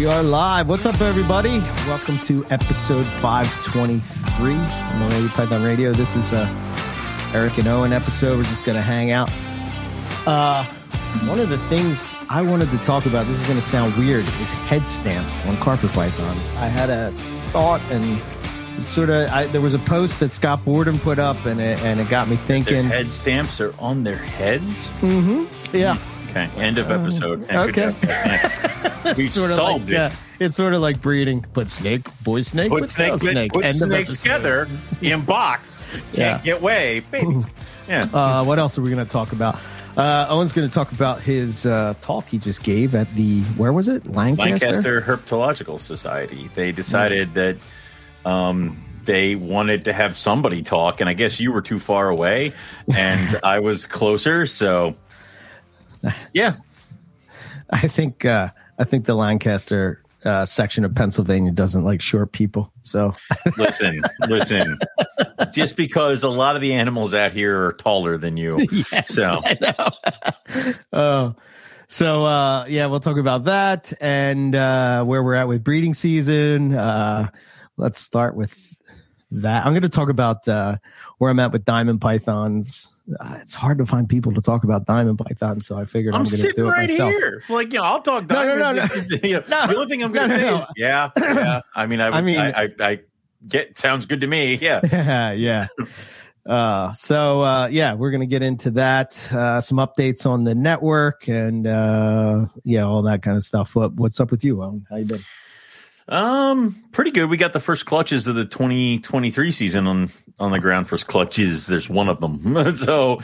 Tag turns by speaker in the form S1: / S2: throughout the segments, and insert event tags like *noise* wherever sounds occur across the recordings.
S1: We are live. What's up, everybody? Welcome to episode 523 on the Morelia Python Radio. This is a Eric and Owen episode. We're just going to hang out. Uh, one of the things I wanted to talk about, this is going to sound weird, is head stamps on carpet pythons. I had a thought and sort of, I, there was a post that Scott Borden put up and it, and it got me
S2: Their
S1: thinking.
S2: head stamps are on their heads.
S1: Mm-hmm. Yeah.
S2: Okay, end of episode.
S1: okay. *laughs*
S2: We
S1: sort of
S2: solved
S1: like,
S2: it.
S1: uh, it's sort of like breeding. Put snake, boy snake,
S2: Put snake,
S1: girl snake.
S2: put
S1: End
S2: snakes together in *laughs* box. Can't
S1: Yeah.
S2: get away, baby. *laughs* Yeah.
S1: Uh, what else are we going to talk about? Uh, Owen's going to talk about his uh, talk he just gave at the where was it? Lancaster.
S2: Lancaster Herpetological Society. They decided that um, they wanted to have somebody talk, and I guess you were too far away, and I was closer. So, *laughs* yeah,
S1: I think uh, I think the Lancaster uh, section of Pennsylvania doesn't like short people. So
S2: listen, *laughs* listen. Just because a lot of the animals out here are taller than you, *laughs*
S1: yes,
S2: so.
S1: Oh, so uh, yeah, we'll talk about that and uh, where we're at with breeding season. Uh, let's start with that. I'm going to talk about uh, where I'm at with diamond pythons. Uh, it's hard to find people to talk about diamond pythons, so I figured I'm,
S2: I'm
S1: going to
S2: sitting
S1: do it
S2: right
S1: myself.
S2: here. Like, you know, I'll talk.
S1: No, no, no, no.
S2: You *laughs* know,
S1: No.
S2: the only thing I'm going *laughs* to
S1: no,
S2: say
S1: no.
S2: is, yeah, yeah. I mean, I, *laughs*
S1: I
S2: I
S1: mean-
S2: I, I, I get sounds good to me. Yeah.
S1: yeah, yeah. Uh, so uh, yeah, we're gonna get into that. Uh, some updates on the network and uh, yeah, all that kind of stuff. What what's up with you? Owen? How you been?
S2: Um, pretty good. We got the first clutches of the 2023 season on on the ground. First clutches. There's one of them. *laughs* so,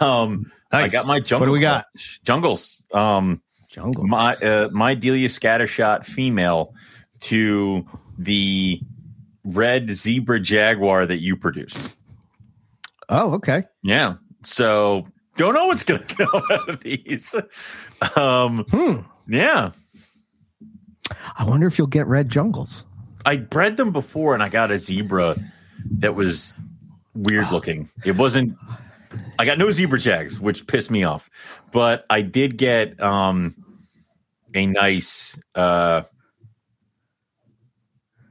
S2: um, I got my jungle.
S1: What do we got?
S2: clutch. Jungles. Um,
S1: Jungle.
S2: my uh, my Delia scattershot female to the red zebra jaguar that you produced.
S1: oh, okay.
S2: Yeah. So don't know what's gonna *laughs* come out of these. Um
S1: Hmm.
S2: yeah.
S1: I wonder if you'll get red jungles.
S2: I bred them before and I got a zebra that was weird looking. It wasn't I got no zebra jags, which pissed me off. But I did get um a nice uh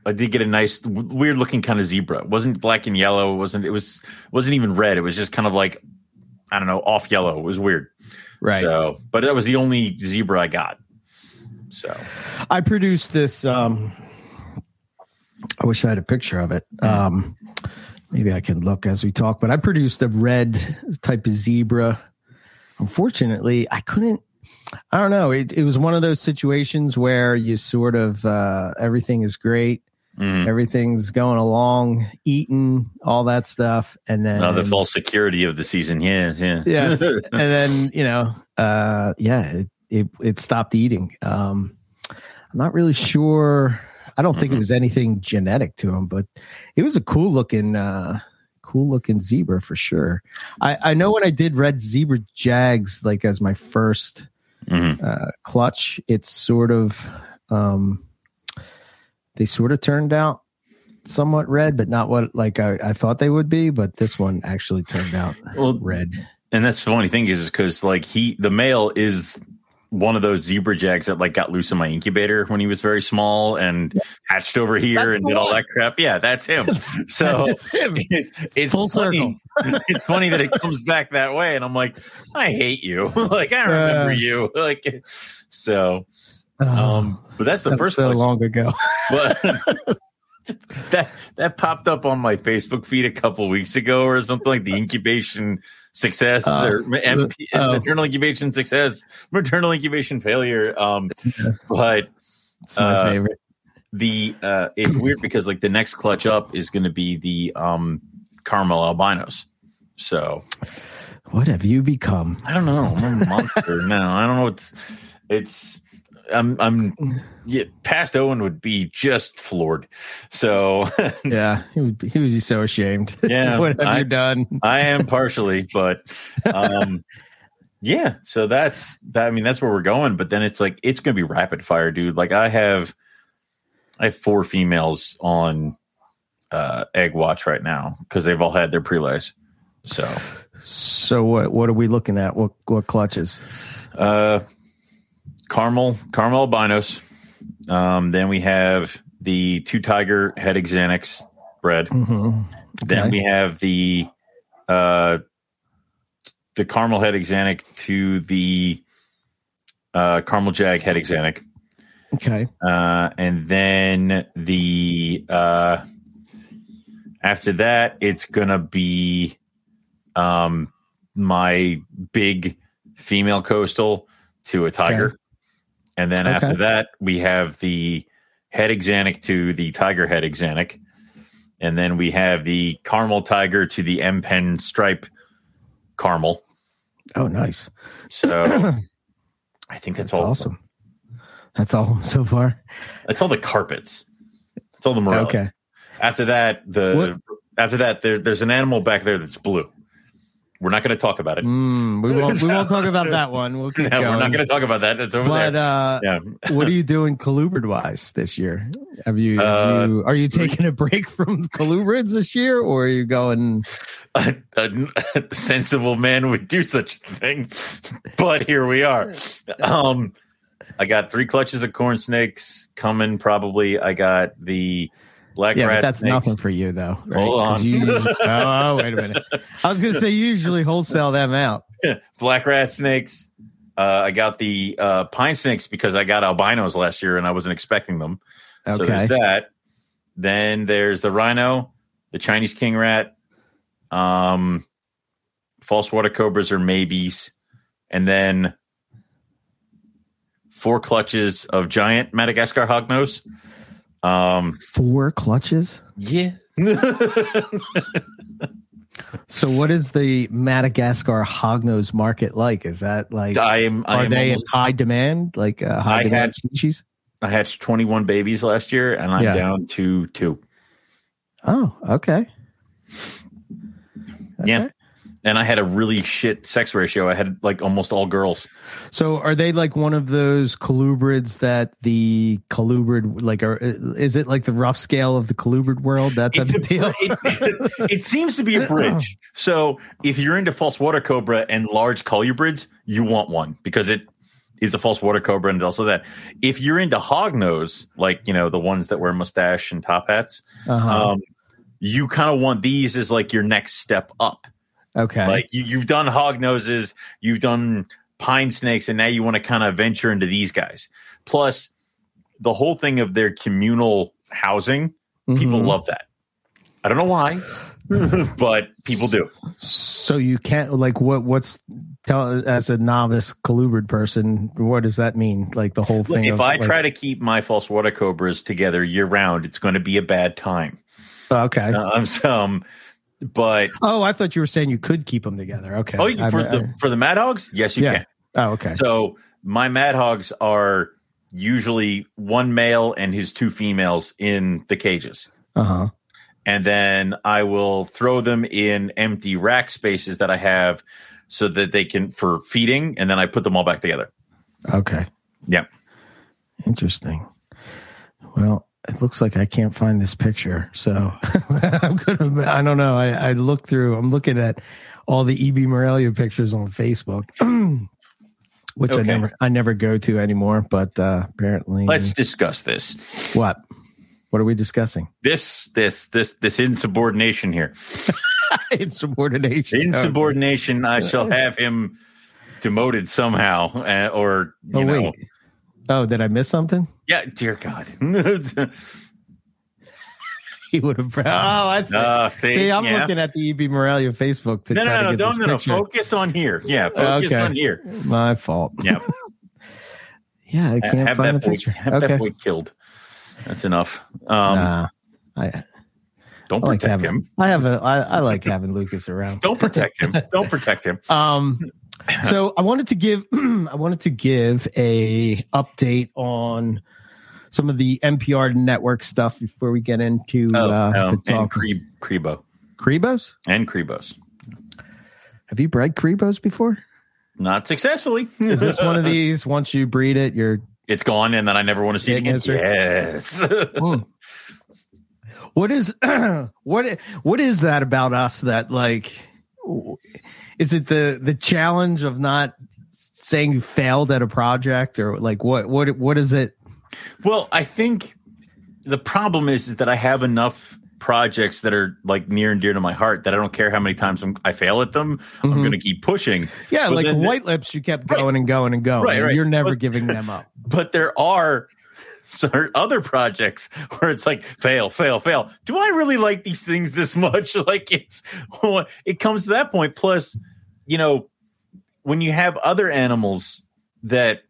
S2: I did get a nice weird looking kind of zebra. It wasn't black and yellow, it wasn't it was wasn't even red. It was just kind of like I don't know, off yellow. It was weird.
S1: Right.
S2: So, but that was the only zebra I got. So,
S1: I produced this. Um, I wish I had a picture of it. Um, maybe I can look as we talk. But I produced a red type of zebra. Unfortunately, I couldn't. I don't know. It, it was one of those situations where you sort of uh, everything is great,
S2: mm.
S1: everything's going along, eating all that stuff, and then
S2: Oh, the false security of the season. Yeah, yeah.
S1: yes *laughs* and then you know uh yeah it it, it stopped eating um i'm not really sure i don't think it
S2: Mhm.
S1: was anything genetic to him but it was a cool looking uh cool looking zebra for sure i i know when i did red zebra jags like as my first
S2: Mhm.
S1: uh clutch it's sort of um they sort of turned out somewhat red but not what like i, I thought they would be but this one actually turned out
S2: Well,
S1: red
S2: and that's the funny thing is because like he, the male is one of those zebra jags that like got loose in my incubator when he was very small and hatched over here
S1: That's
S2: and did all that crap. Yeah, that's him. *laughs* So
S1: That's *laughs* him.
S2: it's, it's
S1: Full
S2: funny. *laughs* it's funny that it comes back that way, and I'm like, I hate you. like I remember
S1: Uh.
S2: you. Like so.
S1: Oh,
S2: Um, but that's the first
S1: so long ago.
S2: but that that popped up on my Facebook feed a couple weeks ago or something like the incubation success
S1: Uh,
S2: or MP,
S1: oh. *laughs*
S2: maternal incubation success, maternal incubation failure. Um, but
S1: It's my
S2: Uh,
S1: favorite.
S2: the uh, it's weird because like the next clutch up is going to be the um caramel albinos. So
S1: What have you become?
S2: I don't know. I'm a monster *laughs* now. I don't know. It's it's. I'm. I'm. Yeah, past Owen would be just floored. So *laughs*
S1: Yeah, he would be, he would be so ashamed. *laughs*
S2: Yeah,
S1: what have
S2: I-
S1: you done?
S2: I am partially, but um, yeah. So that's that. I mean, that's where we're going. But then it's like it's going to be rapid fire, dude. Like I have, I have four females on uh, egg watch right now because they've all had their prelays. So
S1: So what? What are we looking at? What what clutches?
S2: uh, caramel, caramel albinos, Um, then we have the two tiger het axanthic bread.
S1: Mhm.
S2: Then we have the uh, the caramel het axanthic to the uh, caramel jag het axanthic.
S1: Okay.
S2: Uh, and then the uh, after that, it's gonna be um, my big female coastal to a tiger,
S1: Okay.
S2: And then
S1: Okay.
S2: after that, we have the het axanthic to the tiger het axanthic, and then we have the caramel tiger to the M pen stripe caramel.
S1: Oh, nice.
S2: So *clears throat* I think that's,
S1: That's
S2: all.
S1: awesome. That's all so far.
S2: That's all the carpets. That's all the Morelli.
S1: Okay.
S2: After that, the
S1: What-
S2: after that, there, there's an animal back there that's blue. We're not going to talk about it.
S1: Mm, we won't. We won't talk about that one. We'll *laughs* keep
S2: No,
S1: going.
S2: we're not going to talk about that. It's over
S1: But
S2: there.
S1: uh,
S2: yeah, *laughs*
S1: what are you doing colubrid wise this year? Have you, have
S2: Uh,
S1: you are you taking a break *laughs* from colubrids this year, or are you going?
S2: a, a, a sensible man would do such a thing, but here we are. Um, I got three clutches of corn snakes coming. Probably, I got the black
S1: Yeah,
S2: rat.
S1: that's
S2: snakes.
S1: nothing for you though. Right?
S2: Hold on.
S1: Usually, *laughs* oh, wait a minute. I was going to say you usually wholesale them out. *laughs*
S2: black rat snakes. Uh, I got the uh, pine snakes because I got albinos last year and I wasn't expecting them.
S1: Okay.
S2: So there's that. Then there's the rhino, the Chinese king rat, um, false water cobras or maybes, and then four clutches of giant Madagascar hognose. Um,
S1: Four clutches.
S2: yeah.
S1: So, what is the Madagascar hognose market like? Is that like
S2: I am. I
S1: are
S2: am
S1: they in high demand, like uh, high
S2: I
S1: demand
S2: had-
S1: species?
S2: I hatched 21 babies last year, and I'm
S1: Yeah.
S2: down to two.
S1: Oh, okay.
S2: Yeah. And I had a really shit sex ratio. I had like almost all girls.
S1: So, are they like one of those colubrids that the colubrid like? Are is it like the rough scale of the colubrid world? That type of deal.
S2: it, *laughs* it seems to be a bridge. *laughs* So if you're into false water cobra and large colubrids, you want one because it is a false water cobra and also that. If you're into hognose, like you know the ones that wear mustache and top hats,
S1: Uh-huh.
S2: um, you kind of want these as like your next step up.
S1: Okay.
S2: Like you, you've done hog noses, you've done pine snakes, and now you want to kind of venture into these guys. Plus, the whole thing of their communal housing, people
S1: Mhm.
S2: love that. I don't know why, *laughs* but people do.
S1: So you can't like what? What's tell as a novice colubrid person? What does that mean? Like the whole
S2: Look,
S1: thing.
S2: if
S1: of,
S2: I
S1: like-
S2: try to keep my false water cobras together year round, it's going to be a bad time.
S1: okay.
S2: Um, so, um, but
S1: oh, I thought you were saying you could keep them together. Okay.
S2: oh, you, for
S1: I-
S2: the for the mad hogs, yes, you
S1: Yeah.
S2: can.
S1: oh, okay.
S2: So my mad hogs are usually one male and his two females in the cages.
S1: Uh huh.
S2: And then I will throw them in empty rack spaces that I have so that they can for feeding and then I put them all back together.
S1: Okay.
S2: Yeah.
S1: Interesting. Well, it looks like I can't find this picture, so *laughs* I'm gonna. I don't know. I, I looked through. I'm looking at all the EB Morelia pictures on Facebook, *clears throat* which I never, I never go to anymore. But uh, apparently,
S2: Let's discuss this.
S1: what? What are we discussing?
S2: This this this this insubordination here. *laughs*
S1: Insubordination.
S2: Insubordination, I shall have him demoted somehow uh, or you
S1: Oh,
S2: know.
S1: wait. Oh, did I miss something?
S2: Yeah, dear God. *laughs*
S1: He would have. Oh, I see.
S2: uh, see,
S1: see, I'm
S2: yeah.
S1: looking at the EB Morelia Facebook to
S2: No,
S1: try
S2: no,
S1: to
S2: no,
S1: get
S2: no,
S1: this
S2: no, no.
S1: picture.
S2: Focus on here. Yeah, focus
S1: Okay.
S2: on here.
S1: My fault.
S2: Yeah, *laughs*
S1: Yeah, I can't
S2: have
S1: find
S2: that
S1: the
S2: boy,
S1: picture.
S2: have
S1: okay.
S2: that boy killed. That's enough. Um,
S1: nah, I,
S2: don't
S1: I like
S2: protect
S1: having.
S2: him.
S1: I have a. I, I like having Lucas around.
S2: Don't protect him. *laughs* Don't protect him.
S1: Um, so I wanted to give. *clears throat* I wanted to give a update on some of the MPR network stuff before we get into
S2: Oh,
S1: uh,
S2: oh,
S1: the
S2: and
S1: talk.
S2: Cre- Crebo
S1: Krebos?
S2: and Crebos.
S1: Have you bred Krebos before?
S2: Not successfully. *laughs*
S1: Is this one of these? Once you breed it, you're
S2: It's gone, and then I never want to see it again.
S1: answer?
S2: Yes. *laughs*
S1: Hmm. What is *clears throat* what what is that about us that like is it the the challenge of not saying you failed at a project or like what what what is it
S2: Well, I think the problem is, is that I have enough projects that are like near and dear to my heart that I don't care how many times I'm, i fail at them. I'm
S1: Mhm.
S2: going to keep pushing.
S1: Yeah,
S2: But
S1: like White Lips, you kept
S2: Right.
S1: going and going and going.
S2: Right, right.
S1: You're never
S2: But-
S1: giving them up. *laughs*
S2: But there are *laughs* certain other projects where it's like fail, fail, fail. Do I really like these things this much? *laughs* Like it's *laughs* it comes to that point. Plus, you know, when you have other animals that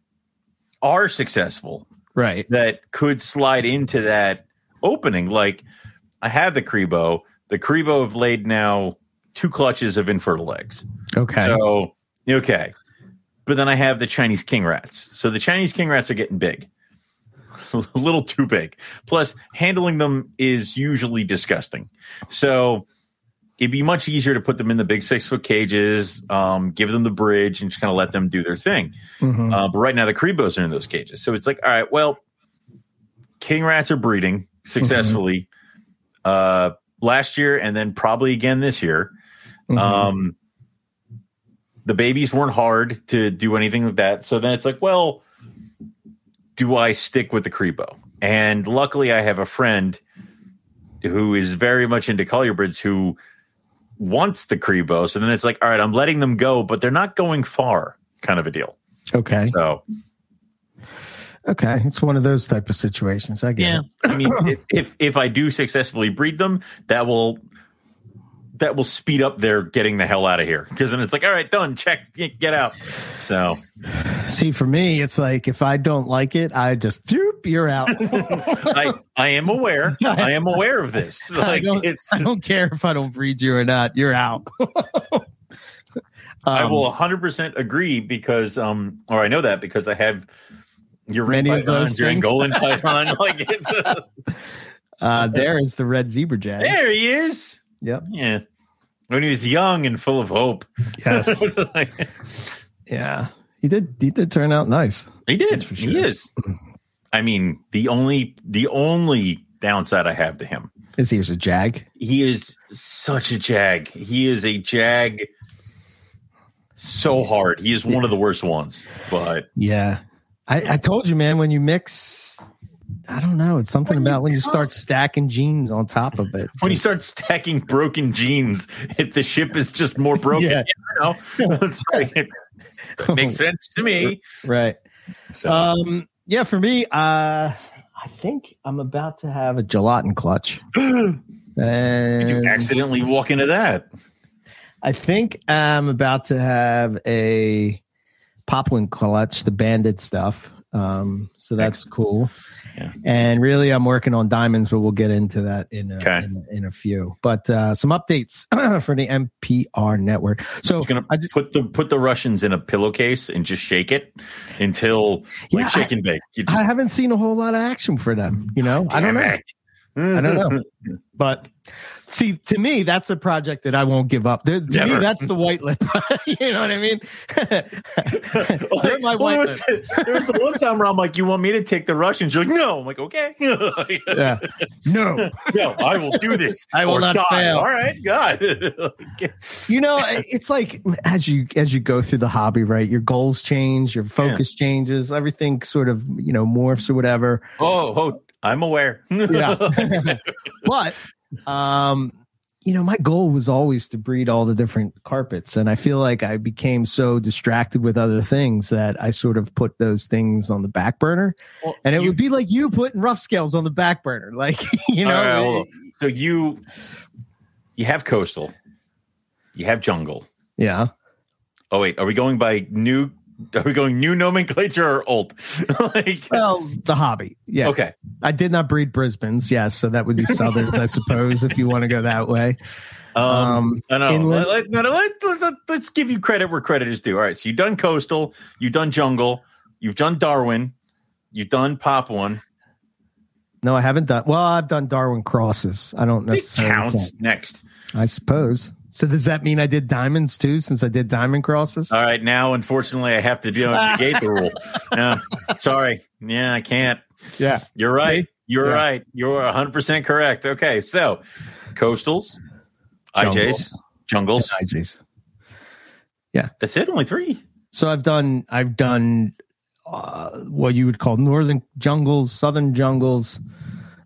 S2: are successful
S1: Right.
S2: that could slide into that opening. Like I have the Crebo. The Crebo have laid now two clutches of infertile eggs.
S1: Okay.
S2: So okay. But then I have the Chinese king rats. So the Chinese king rats are getting big. *laughs* A little too big. Plus, handling them is usually disgusting. So it'd be much easier to put them in the big six foot cages, um, give them the bridge, and just kind of let them do their thing.
S1: Mhm.
S2: Uh, but right now the Crebos are in those cages. So it's like, all right, well, king rats are breeding successfully uh, last year and then probably again this year.
S1: Mhm.
S2: Um, the babies weren't hard to do anything like that. So then it's like, well, do I stick with the Crebo? And luckily, I have a friend who is very much into colubrids who wants the Crebo. So then it's like, all right, I'm letting them go, but they're not going far, kind of a deal.
S1: okay.
S2: So
S1: Okay. It's one of those type of situations. I get
S2: yeah,
S1: it.
S2: I mean, if, if if I do successfully breed them, that will that will speed up their getting the hell out of here because then it's like, all right, done, check, get out. So
S1: See, for me, it's like if I don't like it, I just doop, you're out. *laughs*
S2: I I am aware, *laughs* I am aware of this.
S1: I
S2: Like
S1: don't,
S2: it's,
S1: I don't care if I don't breed you or not. You're out. *laughs*
S2: I
S1: Um,
S2: will 100 percent agree because um, or I know that because I have your
S1: Many of those
S2: your
S1: things.
S2: Angolan python, like it's uh,
S1: Uh, there is the red zebra jack
S2: there he is.
S1: Yep.
S2: Yeah, when he was young and full of hope.
S1: Yes. *laughs* yeah. He did. He did turn out nice.
S2: He did.
S1: For
S2: He is. I mean, the only the only downside I have to him,
S1: Is he was a jag?
S2: he is such a jag. He is a jag so hard. He is one of the worst ones. But
S1: Yeah. I, I told you, man. When you mix, I don't know. It's something
S2: When you
S1: about when you
S2: cook-
S1: start stacking genes on top of it.
S2: when you start stacking broken genes, if the ship is just more *laughs* broken,
S1: Yeah.
S2: you know, *laughs* it's like, it makes sense to me.
S1: right.
S2: So
S1: Um. Yeah. For me, uh, I think I'm about to have a gelatin clutch. *gasps*
S2: did you accidentally walk into that?
S1: I think I'm about to have a Papuan clutch, the banded stuff. Um, so that's cool.
S2: Yeah.
S1: And really, I'm working on diamonds, but we'll get into that in a,
S2: Okay.
S1: in, in a few. But uh, some updates *clears throat* for the MPR network. So
S2: gonna
S1: I just,
S2: put the put the Russians in a pillowcase and just shake it until like
S1: Yeah,
S2: and bake. Just-
S1: I haven't seen a whole lot of action for them. You know, I don't know.
S2: It.
S1: I don't know. *laughs* But see, to me, that's a project that I won't give up. To me, that's the white lip. *laughs* you know what I mean? *laughs* They're my
S2: Well,
S1: white
S2: there, was, there was the one time where I'm like, "You want me to take the Russians?" You're like, "No." I'm like, "Okay."
S1: Yeah. No.
S2: no, I will do this.
S1: I will not
S2: die.
S1: fail.
S2: All right, God.
S1: You know, it's like as you as you go through the hobby, right? Your goals change, your focus changes, everything sort of you know morphs or whatever.
S2: oh, oh, I'm aware.
S1: Yeah. *laughs* but um, you know, my goal was always to breed all the different carpets, and I feel like I became so distracted with other things that I sort of put those things on the back burner.
S2: Well,
S1: And it
S2: you-
S1: would be like you putting rough scales on the back burner, like *laughs* you know.
S2: All right, hold so you you have coastal, you have jungle.
S1: yeah.
S2: Oh wait, are we going by new? Are we going new nomenclature or old? *laughs* like,
S1: Well, the hobby. Yeah.
S2: okay,
S1: I did not breed Brisbane's, yes, so that would be *laughs* Southerns, I suppose, if you want to go that way.
S2: um,
S1: Um,
S2: I know.
S1: inland-
S2: Let, let, no, let, let, let's give you credit where credit is due. All right, so you've done coastal, you've done jungle, you've done Darwin, you've done Papuan.
S1: No, I haven't done. Well, I've done Darwin crosses. I don't
S2: It
S1: necessarily
S2: counts
S1: count.
S2: next.
S1: I suppose. So does that mean I did diamonds too? Since I did diamond crosses.
S2: All right, now unfortunately I have to do negate the *laughs* rule. No, sorry, yeah, I can't.
S1: yeah.
S2: You're right.
S1: See?
S2: You're
S1: Yeah.
S2: right. You're 100 percent correct. Okay, so coastals,
S1: Jungle.
S2: IJs, jungles.
S1: IJ's.
S2: Yeah, That's it. Only three.
S1: So I've done. I've done uh, what you would call northern jungles, southern jungles.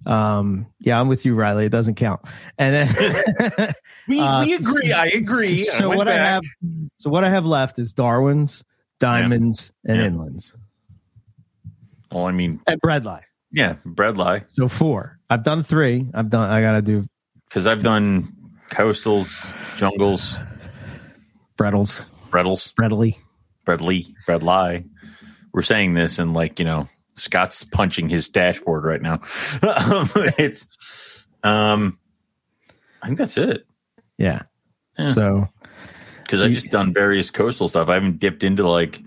S1: Um, yeah, I'm with you, Riley. It doesn't count. And then *laughs*
S2: We, *laughs*
S1: Uh,
S2: we agree. I agree.
S1: So
S2: went
S1: what I have, so what I have left is Darwin's, diamonds, and
S2: Yeah.
S1: inlands,
S2: Well, I mean,
S1: and Bredli.
S2: yeah, Bredli.
S1: So four. I've done three. I've done. I gotta do
S2: Because I've done coastals, jungles,
S1: breadles,
S2: breadles,
S1: breadly.
S2: breadly, Bredli. We're saying this and like, you know, Scott's punching his dashboard right now. *laughs* Um, it's, um, I think that's it.
S1: Yeah.
S2: Yeah.
S1: So
S2: Because I've just done various coastal stuff. I haven't dipped into like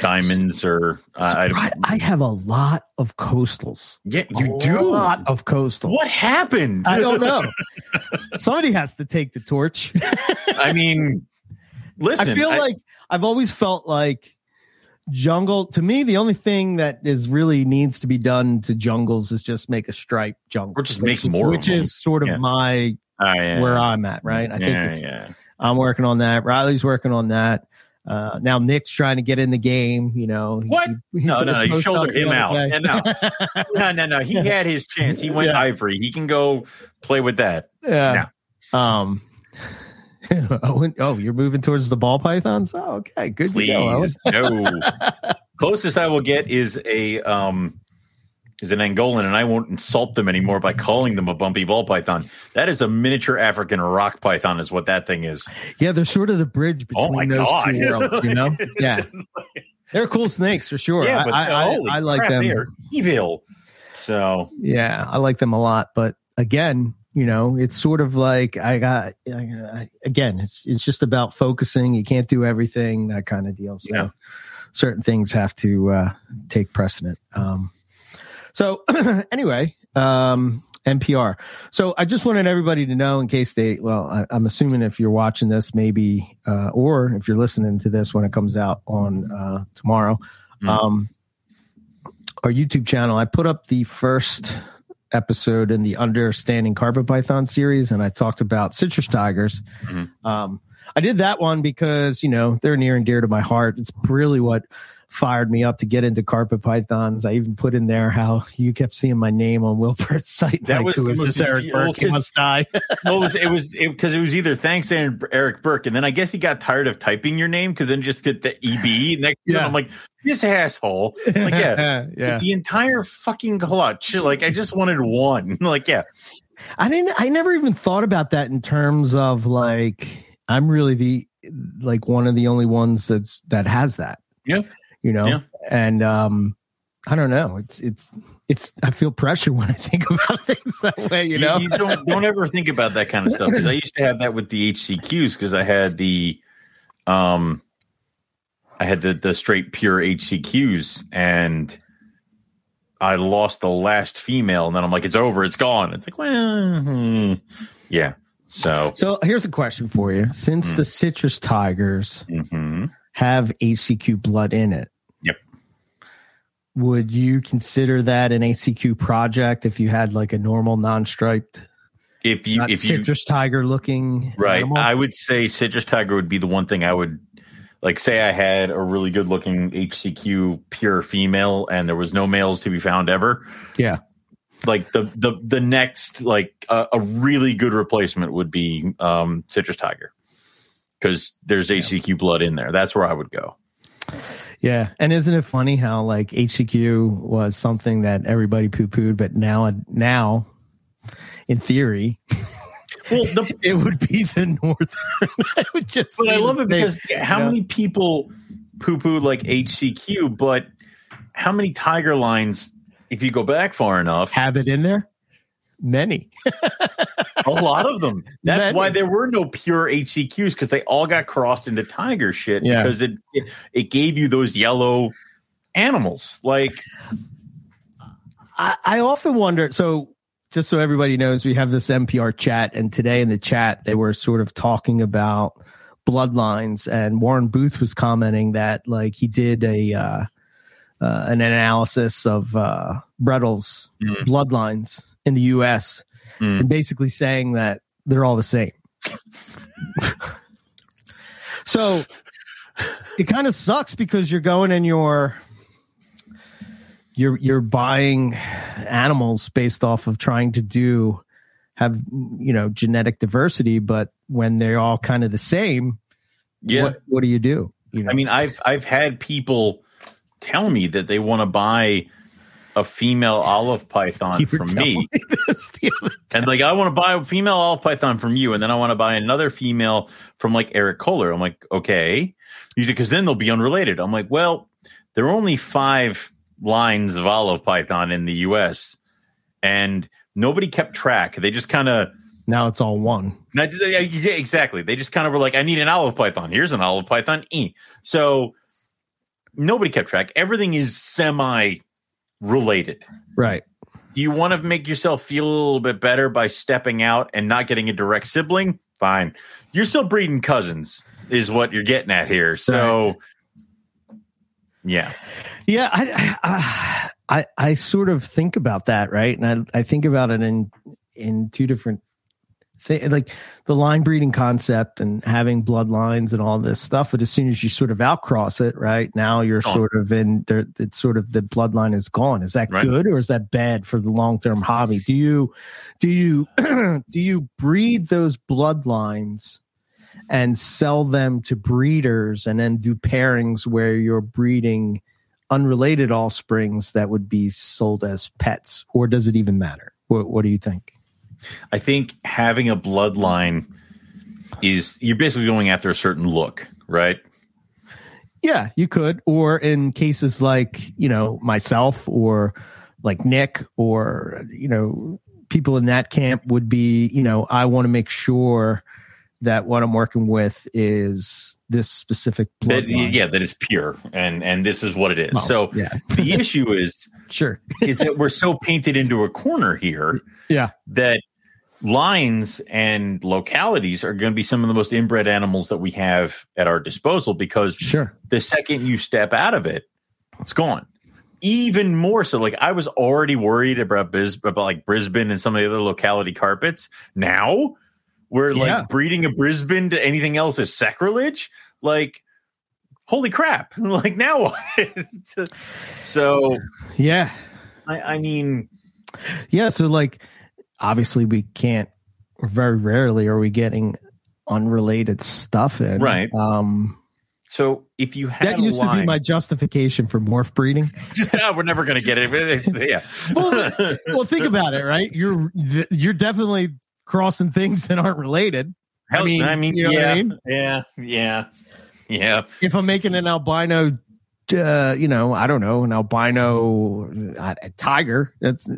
S2: diamonds or I, I
S1: I. I have a lot of coastals.
S2: Yeah, you
S1: a
S2: do.
S1: A lot of coastals.
S2: What happened?
S1: I don't know. Somebody has to take the torch. *laughs*
S2: I mean, listen.
S1: I feel like I've always felt like jungle to me the only thing that is really needs to be done to jungles is just make a stripe jungle
S2: Or just
S1: which
S2: make
S1: is-
S2: more
S1: which is sort of
S2: Yeah.
S1: my
S2: I, uh,
S1: where i'm at right i think
S2: yeah,
S1: it's
S2: yeah.
S1: i'm working on that riley's working on that uh now nick's trying to get in the game you know
S2: What?
S1: he- he
S2: No, no, no. You
S1: post
S2: shouldered
S1: up the
S2: him out. And no. *laughs* No, no, no. He had his chance. He went
S1: Yeah.
S2: ivory. He can go play with that.
S1: yeah um *laughs* oh, oh, you're moving towards the ball pythons oh okay good to
S2: Please.
S1: go
S2: No. *laughs* Closest I will get is a um is an Angolan, and I won't insult them anymore by calling them a bumpy ball python. That is a miniature African rock python, is what that thing is.
S1: yeah they're sort of the bridge
S2: Oh
S1: between
S2: my
S1: those
S2: god!
S1: two worlds you know *laughs* yeah
S2: like-
S1: They're cool snakes for sure.
S2: yeah, but
S1: I, I,
S2: holy
S1: I like
S2: crap,
S1: them.
S2: They are evil. So
S1: Yeah, I like them a lot. But again, you know, it's sort of like I got I, again. It's it's just about focusing. You can't do everything, that kind of deal. So
S2: Yeah.
S1: certain things have to uh, take precedent. Um, so *clears throat* anyway, um, MPR. So I just wanted everybody to know in case they. Well, I, I'm assuming if you're watching this, maybe, uh, or if you're listening to this when it comes out on uh, tomorrow,
S2: Mhm.
S1: um, our YouTube channel. I put up the first episode in the Understanding Carpet Python series, and I talked about citrus tigers.
S2: Mhm.
S1: Um, I did that one because you know they're near and dear to my heart. It's really what fired me up to get into carpet pythons. I even put in there how you kept seeing my name on Wilpert's *laughs* site.
S2: That
S1: like,
S2: was
S1: who
S2: the
S1: is this Eric
S2: confusing- well,
S1: Burke? He
S2: 'cause-
S1: must die. *laughs*
S2: well, it was it was because it, was either thanks and Eric Burke, and then I guess he got tired of typing your name because then just get the EB next.
S1: Yeah.
S2: I'm like this asshole. Like yeah, *laughs*
S1: yeah.
S2: the entire fucking clutch. Like I just wanted one. Like yeah,
S1: I didn't. I never even thought about that in terms of like I'm really the like one of the only ones that's that has that.
S2: Yeah.
S1: You know,
S2: Yeah.
S1: and um, I don't know. It's it's it's. I feel pressure *laughs* when I think about *laughs* things that way. You know,
S2: you, don't don't ever think about that kind of stuff because I used to have that with the HCQs because I had the um I had the the straight pure HCQs and I lost the last female and then I'm like it's over it's gone it's like well hmm. yeah so
S1: so here's a question for you: Since
S2: Mm.
S1: the citrus tigers
S2: mhm.
S1: have ACQ blood in it. Would you consider that an ACQ project if you had like a normal non-striped,
S2: if you if you
S1: citrus tiger looking
S2: Right.
S1: animal?
S2: I would say citrus tiger would be the one thing I would like say I had a really good looking HCQ pure female and there was no males to be found ever.
S1: yeah.
S2: Like the the the next like a, a really good replacement would be um citrus tiger. Cuz there's HCQ blood in there. That's where I would go.
S1: Yeah, and isn't it funny how like HCQ was something that everybody poo pooed, but now now, in theory,
S2: Well, the *laughs*
S1: it would be the northern. *laughs* I would just.
S2: But I love it because how
S1: Yeah.
S2: many people poo poo like HCQ, but how many tiger lines, if you go back far enough,
S1: have it in there. Many. *laughs*
S2: a lot of them. That's
S1: Many.
S2: why there were no pure HCQs because they all got crossed into tiger shit
S1: Yeah.
S2: because it, it it gave you those yellow animals. Like
S1: I, I often wonder. So, just so everybody knows, we have this MPR chat, and today in the chat, they were sort of talking about bloodlines, and Warren Booth was commenting that like he did a uh, uh, an analysis of uh, Brettles
S2: Mm.
S1: bloodlines in the U.S.
S2: Mm.
S1: and basically saying that they're all the same. so it kind of sucks because you're going and you're you're you're buying animals based off of trying to do have you know genetic diversity, but when they're all kind of the same,
S2: Yeah.
S1: what, what do you do? You know,
S2: I mean, I've I've had people tell me that they want to buy a female olive python from me.
S1: other-
S2: And like, I want to buy a female olive python from you, and then I want to buy another female from like Eric Kohler. I'm like, okay, because then they'll be unrelated. I'm like, well, there are only five lines of olive python in the U.S. and nobody kept track. They just kind of.
S1: now it's all one.
S2: Now, yeah, yeah, exactly. They just kind of were like, I need an olive python. Here's an olive python. E. So nobody kept track. Everything is semi related.
S1: Right.
S2: Do you want to make yourself feel a little bit better by stepping out and not getting a direct sibling? Fine. You're still breeding cousins, is what you're getting at here. So, yeah.
S1: Yeah, I, I I I sort of think about that, right? And I I think about it in in two different things, like the line breeding concept and having bloodlines and all this stuff. But as soon as you sort of outcross it, right now you're
S2: Gone.
S1: sort of in there. It's sort of the bloodline is gone. Is that
S2: Right.
S1: good or is that bad for the long term hobby? Do you do you *clears throat* do you breed those bloodlines? and sell them to breeders and then do pairings where you're breeding unrelated offsprings that would be sold as pets or does it even matter what, what do you think
S2: I think having a bloodline is you're basically going after a certain look, right?
S1: yeah you could or in cases like you know myself or like nick or you know people in that camp would be you know i want to make sure that what i'm working with is this specific
S2: That,
S1: bloodline.
S2: yeah, that is pure, and and this is what it is.
S1: Well,
S2: so
S1: yeah *laughs*
S2: the issue is
S1: sure
S2: is that we're so painted into a corner here
S1: yeah
S2: that lines and localities are going to be some of the most inbred animals that we have at our disposal because
S1: sure
S2: the second you step out of it, it's gone. Even more so, like I was already worried about Bis- about like Brisbane and some of the other locality carpets. Now, we're like
S1: Yeah.
S2: breeding a Brisbane to anything else is sacrilege. Like, holy crap! *laughs* Like now, *laughs* so
S1: yeah
S2: I, I mean,
S1: Yeah, so like obviously we can't or very rarely are we getting unrelated stuff in.
S2: Right.
S1: Um
S2: so if you had
S1: that used to be my justification for morph breeding. *laughs*
S2: just ah, we're never going to get it. *laughs* yeah.
S1: Well, well, think about it, right? You're you're definitely crossing things that aren't related.
S2: Hell,
S1: I mean,
S2: I mean,
S1: you know
S2: yeah,
S1: I mean?
S2: yeah, yeah, yeah.
S1: If I'm making an albino uh, you know, I don't know, an albino uh, tiger, that's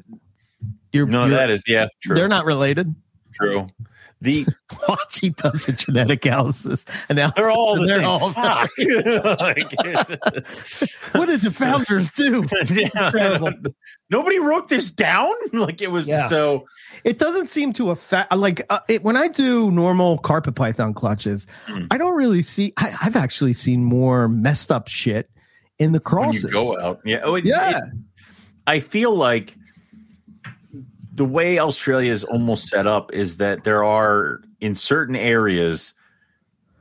S1: you're,
S2: No,
S1: you're-
S2: that is yeah, true.
S1: they're not related.
S2: true. The *laughs*
S1: Watch, he does a genetic analysis. analysis
S2: they're all
S1: and
S2: the
S1: they're
S2: same.
S1: all-
S2: Fuck. *laughs* *laughs* Like, it's-
S1: what did the founders do?
S2: Yeah. Nobody wrote this down. Like it was
S1: Yeah.
S2: so.
S1: It doesn't seem to affect like uh, it, when I do normal carpet python clutches,
S2: Hmm.
S1: I don't really see. I, I've actually seen more messed up shit in the
S2: When
S1: crosses.
S2: you go out, yeah, oh, it-
S1: yeah,
S2: it- I feel like the way Australia is almost set up is that there are in certain areas,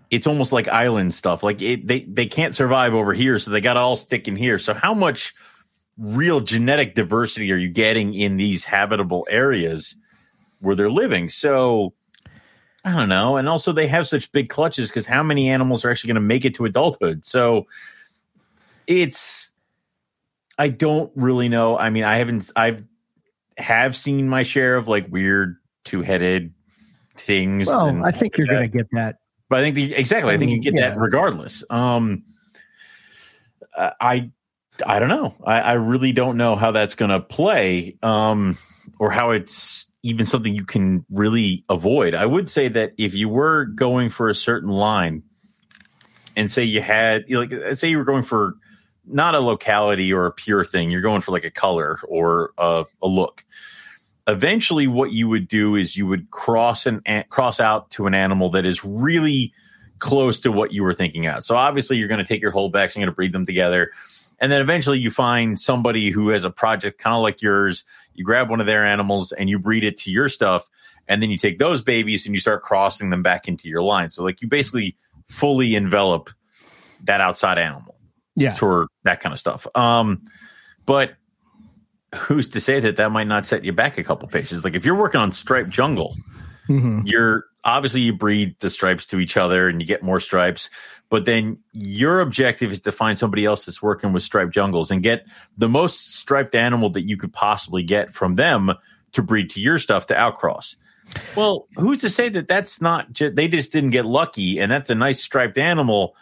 S2: it's almost like island stuff. Like it, they they can't survive over here, so they got to all stick in here. So how much real genetic diversity are you getting in these habitable areas where they're living? So I don't know. And also, they have such big clutches because how many animals are actually going to make it to adulthood? So it's I don't really know. I mean, I haven't. I've have seen my share of like weird two headed things.
S1: well, I think you're gonna get that.
S2: But I think the, exactly. I think you get that regardless. Um, I I don't know. I, I really don't know how that's going to play, um, or how it's even something you can really avoid. I would say that if you were going for a certain line, and say you had like say you were going for not a locality or a pure thing, you're going for like a color or a, a look eventually what you would do is you would cross and an- cross out to an animal that is really close to what you were thinking out. So obviously you're going to take your holdbacks and you're going to breed them together. And then eventually you find somebody who has a project kind of like yours. You grab one of their animals and you breed it to your stuff. And then you take those babies and you start crossing them back into your line. So like you basically fully envelop that outside animal
S1: Yeah,
S2: for that kind of stuff. Um, but who's to say that that might not set you back a couple paces? Like if you're working on striped jungle, mm-hmm. you're obviously you breed the stripes to each other and you get more stripes. But then your objective is to find somebody else that's working with striped jungles and get the most striped animal that you could possibly get from them to breed to your stuff to outcross. Well, who's to say that that's not just, they just didn't get lucky and that's a nice striped animal,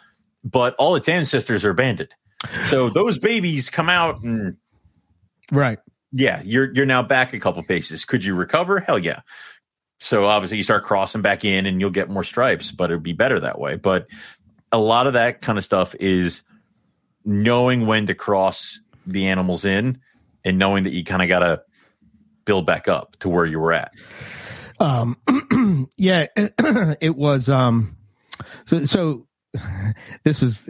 S2: but all its ancestors are banded. So those babies come out and
S1: right.
S2: Yeah, you're you're now back a couple paces. Could you recover? Hell yeah. So obviously you start crossing back in and you'll get more stripes, but it'd be better that way. But a lot of that kind of stuff is knowing when to cross the animals in and knowing that you kind of got to build back up to where you were at.
S1: Um, *clears throat* yeah, *clears throat* it was. Um, so, so *laughs* this was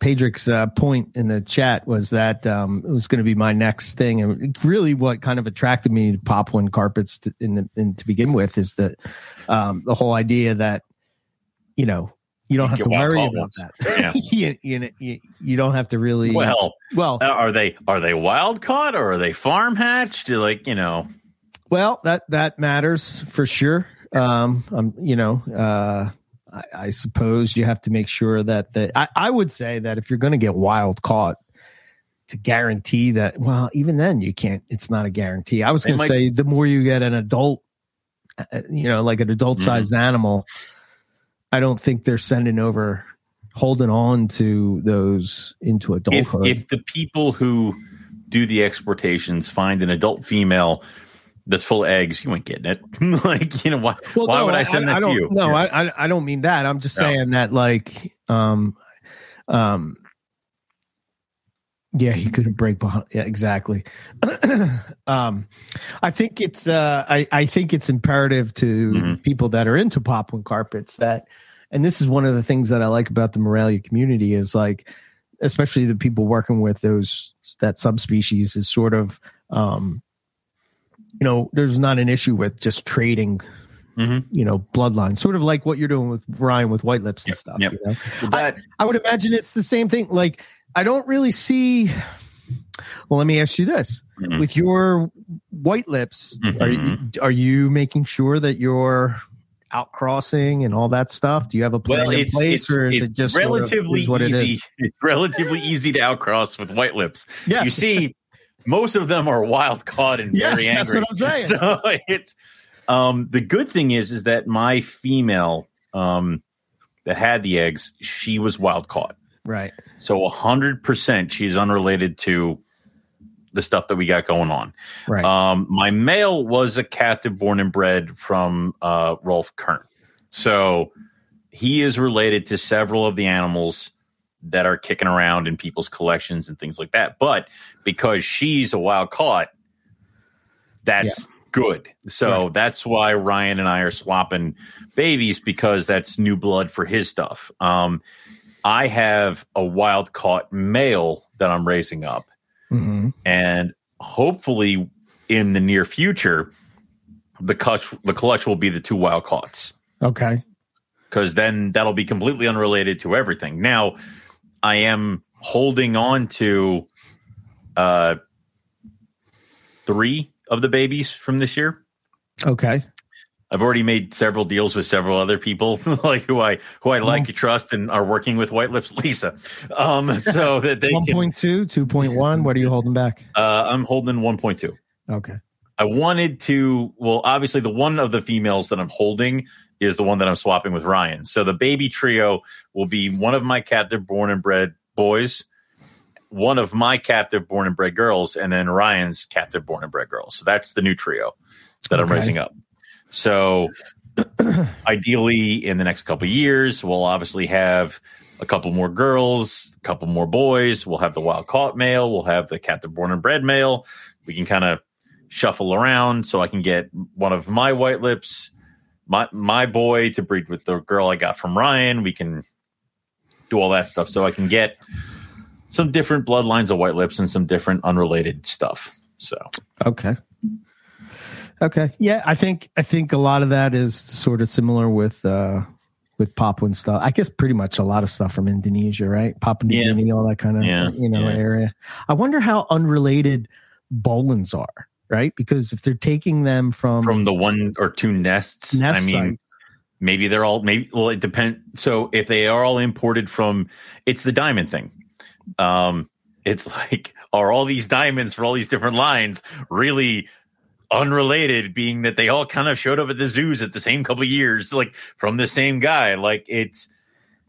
S1: Pedrick's uh, point in the chat was that um, it was going to be my next thing, and really what kind of attracted me to Papuan carpets to, in, the, in to begin with is that um, the whole idea that you know you don't have to worry about ones. that. *laughs* Yeah. *laughs* you, you, you, don't have to really.
S2: Well, well, uh, are they are they wild caught or are they farm hatched? Like you know.
S1: Well, that that matters for sure. Um, um, you know, uh, I, I suppose you have to make sure that the. I, I would say that if you're going to get wild caught, to guarantee that. Well, even then, you can't. It's not a guarantee. I was going to say the more you get an adult, uh, you know, like an adult sized mm-hmm. animal I don't think they're sending over holding on to those into adulthood.
S2: If, if the people who do the exportations find an adult female that's full of eggs, you ain't getting it. *laughs* like, you know, why, well, why no, would I send I, that
S1: I
S2: to you?
S1: No, yeah. I, I don't mean that. I'm just saying that, like, um, um, yeah, he couldn't break behind. Yeah, exactly. *clears throat* um, I think it's uh, I, I think it's imperative to mm-hmm. people that are into Papuan carpets that, and this is one of the things that I like about the Morelia community is like, especially the people working with those that subspecies is sort of, um, you know, there's not an issue with just trading Mm-hmm. you know, bloodline, sort of like what you're doing with Ryan with white lips and
S2: yep,
S1: stuff.
S2: Yep.
S1: You know? I, I, would imagine it's the same thing. Like I don't really see. Well, let me ask you this: mm-hmm. with your white lips, mm-hmm. are you, are you making sure that you're outcrossing and all that stuff? Do you have a plan well, in place, it's, or is it just
S2: relatively
S1: sort
S2: of, easy? It *laughs* it's relatively easy to outcross with white lips. Yeah, you see, most of them are wild caught and yes, very angry.
S1: That's what I'm *laughs* saying.
S2: So it's um, the good thing is is that my female um, that had the eggs, she was wild caught.
S1: Right.
S2: So 100% she's unrelated to the stuff that we got going on.
S1: Right.
S2: Um, my male was a captive born and bred from uh, Rolf Kern. So he is related to several of the animals that are kicking around in people's collections and things like that. But because she's a wild caught, that's yeah. good. So right. that's why Ryan and I are swapping babies because that's new blood for his stuff. Um, I have a wild caught male that I'm raising up. Mm-hmm. And hopefully in the near future, the clutch the clutch will be the two wild caughts.
S1: Okay.
S2: Because then that'll be completely unrelated to everything. Now, I am holding on to uh three of the babies from this year.
S1: Okay.
S2: I've already made several deals with several other people, *laughs* like who I who I like, mm-hmm. trust, and are working with White Lips Lisa. Um, *laughs* so that they
S1: 1.2, 2.1. What are you holding back?
S2: Uh, I'm holding 1.2.
S1: Okay.
S2: I wanted to. Well, obviously, the one of the females that I'm holding is the one that I'm swapping with Ryan. So the baby trio will be one of my captive born and bred boys, one of my captive born and bred girls, and then Ryan's captive born and bred girls. So that's the new trio that okay. I'm raising up. So *clears throat* ideally in the next couple years, we'll obviously have a couple more girls, a couple more boys. We'll have the wild caught male. We'll have the captive born and bred male. We can kind of shuffle around so I can get one of my white lips, my my boy to breed with the girl I got from Ryan. We can do all that stuff so I can get some different bloodlines of white lips and some different unrelated stuff. So
S1: okay. Okay. Yeah, I think I think a lot of that is sort of similar with uh with Papuan stuff. I guess pretty much a lot of stuff from Indonesia, right? Papua New Guinea, all that kind of yeah, you know yeah. area. I wonder how unrelated Boelens are, right? Because if they're taking them from
S2: from the one or two nests,
S1: nest
S2: I mean,
S1: sites,
S2: maybe they're all maybe well it depends so if they are all imported from it's the diamond thing. Um it's *laughs* like are all these diamonds for all these different lines really unrelated being that they all kind of showed up at the zoos at the same couple of years like from the same guy? Like it's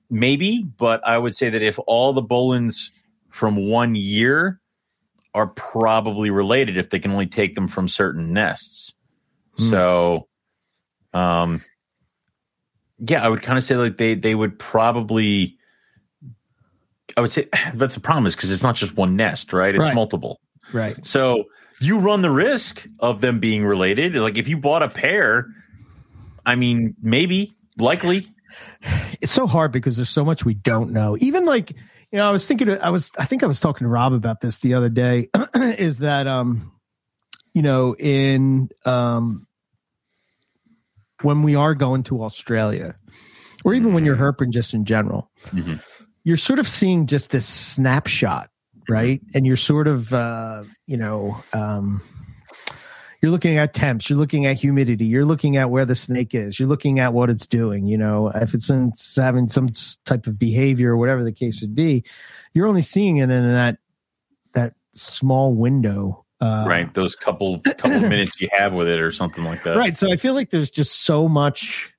S2: maybe but i would say that if all the Bolins from one year are probably related if they can only take them from certain nests
S1: Hmm.
S2: so um yeah, I would kind of say like they they would probably. I would say, *clears throat* but the problem is because it's not just one nest, right? It's
S1: Right.
S2: multiple.
S1: right?
S2: So you run the risk of them being related. Like if you bought a pair, I mean, maybe, likely.
S1: it's so hard because there's so much we don't know. Even like, you know, I was thinking, I was, I think I was talking to Rob about this the other day. *clears throat* is that, um, you know, in um, when we are going to Australia, or even when you're herping just in general,
S2: Mhm.
S1: you're sort of seeing just this snapshot, right? And you're sort of, uh, you know, um, you're looking at temps, you're looking at humidity, you're looking at where the snake is, you're looking at what it's doing. You know, if it's, in, it's having some type of behavior or whatever the case would be, you're only seeing it in that that small window. Uh,
S2: right. Those couple couple of *clears throat* minutes you have with it or something like that.
S1: Right. So I feel like there's just so much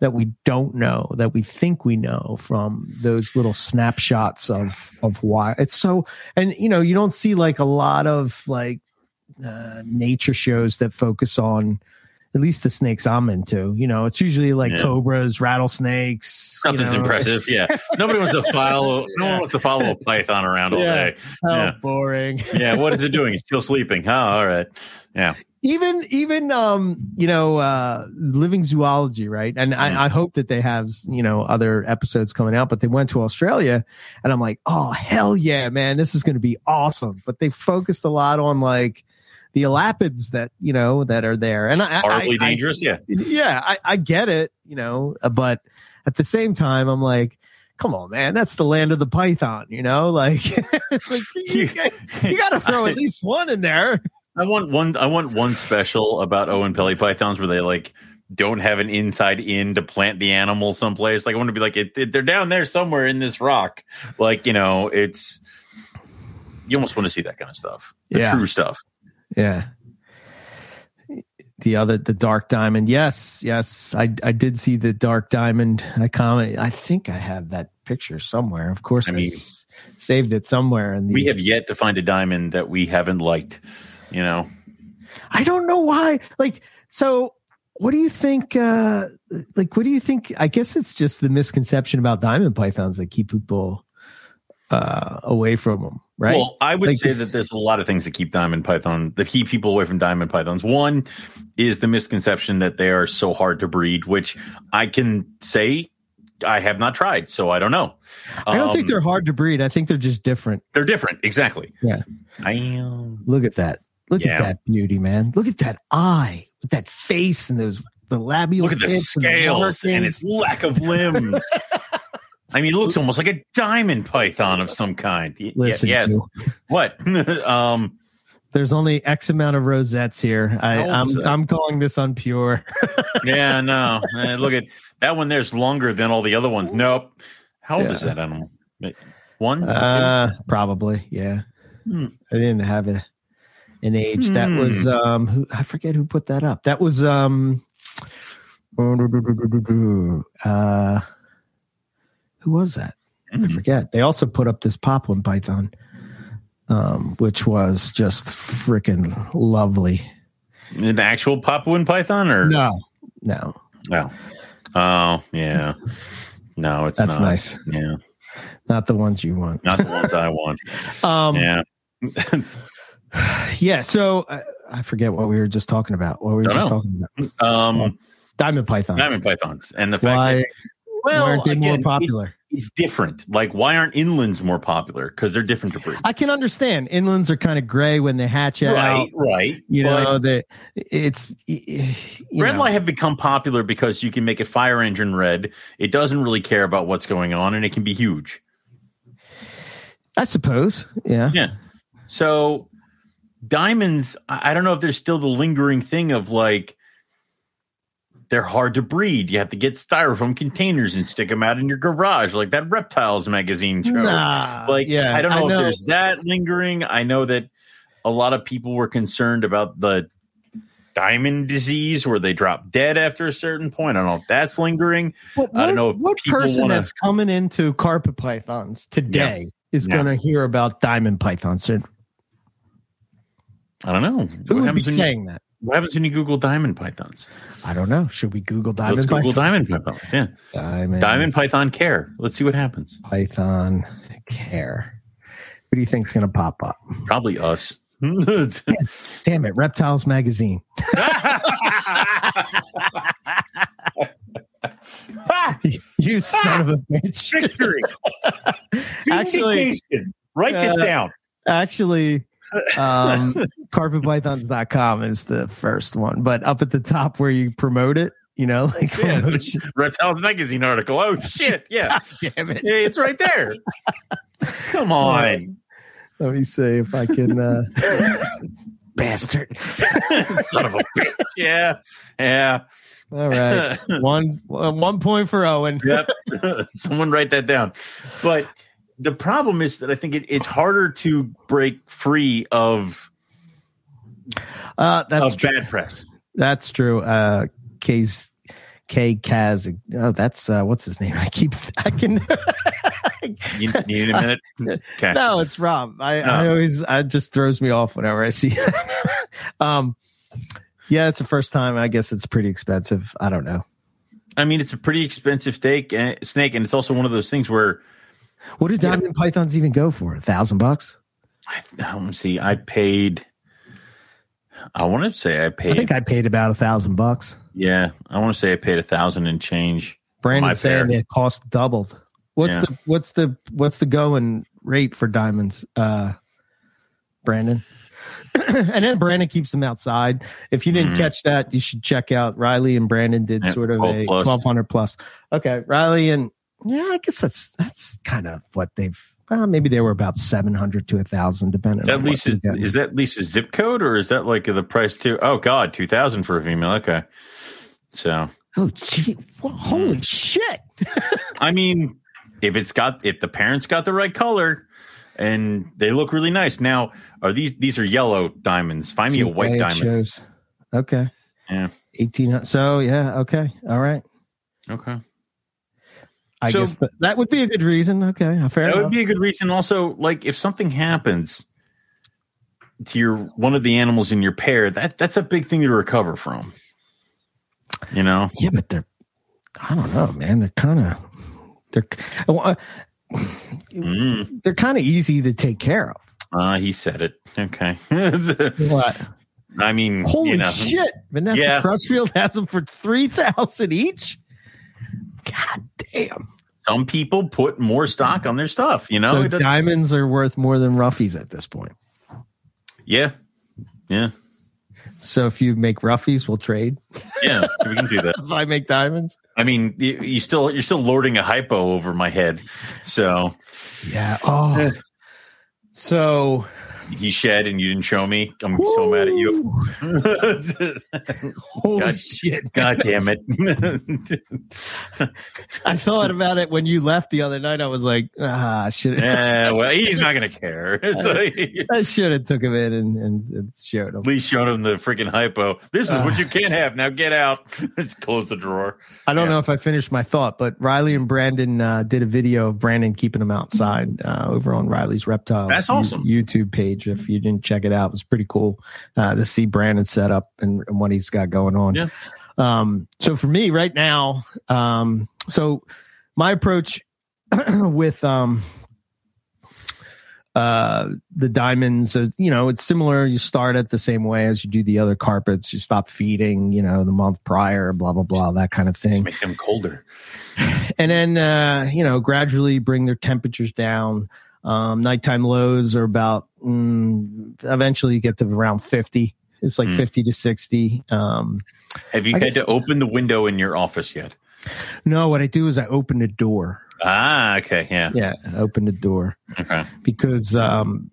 S1: that we don't know that we think we know from those little snapshots of of why it's so and you know you don't see like a lot of like uh, nature shows that focus on at least the snakes I'm into. You know, it's usually like
S2: Yeah.
S1: cobras, rattlesnakes. you
S2: Nothing's
S1: know.
S2: impressive. Yeah. *laughs* Nobody wants to follow. No one wants to follow a python around all
S1: Yeah.
S2: day.
S1: How
S2: Yeah.
S1: boring. *laughs*
S2: Yeah. What is it doing? It's still sleeping. Oh, all right. Yeah.
S1: even even um you know uh living zoology right and. I, I hope that they have you know other episodes coming out but they went to australia and i'm like oh hell yeah man this is going to be awesome but they focused a lot on like the elapids that you know that are there and i, I,
S2: Horribly
S1: I-
S2: dangerous. yeah.
S1: yeah I, I get it you know uh, but at the same time i'm like come on man that's the land of the python you know *laughs* like, like you, *laughs* you got to throw at least one in there
S2: I want one. I want one special about Oenpelli pythons where they like don't have an inside in to plant the animal someplace. Like I want to be like it, it- they're down there somewhere in this rock. Like you know, it's you almost want to see that kind of stuff. The
S1: Yeah.
S2: true stuff.
S1: Yeah. The other, the dark diamond. Yes, yes. I I did see the dark diamond. I comment. I think I have that picture somewhere. Of course, I,
S2: I mean-
S1: s- saved it somewhere. And
S2: We have yet to find a diamond that we haven't liked. You know,
S1: I don't know why. Like, so what do you think? uh Like, what do you think? I guess it's just the misconception about diamond pythons that keep people uh away from them, right?
S2: Well, I would
S1: Like-
S2: say that there's a lot of things that keep diamond python that keep people away from diamond pythons. One is the misconception that they are so hard to breed, which I can say I have not tried, so I don't know.
S1: I don't think
S2: Um,
S1: they're hard to breed. I think they're just different.
S2: they're different. Exactly.
S1: Yeah.
S2: I um,
S1: Look at that. Look
S2: Yeah.
S1: at that beauty, man. Look at that eye with that face and those the labial.
S2: look at the
S1: tips and the
S2: scales and its lack of limbs. *laughs* I mean, it looks almost like a diamond python of some kind. Y-
S1: Listen,
S2: yes. What? *laughs* um,
S1: there's only X amount of rosettes here. I,
S2: old
S1: I'm? I'm calling this unpure. *laughs*
S2: yeah, no. Eh, look at that one. There's longer than all the other ones. Nope. How old
S1: Yeah.
S2: is that animal? One.
S1: Uh, probably, yeah.
S2: Hmm.
S1: I didn't have a, an age. That
S2: Hmm.
S1: was um, who, I forget who put that up. That was um, uh, who was that? I
S2: Hmm.
S1: forget. They also put up this Papuan python, um, which was just freaking lovely.
S2: An actual Papuan python, or
S1: No, no,
S2: no? Oh, yeah. No, it's
S1: that's
S2: not.
S1: nice.
S2: Yeah,
S1: Not the ones you want.
S2: not the ones I want. *laughs*
S1: Um,
S2: Yeah.
S1: yeah. So I, I forget what we were just talking about. What we were
S2: Don't
S1: just
S2: know.
S1: talking about.
S2: Um,
S1: Diamond pythons.
S2: diamond pythons, and the fact
S1: Why,
S2: that well,
S1: why aren't they more
S2: again,
S1: popular?
S2: It's different. Like, why aren't inlands more popular? Because they're different to breed.
S1: I can understand. Inlands are kind of gray when they hatch out.
S2: Right, right.
S1: You know, that it's you
S2: red
S1: know.
S2: light have become popular because you can make a fire engine red. It doesn't really care about what's going on, and it can be huge.
S1: I suppose. Yeah.
S2: Yeah. So diamonds, I don't know if there's still the lingering thing of like they're hard to breed. You have to get styrofoam containers and stick them out in your garage, like that Reptiles magazine show.
S1: Nah,
S2: like
S1: yeah,
S2: I don't know,
S1: I know.
S2: if there's that lingering. I know that a lot of people were concerned about the diamond disease where they drop dead after a certain point. I don't know if that's lingering.
S1: But
S2: I don't
S1: what-
S2: know if
S1: what person
S2: wanna-
S1: that's coming into carpet pythons today is
S2: Yeah.
S1: going to hear about diamond python syndrome.
S2: I don't know.
S1: Who
S2: what
S1: would be
S2: when you,
S1: saying that?
S2: What happens when you Google diamond pythons?
S1: I don't know. Should we Google diamond
S2: Let's Google
S1: python?
S2: diamond pythons. Yeah.
S1: Diamond,
S2: Diamond python care. Let's see what happens.
S1: python care. Who do you think's going to pop up?
S2: Probably us. *laughs*
S1: Damn it, Reptiles Magazine. *laughs* you son of a bitch.
S2: Victory. *laughs*
S1: Actually,
S2: write this
S1: uh,
S2: down.
S1: actually, um, *laughs* carpetpythons.com is the first one, but up at the top where you promote it, you know, like
S2: Yeah. Reptiles magazine article. Oh shit! Yeah, *laughs*
S1: damn it.
S2: yeah, it's right there. *laughs* Come on,
S1: Let me see if I can. Uh, bastard.
S2: son of a bitch. Yeah, yeah.
S1: All right, one uh, one point for Owen.
S2: yep. Someone write that down. But the problem is that I think it, it's harder to break free of,
S1: Uh, that's
S2: of bad press.
S1: That's true. Uh, K's K Kaz. Oh, that's uh, what's his name? *laughs* I keep. I can. *laughs*
S2: You need a minute? Okay.
S1: no, it's Rob. I,
S2: No.
S1: I always. It just throws me off whenever I see. *laughs* um, yeah, it's the first time. I guess it's pretty expensive. I don't know.
S2: I mean, it's a pretty expensive steak, uh, snake, and it's also one of those things where
S1: What do diamond pythons even go for? A thousand bucks?
S2: I, want to see. I paid. I want to say I paid.
S1: I think I paid about a thousand bucks.
S2: yeah, I want to say I paid a thousand and change.
S1: Brandon saying
S2: pair.
S1: the cost doubled. What's
S2: Yeah.
S1: the what's the what's the going rate for diamonds, uh, Brandon? *clears throat* and then Brandon keeps them outside. If you didn't
S2: Mhm.
S1: catch that, you should check out Riley and Brandon did
S2: Yeah,
S1: sort of
S2: 12
S1: a
S2: plus.
S1: twelve hundred plus. Okay, Riley and yeah, I guess that's that's kind of what they've. Well, maybe they were about seven hundred to a thousand, depending.
S2: Is that
S1: on what
S2: Lisa's? Is that Lisa's zip code, or is that like the price too? Oh God, two thousand for a female. Okay, so
S1: Oh, gee, well, holy
S2: Mm.
S1: shit! *laughs*
S2: I mean, if it's got if the parents got the right color and they look really nice. Now, are these these are yellow diamonds? Find me a white diamond.
S1: shows. Okay,
S2: Yeah.
S1: eighteen. So yeah, okay, all right.
S2: Okay.
S1: I
S2: So-
S1: guess that, that would be a good reason. Okay, fair
S2: That
S1: enough.
S2: would be a good reason. Also, like if something happens to your one of the animals in your pair, that that's a big thing to recover from. You know,
S1: yeah, but they're I don't know, man. They're kind of they're uh,
S2: mm.
S1: they're kind of easy to take care of.
S2: uh, he said it. Okay. *laughs*
S1: What?
S2: I mean,
S1: Holy
S2: you know,
S1: shit! Vanessa
S2: Yeah.
S1: Crutchfield has them for three thousand each. Damn!
S2: some people put more stock on their stuff. You know,
S1: so diamonds are worth more than roughies at this point.
S2: yeah, yeah,
S1: So if you make roughies, we'll trade.
S2: yeah. We can do that. *laughs*
S1: If I make diamonds,
S2: I mean, you, you still you're still lording a hypo over my head. So
S1: yeah. Oh, so
S2: he shed, and you didn't show me. I'm so mad at you. *laughs*
S1: Holy
S2: God-
S1: shit!
S2: God damn it. *laughs*
S1: I thought about it when you left the other night. I was like, ah, should
S2: yeah, *laughs* well, he's not going to care. Like,
S1: I should have took him in and, and, and showed him.
S2: at least showed him the freaking hypo. This is what you can't have. Now get out. Let's close the drawer.
S1: I don't
S2: Yeah.
S1: know if I finished my thought, but Riley and Brandon uh, did a video of Brandon keeping him outside uh, over on Riley's Reptiles.
S2: That's awesome.
S1: YouTube page. If you didn't check it out, it was pretty cool uh, to see Brandon set up and, and what he's got going on.
S2: Yeah.
S1: Um, so for me right now, um, so my approach *clears throat* with um, uh, the diamonds, is, you know, it's similar. You start it the same way as you do the other carpets. You stop feeding, you know, the month prior, blah blah blah, that kind of thing
S2: Make them colder.
S1: and then uh, you know gradually bring their temperatures down. Um, nighttime lows are about mm, eventually you get to around fifty. It's like
S2: Mm.
S1: fifty to sixty. Um,
S2: Have you
S1: I
S2: had
S1: guess-
S2: to open the window in your office yet?
S1: no, what I do is I open the door.
S2: Ah, okay. Yeah.
S1: Yeah, open the door
S2: Okay.
S1: because um,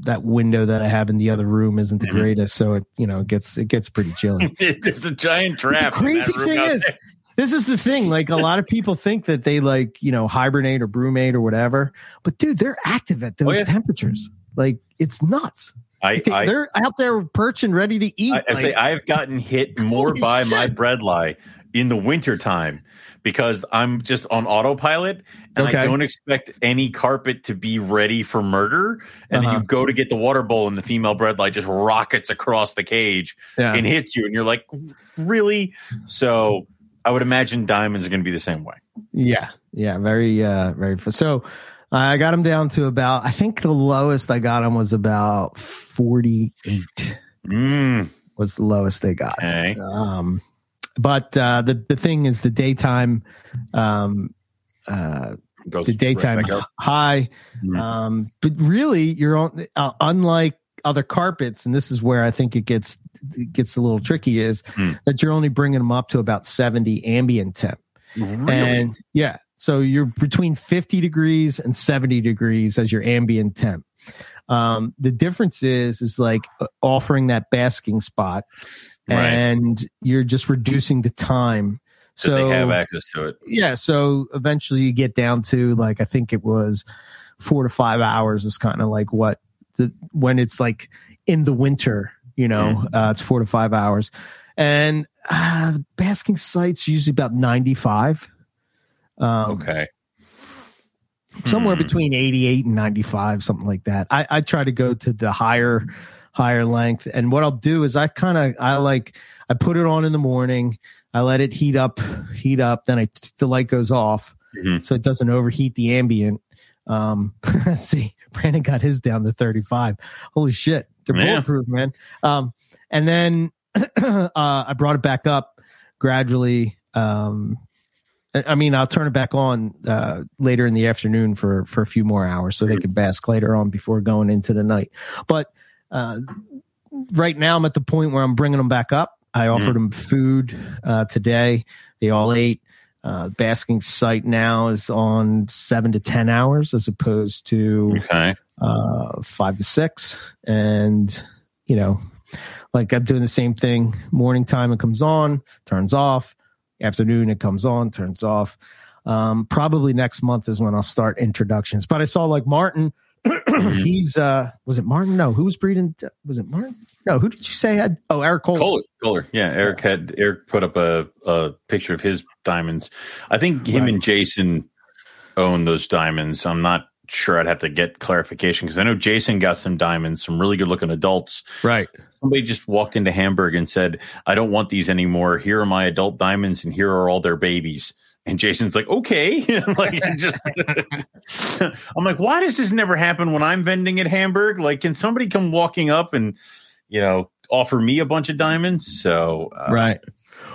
S1: that window that I have in the other room isn't the
S2: Mhm.
S1: greatest, so it you know it gets it gets pretty chilly. *laughs*
S2: There's a giant trap.
S1: the
S2: in that
S1: crazy
S2: room
S1: thing is,
S2: there.
S1: This is the thing. *laughs* Like a lot of people think that they like you know hibernate or brumate or whatever, but dude, they're active at those
S2: Oh, yeah.
S1: temperatures. Like it's nuts.
S2: I, I,
S1: they're out there perching, ready to eat.
S2: I, I
S1: like-
S2: say I've gotten hit *laughs* more by my
S1: shit.
S2: Bredli in the wintertime because I'm just on autopilot and
S1: Okay.
S2: I don't expect any carpet to be ready for murder. And then
S1: Uh-huh.
S2: you go to get the water bowl and the female Bredli just rockets across the cage
S1: yeah.
S2: and hits you and you're like, really? So I would imagine diamonds are going to be the same way.
S1: Yeah, yeah, very, uh, very. F- so I got him down to about. I think the lowest I got him was about forty-eight.
S2: Mm,
S1: Was the lowest they got.
S2: okay.
S1: Um, but uh, the the thing is, the daytime, um, uh,
S2: Goes
S1: the daytime
S2: up.
S1: high.
S2: Mhm.
S1: Um, but really, you're on. Uh, unlike other carpets, and this is where I think it gets it gets a little tricky. Is
S2: Hmm.
S1: that you're only bringing them up to about seventy ambient temp.
S2: Really?
S1: And yeah, so you're between 50 degrees and 70 degrees as your ambient temp. Um, the difference is, is like uh, offering that basking spot
S2: Right.
S1: and you're just reducing the time.
S2: so
S1: So
S2: they have access to it.
S1: yeah, so eventually you get down to like, I think it was four to five hours is kind of like what the, when it's like in the winter, you know, uh, it's four to five hours. And uh, the basking site's usually about 95. Um,
S2: Okay.
S1: somewhere
S2: Hmm.
S1: between 88 and 95 something like that i, I try to go to the higher higher length and what i'll do is i kind of i like i put it on in the morning i let it heat up heat up then i the light goes off
S2: Mhm.
S1: so it doesn't overheat the ambient um *laughs* see *laughs* brandon got his down to 35 holy shit they're
S2: Yeah.
S1: bulletproof man um and then *clears throat* uh i brought it back up gradually um I mean, I'll turn it back on uh, later in the afternoon for for a few more hours, so they could bask later on before going into the night. But uh, right now, I'm at the point where I'm bringing them back up. I offered them food uh, today. They all ate. Uh, basking site now is on seven to ten hours, as opposed to
S2: Okay.
S1: uh, five to six. And, you know, like I'm doing the same thing. Morning time, it comes on, turns off. Afternoon, it comes on, turns off. Um, probably next month is when I'll start introductions. But I saw like Martin. *clears throat* he's uh was it Martin? No, who was breeding? Was it Martin? No, who did you say had? Oh, Eric Cole.
S2: Kohler, Kohler. Yeah, Eric had Eric put up a, a picture of his diamonds. I think him
S1: Right.
S2: and Jason own those diamonds. I'm not sure. I'd have to get clarification because I know Jason got some diamonds, some really good looking adults.
S1: Right.
S2: Somebody just walked into Hamburg and said, "I don't want these anymore. Here are my adult diamonds, and here are all their babies." And Jason's like, "Okay," *laughs* like *laughs* just. I'm like, why does this never happen when I'm vending at Hamburg? Like, can somebody come walking up and, you know, offer me a bunch of diamonds? So, uh,
S1: right.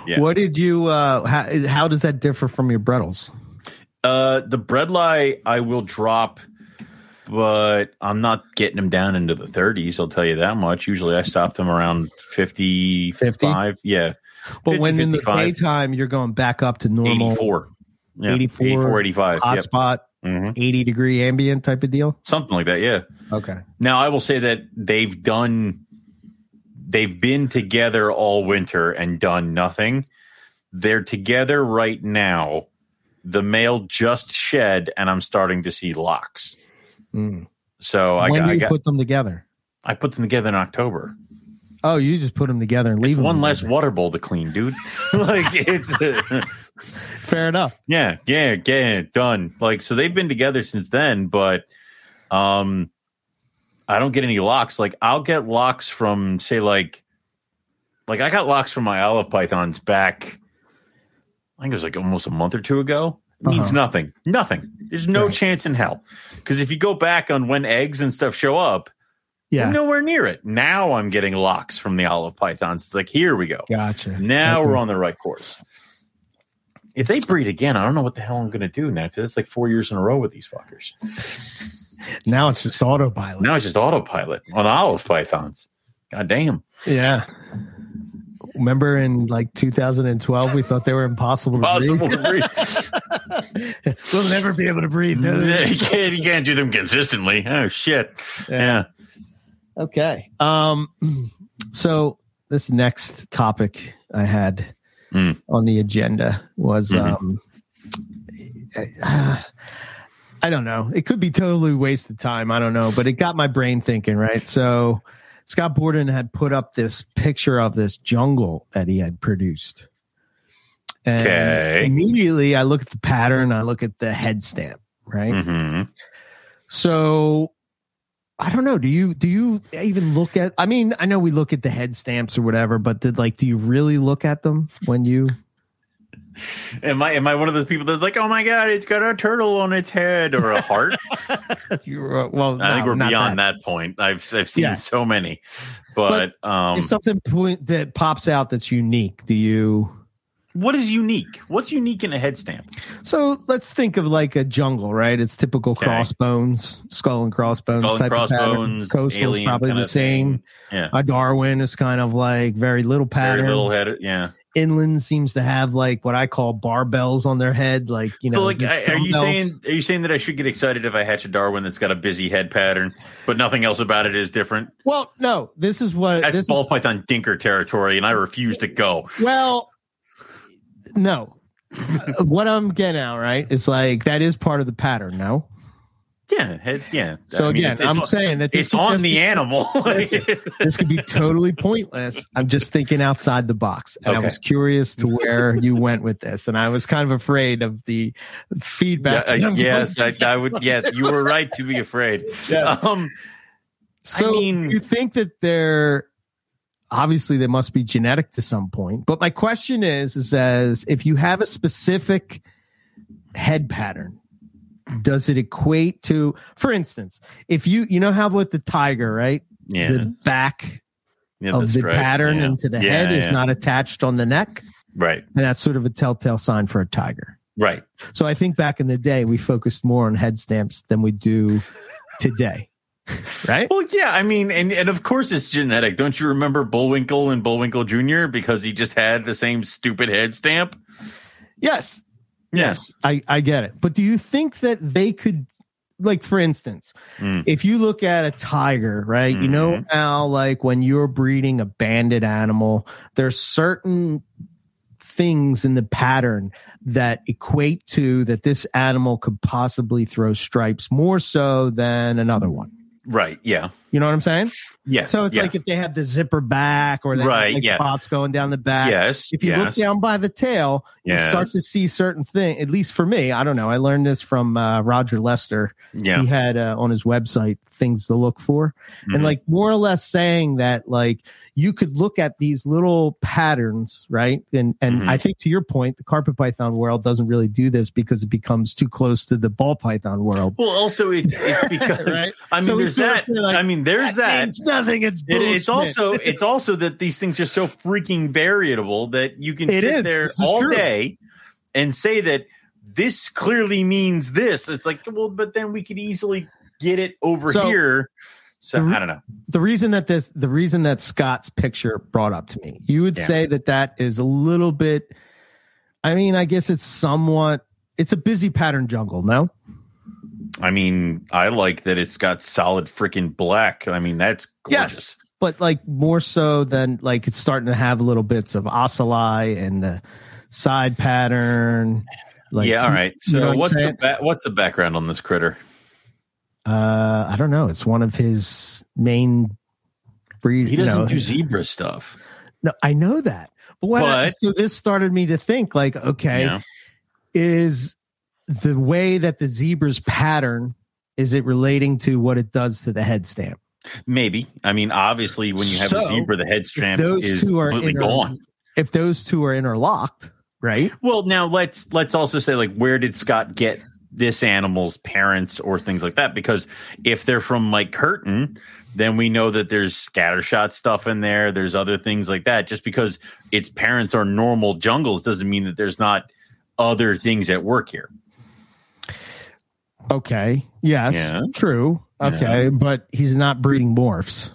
S2: yeah.
S1: What did you uh how, how does that differ from your Bredlis?
S2: Uh, the Bredli I will drop, but I'm not getting them down into the 30s. I'll tell you that much. Usually, I stop them around 50, 55. Yeah,
S1: But
S2: 50,
S1: when in the
S2: 55.
S1: daytime you're going back up to normal
S2: 84. Yeah,
S1: 84,
S2: 84, 85.
S1: hot
S2: Yep.
S1: spot,
S2: Mhm.
S1: 80 degree ambient type of deal.
S2: Something like that. Yeah.
S1: Okay.
S2: Now, I will say that they've done, they've been together all winter and done nothing. They're together right now. The male just shed, and I'm starting to see locks.
S1: Mm.
S2: So I
S1: when
S2: got, I
S1: you
S2: got,
S1: put them together?
S2: I put them together in October.
S1: Oh, you just put them together and leave
S2: one less
S1: together.
S2: water bowl to clean, dude. *laughs* *laughs* like it's
S1: Fair enough.
S2: yeah, yeah, yeah, done. Like so they've been together since then, but um I don't get any locks. Like I'll get locks from say like like I got locks from my olive pythons back I think it was like almost a month or two ago. It means
S1: Uh-huh.
S2: nothing. Nothing. There's no
S1: Right.
S2: chance in hell. Because if you go back on when eggs and stuff show up,
S1: Yeah.
S2: nowhere near it. Now I'm getting locks from the olive pythons. It's like here we go.
S1: Gotcha.
S2: Now
S1: Okay.
S2: we're on the right course. If they breed again, I don't know what the hell I'm going to do now because it's like four years in a row with these fuckers.
S1: Now it's just autopilot.
S2: Now it's just autopilot on olive pythons. God damn.
S1: Yeah. Remember in like 2012, we thought they were impossible to
S2: Possible to breed.
S1: we'll *laughs* never be able to breed
S2: you, can't, you can't do them consistently. Oh, shit. Yeah.
S1: Okay. Um. *clears throat* So this next topic I had
S2: Mm.
S1: on the agenda was
S2: Mhm.
S1: um. uh, I don't know. It could be totally wasted time. I don't know, but it got my brain thinking. Right. So Scott Borden had put up this picture of this jungle that he had produced. And
S2: Okay.
S1: immediately I look at the pattern, I look at the head stamp, right?
S2: hmm
S1: So I don't know. Do you do you even look at I mean, I know we look at the head stamps or whatever, but did like do you really look at them when you *laughs*
S2: Am I am I one of those people that's like, oh my god, it's got a turtle on its head or a heart? *laughs*
S1: you were- well
S2: I think we're beyond that. point. I've I've seen
S1: Yeah.
S2: so many, but, um,
S1: If something point that pops out that's unique, do you
S2: what is unique? What's unique in a head stamp?
S1: So let's think of like a jungle, right? It's typical
S2: Okay.
S1: crossbones, skull and crossbones.
S2: Skull and
S1: type of pattern.
S2: crossbones,
S1: Coastal is probably the same.
S2: thing. Yeah,
S1: A Darwin is kind of like very little
S2: very
S1: pattern.
S2: little head. Yeah.
S1: Inland seems to have like what I call barbells on their head, like you know.
S2: so, like, I- are you saying are you saying that I should get excited if I hatch a Darwin that's got a busy head pattern, but nothing else about it is different?
S1: Well, no. This is what
S2: That's
S1: this
S2: ball
S1: is,
S2: python dinker territory, and I refuse to go.
S1: Well, no. *laughs* what I'm getting at, right, is like that is part of the pattern. No.
S2: Yeah, head. Yeah.
S1: So
S2: I mean,
S1: again,
S2: it's- it's
S1: I'm
S2: on-
S1: saying that this
S2: it's on the
S1: be-
S2: animal. *laughs*
S1: Listen, this could be totally pointless. I'm just thinking outside the box. And I was curious to where you went with this. And I was kind of afraid of the
S2: Yeah,
S1: feedback.
S2: uh, yes, I, I would. Yeah, you were right to be afraid.
S1: Yeah.
S2: Um,
S1: So
S2: mean-
S1: you think that they're obviously they must be genetic to some point. But my question is, is as if you have a specific head pattern, does it equate to, for instance, if you you know how with the tiger, right?
S2: yeah,
S1: The back
S2: yeah,
S1: of the
S2: right.
S1: pattern
S2: Yeah.
S1: into the
S2: Yeah,
S1: head is not attached on the neck.
S2: right.
S1: And that's sort of a telltale sign for a tiger.
S2: Right.
S1: So I think back in the day, we focused more on head stamps than we do today. *laughs* right?
S2: Well, yeah, I mean, and, and of course it's genetic. Don't you remember Bullwinkle and Bullwinkle Jr. because he just had the same stupid head stamp?
S1: Yes. Yes. I, I get it. But do you think that they could, like, for instance,
S2: Mm.
S1: if you look at a tiger, right? You know
S2: Mhm.
S1: how, like, when you're breeding a banded animal, there's certain things in the pattern that equate to that this animal could possibly throw stripes more so than another one.
S2: Right. Yeah.
S1: You know what I'm saying?
S2: Yes.
S1: So it's
S2: yeah.
S1: like if they have the zipper back or they
S2: Right,
S1: have like
S2: yeah.
S1: spots going down the back.
S2: yes.
S1: If you look down by the tail, you
S2: Yes.
S1: start to see certain things. At least for me, I don't know. I learned this from uh, Roger Lester.
S2: yeah.
S1: He had uh, on his website things to look for,
S2: Mhm.
S1: and like more or less saying that like you could look at these little patterns, right? And and
S2: Mhm.
S1: I think to your point, the carpet python world doesn't really do this because it becomes too close to the ball python world.
S2: well, also it, it's *laughs* because
S1: Right?
S2: I mean,
S1: So
S2: there's
S1: it's sort of
S2: that.
S1: like,
S2: I mean, there's that.
S1: It's nothing. It's
S2: It- it's also it's also that these things are so freaking variable that you can
S1: It
S2: sit
S1: is.
S2: there
S1: This
S2: all day and say that this clearly means this. It's like, well, but then we could easily get it over
S1: So-
S2: here. So
S1: re-
S2: I don't know.
S1: the reason that this the reason that Scott's picture brought up to me, you would
S2: Yeah.
S1: say that that is a little bit. I mean, I guess it's somewhat. It's a busy pattern jungle, no?
S2: I mean, I like that it's got solid freaking black. I mean, that's gorgeous.
S1: Yes. But like more so than like it's starting to have little bits of ocelli and the side pattern. Like,
S2: yeah. All right.
S1: you know
S2: So
S1: what
S2: what's the ba- what's the background on this critter?
S1: Uh, I don't know. It's one of his main breed.
S2: He doesn't
S1: know,
S2: do zebra stuff.
S1: No, I know that. But what? I- so this started me to think like, okay,
S2: Yeah.
S1: is the way that the zebra's pattern is it relating to what it does to the head stamp?
S2: Maybe. I mean, obviously, when you have
S1: So,
S2: a zebra, the head
S1: those
S2: is
S1: two are
S2: completely
S1: inter-
S2: gone.
S1: If those two are interlocked, right?
S2: Well, now let's let's also say like where did Scott get this animal's parents or things like that? Because if they're from Mike Curtin, then we know that there's scattershot stuff in there. There's other things like that. Just because its parents are normal jungles doesn't mean that there's not other things at work here.
S1: Okay. Yes.
S2: Yeah.
S1: True. Okay. But he's not breeding morphs.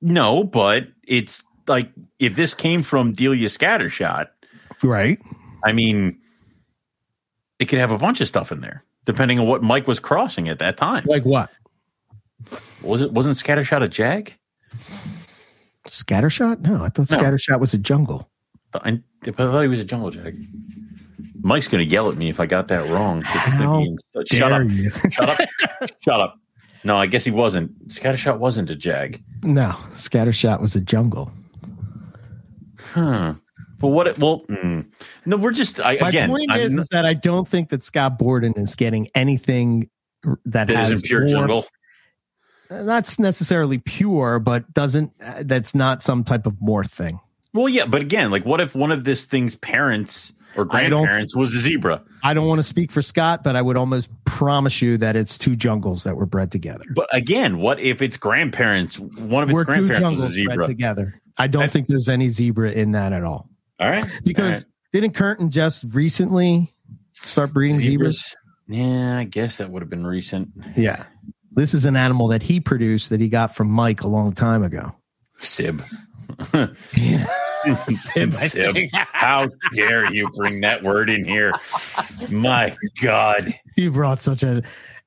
S2: No, but it's like if this came from Delia Scattershot,
S1: Right.
S2: I mean, it could have a bunch of stuff in there, depending on what Mike was crossing at that time.
S1: Like what?
S2: Was it wasn't Scattershot a jag?
S1: Scattershot? No, I thought
S2: No.
S1: Scattershot was a jungle.
S2: I, I thought he was a jungle jag. Mike's gonna yell at me if I got that wrong. 'cause he's
S1: How
S2: thinking- Shut up! Shut up! *laughs* Shut up! No, I guess he wasn't. Scattershot wasn't a jag.
S1: no, Scattershot was a jungle.
S2: Huh. But what? It, well, mm. no, we're just I,
S1: My
S2: again.
S1: point
S2: I'm
S1: is, is that I don't think that Scott Borden is getting anything that,
S2: that
S1: has
S2: isn't pure
S1: more-
S2: jungle.
S1: That's necessarily pure, but doesn't. uh, That's not some type of more thing.
S2: Well, yeah, but again, like, what if one of this thing's parents or grandparents was a zebra?
S1: I don't want to speak for Scott, but I would almost promise you that it's two jungles that were bred together.
S2: But again, what if its grandparents, one of its
S1: We're two
S2: grandparents was a
S1: jungles bred
S2: zebra?
S1: together. I don't
S2: I-
S1: think there's any zebra in that at all.
S2: All right,
S1: Because didn't Curtin just recently start breeding zebras?
S2: Yeah, I guess that would have been recent.
S1: Yeah. This is an animal that he produced that he got from Mike a long time ago.
S2: Sib. *laughs*
S1: Yeah. *laughs*
S2: Sib, *laughs* Sib. How dare you bring that word in here? My God.
S1: You brought such a.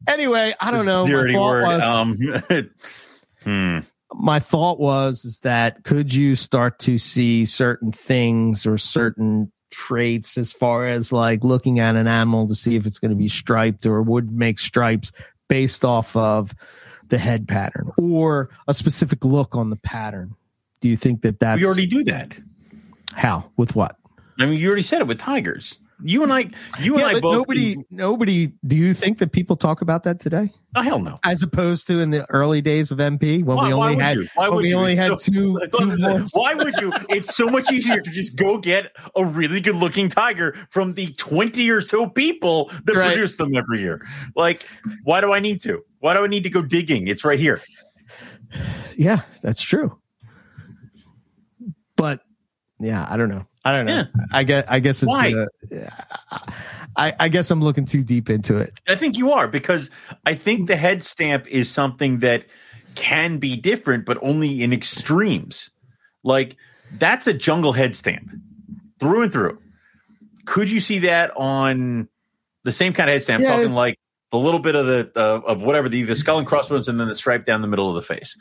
S1: Anyway, I don't know. My
S2: Dirty
S1: thought
S2: word.
S1: was,
S2: Um, *laughs* hmm.
S1: my thought was is that could you start to see certain things or certain traits as far as like looking at an animal to see if it's going to be striped or would make stripes based off of the head pattern or a specific look on the pattern do you think that that's
S2: We already do that.
S1: how with what
S2: I mean, you already said it with tigers. You and I, you and I
S1: but
S2: both.
S1: nobody nobody do you think that people talk about that today
S2: oh, hell no.
S1: as opposed to in the early days of mp when
S2: Why-
S1: we only had when
S2: would
S1: we
S2: you?
S1: only
S2: It's
S1: had
S2: so-
S1: two, *laughs* two. *laughs*
S2: Why would you? It's so much easier to just go get a really good looking tiger from the 20 or so people that
S1: Right.
S2: produce them every year. Like, why do I need to? Why do I need to go digging? It's right here.
S1: Yeah, that's true. But yeah, I don't know. I don't know.
S2: Yeah.
S1: I guess I guess it's
S2: Why?
S1: uh, I I guess I'm looking too deep into it.
S2: I think you are because I think the head stamp is something that can be different, but only in extremes. Like that's a jungle head stamp through and through. Could you see that on the same kind of head stamp?
S1: Yeah,
S2: talking like the little bit of the uh, of whatever the the skull and crossbones, and then the stripe down the middle of the face.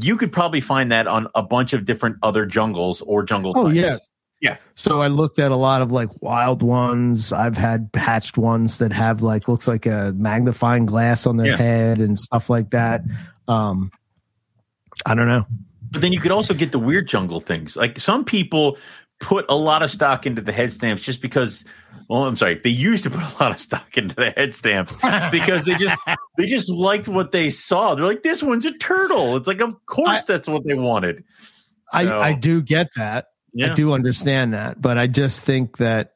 S2: You could probably find that on a bunch of different other jungles or jungle.
S1: Oh,
S2: types.
S1: yeah. So I looked at a lot of like wild ones. I've had patched ones that have like looks like a magnifying glass on their
S2: Yeah.
S1: head and stuff like that. Um I don't know.
S2: But then you could also get the weird jungle things. Like some people put a lot of stock into the head stamps just because well, I'm sorry, they used to put a lot of stock into the head stamps because they just they just liked what they saw. They're like, this one's a turtle. It's like, of course
S1: I-
S2: that's what they wanted.
S1: I I do get that.
S2: Yeah.
S1: I do understand that, but I just think that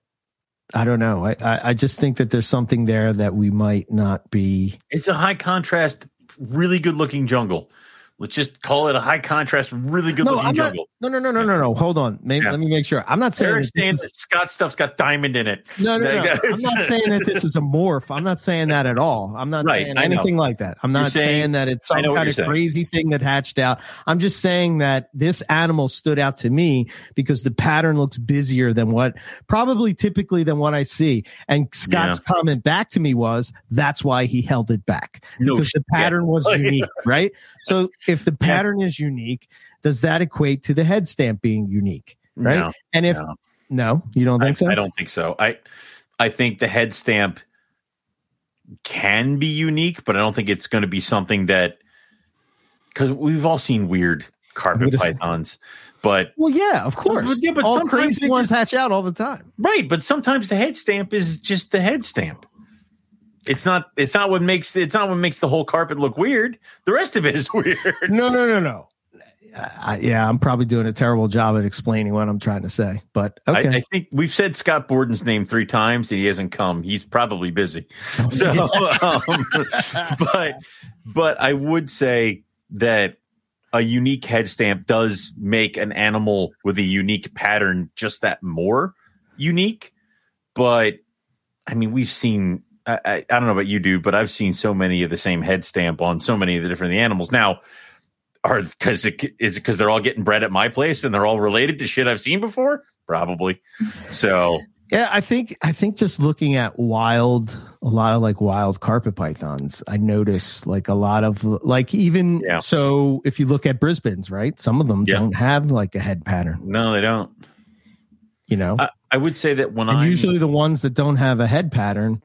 S1: I don't know. I, I I just think that there's something there that we might not be
S2: It's a high contrast, really good looking jungle. Let's just call it a high contrast, really good
S1: No,
S2: looking
S1: I'm not- No, no, no, no, no, no. Hold on. Maybe,
S2: Yeah.
S1: Let me make sure. I'm not saying
S2: saying
S1: is,
S2: that Scott stuff's got diamond in it.
S1: no, no, no. I'm not *laughs* saying that this is a morph. I'm not saying that at all. I'm not
S2: Right,
S1: saying anything like that. I'm not
S2: saying-
S1: saying, that it's some kind of
S2: saying.
S1: crazy thing that hatched out. I'm just saying that this animal stood out to me because the pattern looks busier than what probably typically than what I see. And Scott's comment back to me was that's why he held it back
S2: No
S1: because the pattern was *laughs* unique, right? So if the pattern is unique, does that equate to the head stamp being unique? Right.
S2: No,
S1: and if
S2: no.
S1: no, you don't
S2: I,
S1: think so?
S2: I don't think so. I I think the head stamp can be unique, but I don't think it's going to be something that because we've all seen weird carpet pythons, but
S1: Well, yeah, of course.
S2: Yeah, but
S1: all crazy ones hatch out all the time.
S2: right. But sometimes the head stamp is just the head stamp. It's not. It's not what makes. It's not what makes the whole carpet look weird. The rest of it is *laughs* weird.
S1: No, no, no, no. I, yeah, I'm probably doing a terrible job at explaining what I'm trying to say, but okay.
S2: I, I think we've said Scott Borden's name three times and he hasn't come. He's probably busy. *laughs* So, *laughs* um, but but I would say that a unique head stamp does make an animal with a unique pattern just that more unique. But I mean, we've seen. I, I, I don't know about you, dude, but I've seen so many of the same head stamp on so many of the different the animals. Now, are because it is because they're all getting bred at my place and they're all related to shit I've seen before? Probably. So
S1: Yeah, I think I think just looking at wild, a lot of like wild carpet pythons, I notice like a lot of like even
S2: Yeah.
S1: so if you look at Brisbane's, right? Some of them
S2: Yeah.
S1: don't have like a head pattern,
S2: No, they don't.
S1: you know.
S2: I, I would say that when I
S1: usually the ones that don't have a head pattern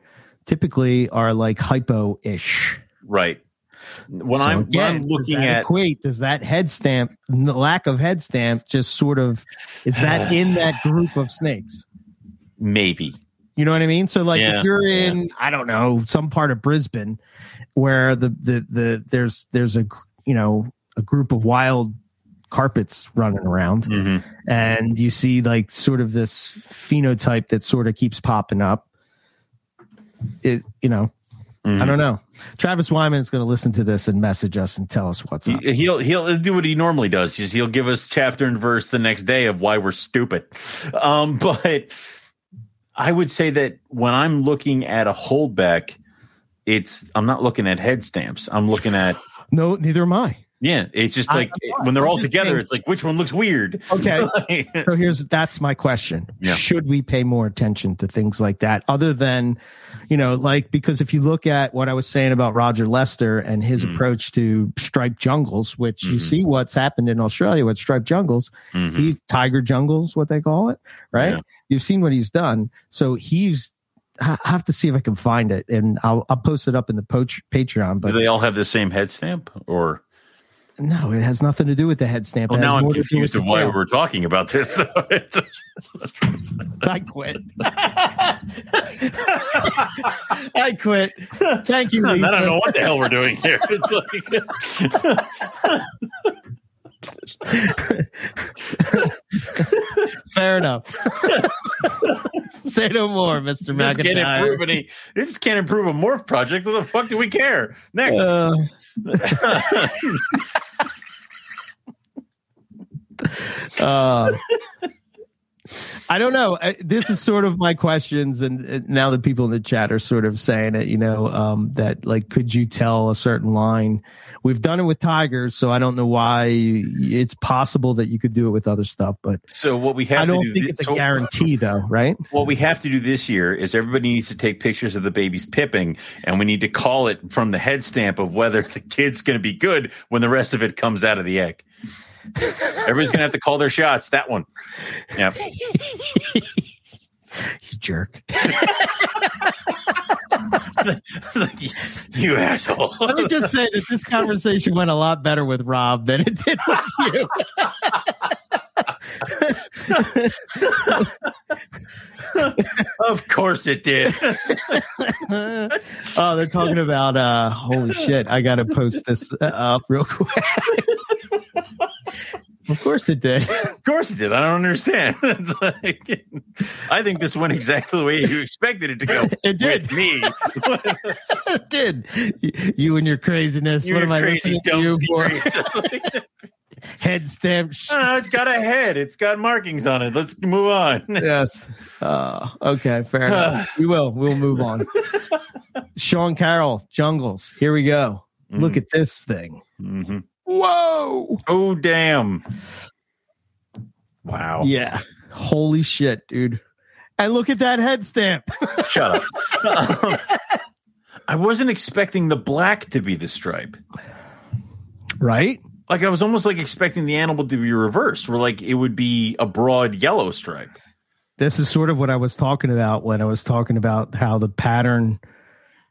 S1: typically are like hypo-ish.
S2: right when
S1: So
S2: I'm when
S1: again,
S2: I'm
S1: does
S2: looking at
S1: equate, does that head stamp, lack of head stamp, just sort of is that *sighs* in that group of snakes?
S2: maybe
S1: You know what I mean? So like
S2: Yeah,
S1: if you're in, I don't know, some part of Brisbane where the the the there's there's a you know a group of wild carpets running around
S2: Mhm.
S1: and you see like sort of this phenotype that sort of keeps popping up. It you know, I
S2: Mhm.
S1: don't know. Travis Wyman is going to listen to this and message us and tell us what's up.
S2: He- He'll he'll do what he normally does. Is he'll give us chapter and verse the next day of why we're stupid. Um, *laughs* but I would say that when I'm looking at a holdback, it's I'm not looking at head stamps. I'm looking at
S1: No, neither am I.
S2: yeah. It's just like
S1: I'm
S2: when they're all together, it's like which one looks weird.
S1: Okay. *laughs* So here's that's my question.
S2: Yeah.
S1: Should we pay more attention to things like that other than, you know, like because if you look at what I was saying about Roger Lester and his
S2: Mhm.
S1: approach to striped jungles, which you
S2: Mhm.
S1: see what's happened in Australia with striped jungles,
S2: Mhm.
S1: he's tiger jungles, what they call it, right?
S2: Yeah.
S1: You've seen what he's done. So he's I have to see if I can find it and I'll I'll post it up in the poach, Patreon.
S2: Do
S1: But
S2: they all have the same head stamp or?
S1: No, it has nothing to do with the head stamp.
S2: Well, now I'm
S1: more to do
S2: confused of why we're talking about this. *laughs*
S1: I quit. *laughs* I quit. Thank you, *laughs*
S2: I don't know what the hell we're doing here. It's like,
S1: Fair enough. Say no more, Mr.
S2: this can't improve
S1: McIntyre.
S2: any. This can't improve a morph project. What the fuck do we care? Next.
S1: Uh, uh, I don't know. This is sort of my questions, and now the people in the chat are sort of saying it. You know, um, that like, could you tell a certain line? We've done it with tigers, so I don't know why it's possible that you could do it with other stuff, but
S2: so what we have
S1: I don't
S2: do
S1: think
S2: thi-
S1: it's a guarantee, though, right? *laughs*
S2: What we have to do this year is everybody needs to take pictures of the babies pipping, and we need to call it from the head stamp of whether *laughs* the kid's going to be good when the rest of it comes out of the egg. *laughs* Everybody's going to have to call their shots. That one. Yeah. *laughs*
S1: you jerk. *laughs*
S2: you asshole.
S1: Let me just say that this conversation went a lot better with Rob than it did with you.
S2: of course it did.
S1: oh, they're talking about uh holy shit. I gotta post this uh, up real quick. *laughs* of course it did. *laughs*
S2: Of course it did. I don't understand. *laughs* It's like- I think this went exactly the way you expected it to go.
S1: It did.
S2: With me.
S1: It did. You and your craziness.
S2: You
S1: what am I listening to you for? Head stamp.
S2: don't know, it's got a head. It's got markings on it. Let's move on.
S1: yes. Uh, okay, fair enough. *sighs* We will. We'll move on. Sean Carroll, Jungles. Here we go. Look at this thing.
S2: Mhm.
S1: Whoa.
S2: Oh damn! Wow.
S1: Yeah. Holy shit, dude. And look at that head stamp.
S2: Shut up. Um, *laughs* I wasn't expecting the black to be the stripe.
S1: right?
S2: Like I was almost like expecting the animal to be reversed, where like it would be a broad yellow stripe.
S1: This is sort of what I was talking about when I was talking about how the pattern,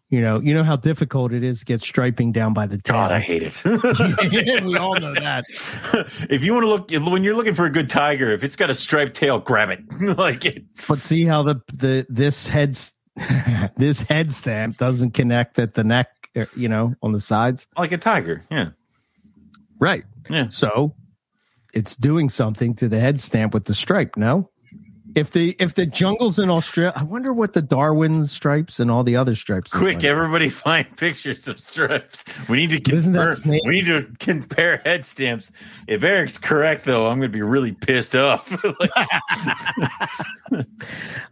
S1: you know, you know how difficult it is to get striping down by the tail.
S2: God, I hate it. *laughs* *laughs*
S1: we all know that.
S2: if you want to look when you're looking for a good tiger, if it's got a striped tail, grab it. *laughs* like it.
S1: But see how the the this head this head stamp doesn't connect at the neck, uh, you know, on the sides.
S2: Like a tiger. Yeah.
S1: Right.
S2: Yeah.
S1: So it's doing something to the head stamp with the stripe. No. If the if the jungles in Australia, I wonder what the Darwin stripes and all the other stripes.
S2: Quick,
S1: like.
S2: everybody find pictures of stripes. We need to
S1: Isn't that
S2: compare, we need to compare head stamps. If Eric's correct though, I'm gonna be really pissed off. *laughs* *laughs*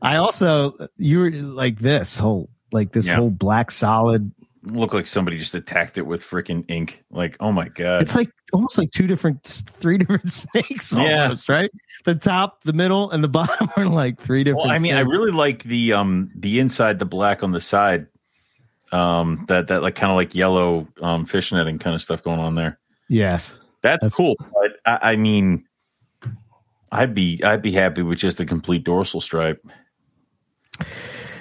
S1: I also you were like this whole like this
S2: Yeah.
S1: whole black solid
S2: look like somebody just attacked it with freaking ink. Like, oh my god,
S1: It's like almost like two different, three *laughs* different snakes,
S2: Yeah.
S1: right. The top, the middle, and the *laughs* bottom are like three different.
S2: Well, I mean, I really like the um the inside, the black on the side. Um, that that like kind of like yellow um fish netting kind of stuff going on there.
S1: yes.
S2: That's,
S1: That's-
S2: cool. But I, I mean, I'd be I'd be happy with just a complete dorsal stripe.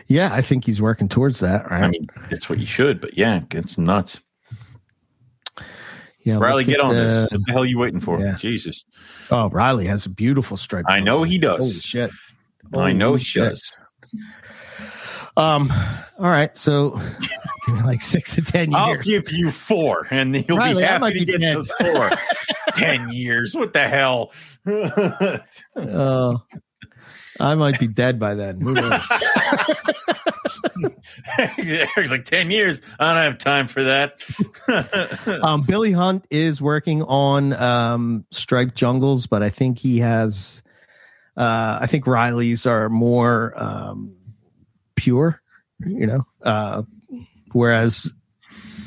S1: Yeah, I think he's working towards that. Right.
S2: I mean, that's what you should. But yeah, it's nuts.
S1: yeah,
S2: Riley, get on
S1: the-
S2: this. What the hell are you waiting for?
S1: Yeah.
S2: Jesus,
S1: Oh, Riley has a beautiful stripe.
S2: I know he does.
S1: Holy shit.
S2: I know
S1: Holy
S2: he
S1: shit.
S2: does.
S1: Um. All right. So, *laughs* give me like six to 10 years.
S2: I'll give you four, and you'll
S1: Riley,
S2: be happy to
S1: be
S2: get
S1: dead.
S2: those four. *laughs* Ten years. What the hell?
S1: Oh, *laughs* I might be dead by then. Who knows? *laughs*
S2: Eric's like ten years. I don't have time for that. *laughs*
S1: um, Billy Hunt is working on um, striped jungles, but I think he has. Uh, I think Riley's are more um, pure, you know. Uh, whereas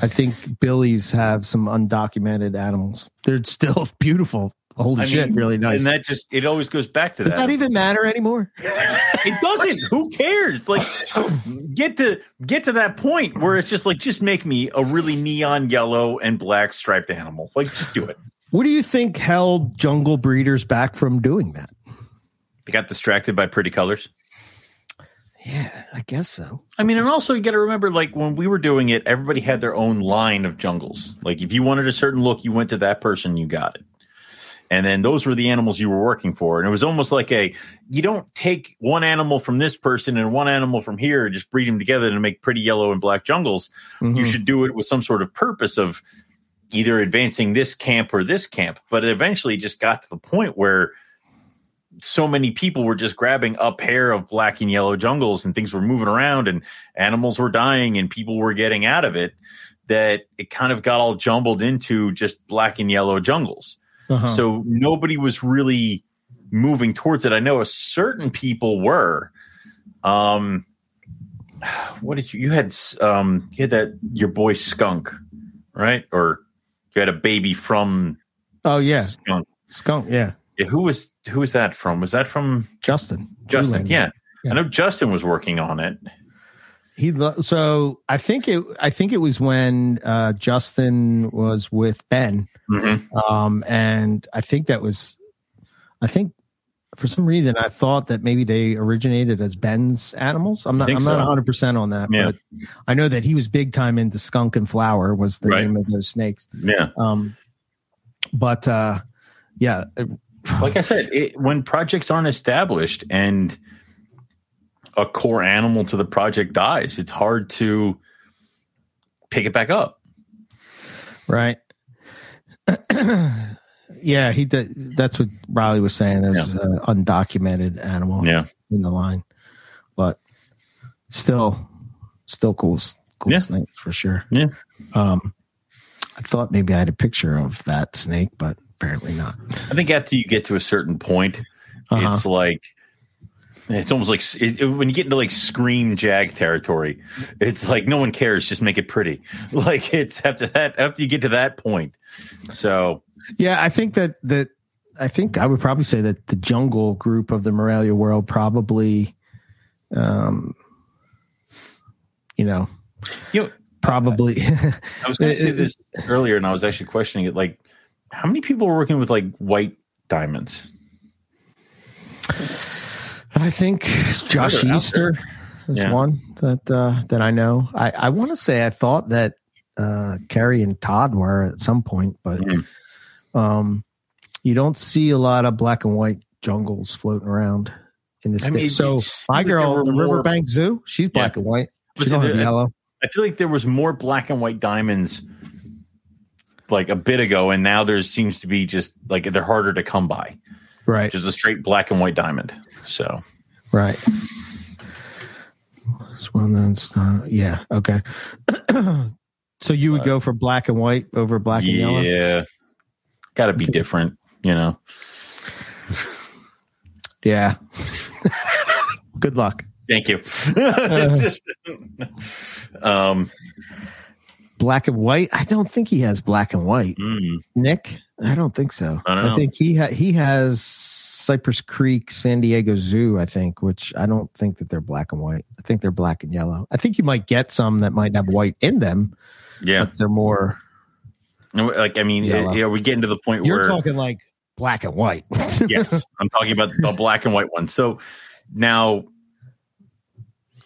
S1: I think Billy's have some undocumented animals. They're still *laughs* beautiful. Holy
S2: I
S1: shit,
S2: mean,
S1: really nice.
S2: And that just it always goes back to
S1: Does
S2: that.
S1: Does that even matter anymore? *laughs*
S2: it doesn't. Who cares? Like get to get to that point where it's just like just make me a really neon yellow and black striped animal. Like just do it.
S1: What do you think held jungle breeders back from doing that?
S2: They got distracted by pretty colors.
S1: Yeah, I guess so.
S2: I mean, and also you got to remember, like when we were doing it, everybody had their own line of jungles. Like if you wanted a certain look, you went to that person, you got it. And then those were the animals you were working for. And it was almost like a you don't take one animal from this person and one animal from here and just breed them together to make pretty yellow and black jungles. You
S1: Mhm.
S2: should do it with some sort of purpose of either advancing this camp or this camp. But it eventually just got to the point where so many people were just grabbing a pair of black and yellow jungles and things were moving around and animals were dying and people were getting out of it that it kind of got all jumbled into just black and yellow jungles.
S1: Uh-huh.
S2: So nobody was really moving towards it. I know a certain people were. Um, what did you? You had um, you had that your boy skunk, right? Or you had a baby from
S1: oh yeah,
S2: skunk.
S1: skunk. Yeah,
S2: Yeah, who was who was that from? Was that from
S1: Justin.
S2: Justin? Yeah. I know Justin was working on it.
S1: He lo- so I think it I think it was when uh, Justin was with Ben,
S2: Mm-hmm.
S1: um, and I think that was, I think for some reason I thought that maybe they originated as Ben's animals. I'm not I'm not 100 percent on that,
S2: Yeah.
S1: but I know that he was big time into skunk and flower was the
S2: Right.
S1: name of those snakes.
S2: Yeah.
S1: Um, but uh, yeah,
S2: like I said, it, when projects aren't established and a core animal to the project dies, it's hard to pick it back up.
S1: Right. *clears throat* yeah, he did. That's what Riley was saying. There's an undocumented animal
S2: Yeah.
S1: in the line, but still, still cool, cool
S2: Yeah.
S1: snake for sure.
S2: Yeah.
S1: Um, I thought maybe I had a picture of that snake, but apparently not.
S2: I think after you get to a certain point,
S1: Uh-huh.
S2: it's like it's almost like it, it- when you get into like scream jag territory. It's like no one cares, just make it pretty. *laughs* Like it's after that after you get to that point. So
S1: Yeah, I think that that I think I would probably say that the jungle group of the Morelia world probably, um, you know,
S2: you know,
S1: probably.
S2: I was going to say this earlier, and I was actually questioning it. Like, how many people are working with like white diamonds?
S1: I think Josh Easter is
S2: Yeah.
S1: one that uh, that I know. I, I want to say I thought that uh, Carrie and Todd were at some point, but
S2: Mhm.
S1: um, you don't see a lot of black and white jungles floating around in the state.
S2: mean,
S1: so my girl, the Riverbank Zoo, she's black and white. She
S2: Listen,
S1: don't have
S2: the-
S1: yellow.
S2: I feel like there was more black and white diamonds like a bit ago, and now there seems to be just like they're harder to come by.
S1: Right,
S2: Just a straight black and white diamond. So
S1: right. One that's uh, yeah okay. *clears throat* so you would go for black and white over black and yellow.
S2: yeah, got to be different, you know.
S1: Yeah. *laughs* Good luck.
S2: Thank you. It's *laughs* just, um,
S1: black and white. I don't think he has black and white.
S2: Mm,
S1: Nick, I don't think so.
S2: I don't know.
S1: think he ha- he has Cypress Creek, San Diego Zoo. I think, which I don't think that they're black and white. I think they're black and yellow. I think you might get some that might have white in them,
S2: yeah.
S1: but they're more.
S2: Like I mean,
S1: Yellow.
S2: yeah, we getting to the point where You're
S1: talking like black and white. *laughs*
S2: yes, I'm talking about the black and white one. So now,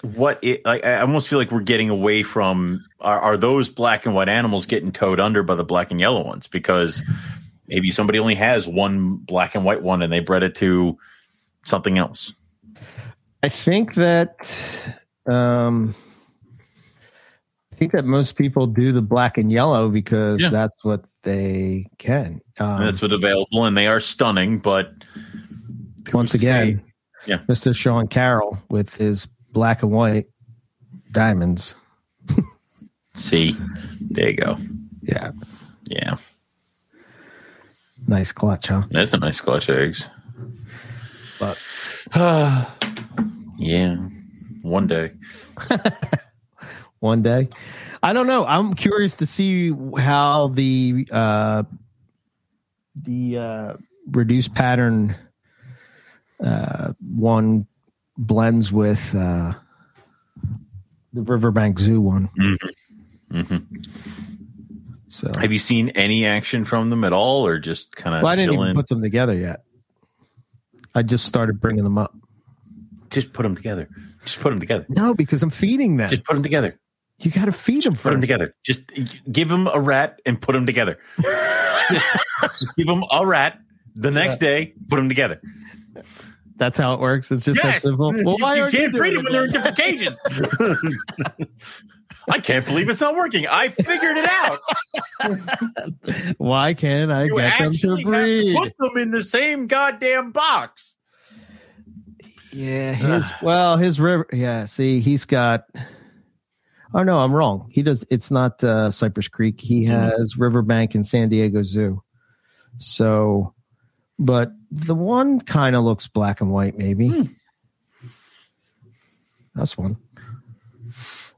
S2: what it like? I almost feel like we're getting away from are, are those black and white animals getting towed under by the black and yellow ones because maybe somebody only has one black and white one and they bred it to something else.
S1: I think that um I think that most people do the black and yellow because
S2: Yeah.
S1: that's what they can. Um,
S2: that's what's available, and they are stunning. But
S1: once again,
S2: Yeah.
S1: Mr. Sean Carroll with his black and white diamonds. *laughs*
S2: see, there you go.
S1: Yeah,
S2: Yeah,
S1: nice clutch, huh?
S2: that's a nice clutch of eggs.
S1: But *sighs*
S2: yeah, one day. *laughs*
S1: one day, I don't know. I'm curious to see how the uh, the uh, reduced pattern uh, one blends with uh, the Riverbank Zoo one.
S2: hmm
S1: So
S2: Have you seen any action from them at all, or just kind of
S1: well, I didn't
S2: chilling?
S1: even put them together yet. I just started bringing them up.
S2: just put them together. Just put them together.
S1: No, because I'm feeding them.
S2: Just put them together.
S1: you got to feed them
S2: Put them together. Just give them a rat and put them together. *laughs* just, just give them a rat. The next day, put them together.
S1: That's how it works. It's just that simple. Well,
S2: you,
S1: why
S2: you can't breed them when they're in different cages. *laughs* I can't believe it's not working. I figured it out.
S1: Why can't I
S2: You
S1: get them to breed?
S2: put them in the same goddamn box.
S1: Yeah, his well, his river. Yeah, see, he's got. Oh no, I'm wrong. He does. It's not uh, Cypress Creek. He
S2: Mhm.
S1: has Riverbank and San Diego Zoo. So, but the one kind of looks black and white. Maybe
S2: Hmm.
S1: that's one.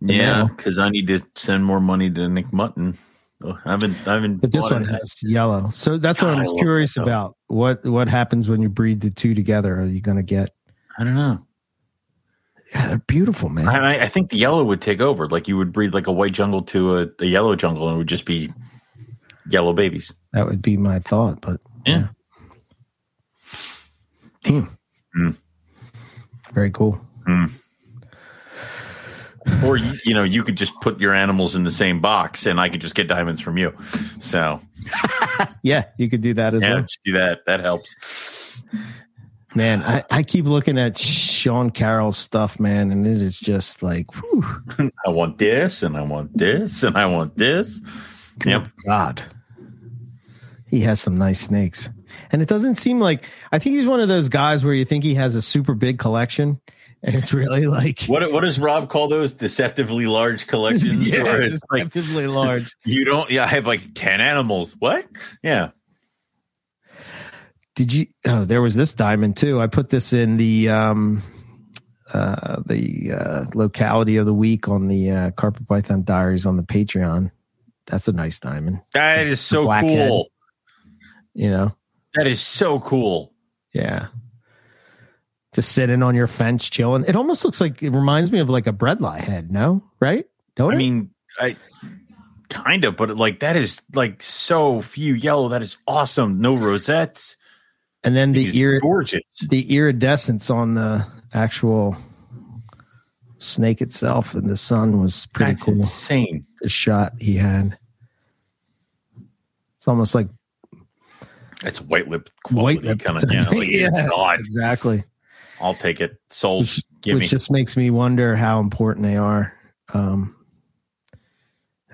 S2: Yeah, because I need to send more money to Nick Mutton. Oh, I haven't. I haven't.
S1: But this one
S2: it.
S1: has yellow. So that's what
S2: God,
S1: I
S2: I
S1: was curious about. What what happens when you breed the two together? Are you going to get?
S2: I don't know.
S1: Yeah, they're beautiful, man.
S2: I, I- think the yellow would take over. Like you would breed like a white jungle to a, a yellow jungle, and it would just be yellow babies.
S1: that would be my thought, but
S2: Yeah.
S1: Hmm.
S2: Hmm.
S1: Very cool.
S2: Or you, know, you could just put your animals in the same box, and I could just get diamonds from you. So *laughs*
S1: Yeah, you could do that as
S2: yeah,
S1: well.
S2: do that. That helps.
S1: Man, I, I keep looking at Sean Carroll's stuff, man, and it is just like, whew,
S2: I want this, and I want this, and I want this. Yep.
S1: God. He has some nice snakes. And it doesn't seem like, I think he's one of those guys where you think he has a super big collection, and it's really like,
S2: What what does Rob call those deceptively large collections? *laughs*
S1: yeah,
S2: it's like
S1: deceptively large. *laughs*
S2: you don't. Yeah, I have like ten animals. What? Yeah.
S1: Did you? Oh, there was this diamond too. I put this in the um, uh, the uh, locality of the week on the uh, Carpet Python Diaries on the Patreon. That's a nice diamond.
S2: That is so cool.
S1: You know,
S2: That is so cool.
S1: yeah. Just sitting on your fence, chilling. It almost looks like it reminds me of like a Bredli head. No, right? Don't
S2: I
S1: it?
S2: mean, I kind of, but like that is like so few yellow. That is awesome. No rosettes.
S1: and then the ear,
S2: gorgeous.
S1: the iridescence on the actual snake itself and the sun was pretty
S2: That's
S1: cool.
S2: insane.
S1: the shot he had. It's almost like
S2: It's white lip
S1: White
S2: quality
S1: lip.
S2: kind of. Yeah, like, *laughs*
S1: Yeah. Exactly,
S2: I'll take it. Sold.
S1: which,
S2: Give me.
S1: which just makes me wonder how important they are. Um,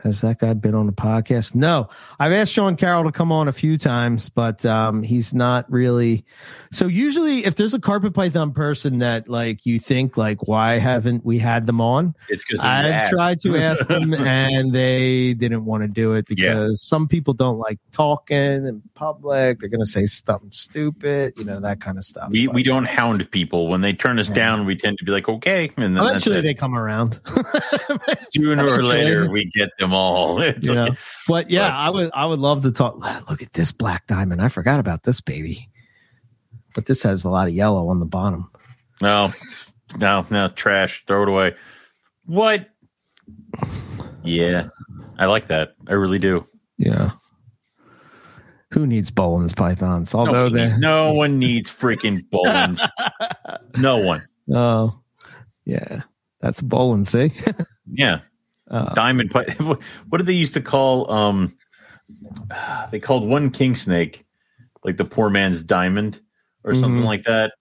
S1: has that guy been on the podcast? No, I've asked Sean Carroll to come on a few times, but um, he's not really. So usually, if there's a carpet python person that like you think like, why haven't we had them on?
S2: It's because
S1: I've tried to ask them *laughs* and they didn't want to do it because
S2: Yeah.
S1: some people don't like talking in public. They're going to say something stupid, you know, that kind of stuff.
S2: We
S1: But
S2: we don't hound people when they turn us
S1: Yeah.
S2: down. We tend to be like, okay, and then
S1: eventually they come around. *laughs* *laughs*
S2: sooner or later we get them them all. *laughs* It's
S1: you
S2: like-
S1: know? But yeah,
S2: but-
S1: I would I would love to talk. *sighs* Look at this black diamond. I forgot about this baby. But this has a lot of yellow on the bottom.
S2: no, no, no, trash. Throw it away. What? Yeah, I like that. I really do.
S1: Yeah. Who needs Boelen's pythons? Although
S2: no,
S1: they
S2: no one needs freaking Boelens. *laughs* no one.
S1: Oh, yeah. That's Boelen, see? *laughs*
S2: Yeah,
S1: Uh,
S2: diamond. pi- *laughs* What did they used to call? Um, *sighs* they called one king snake like the poor man's diamond or something
S1: Mhm.
S2: like that.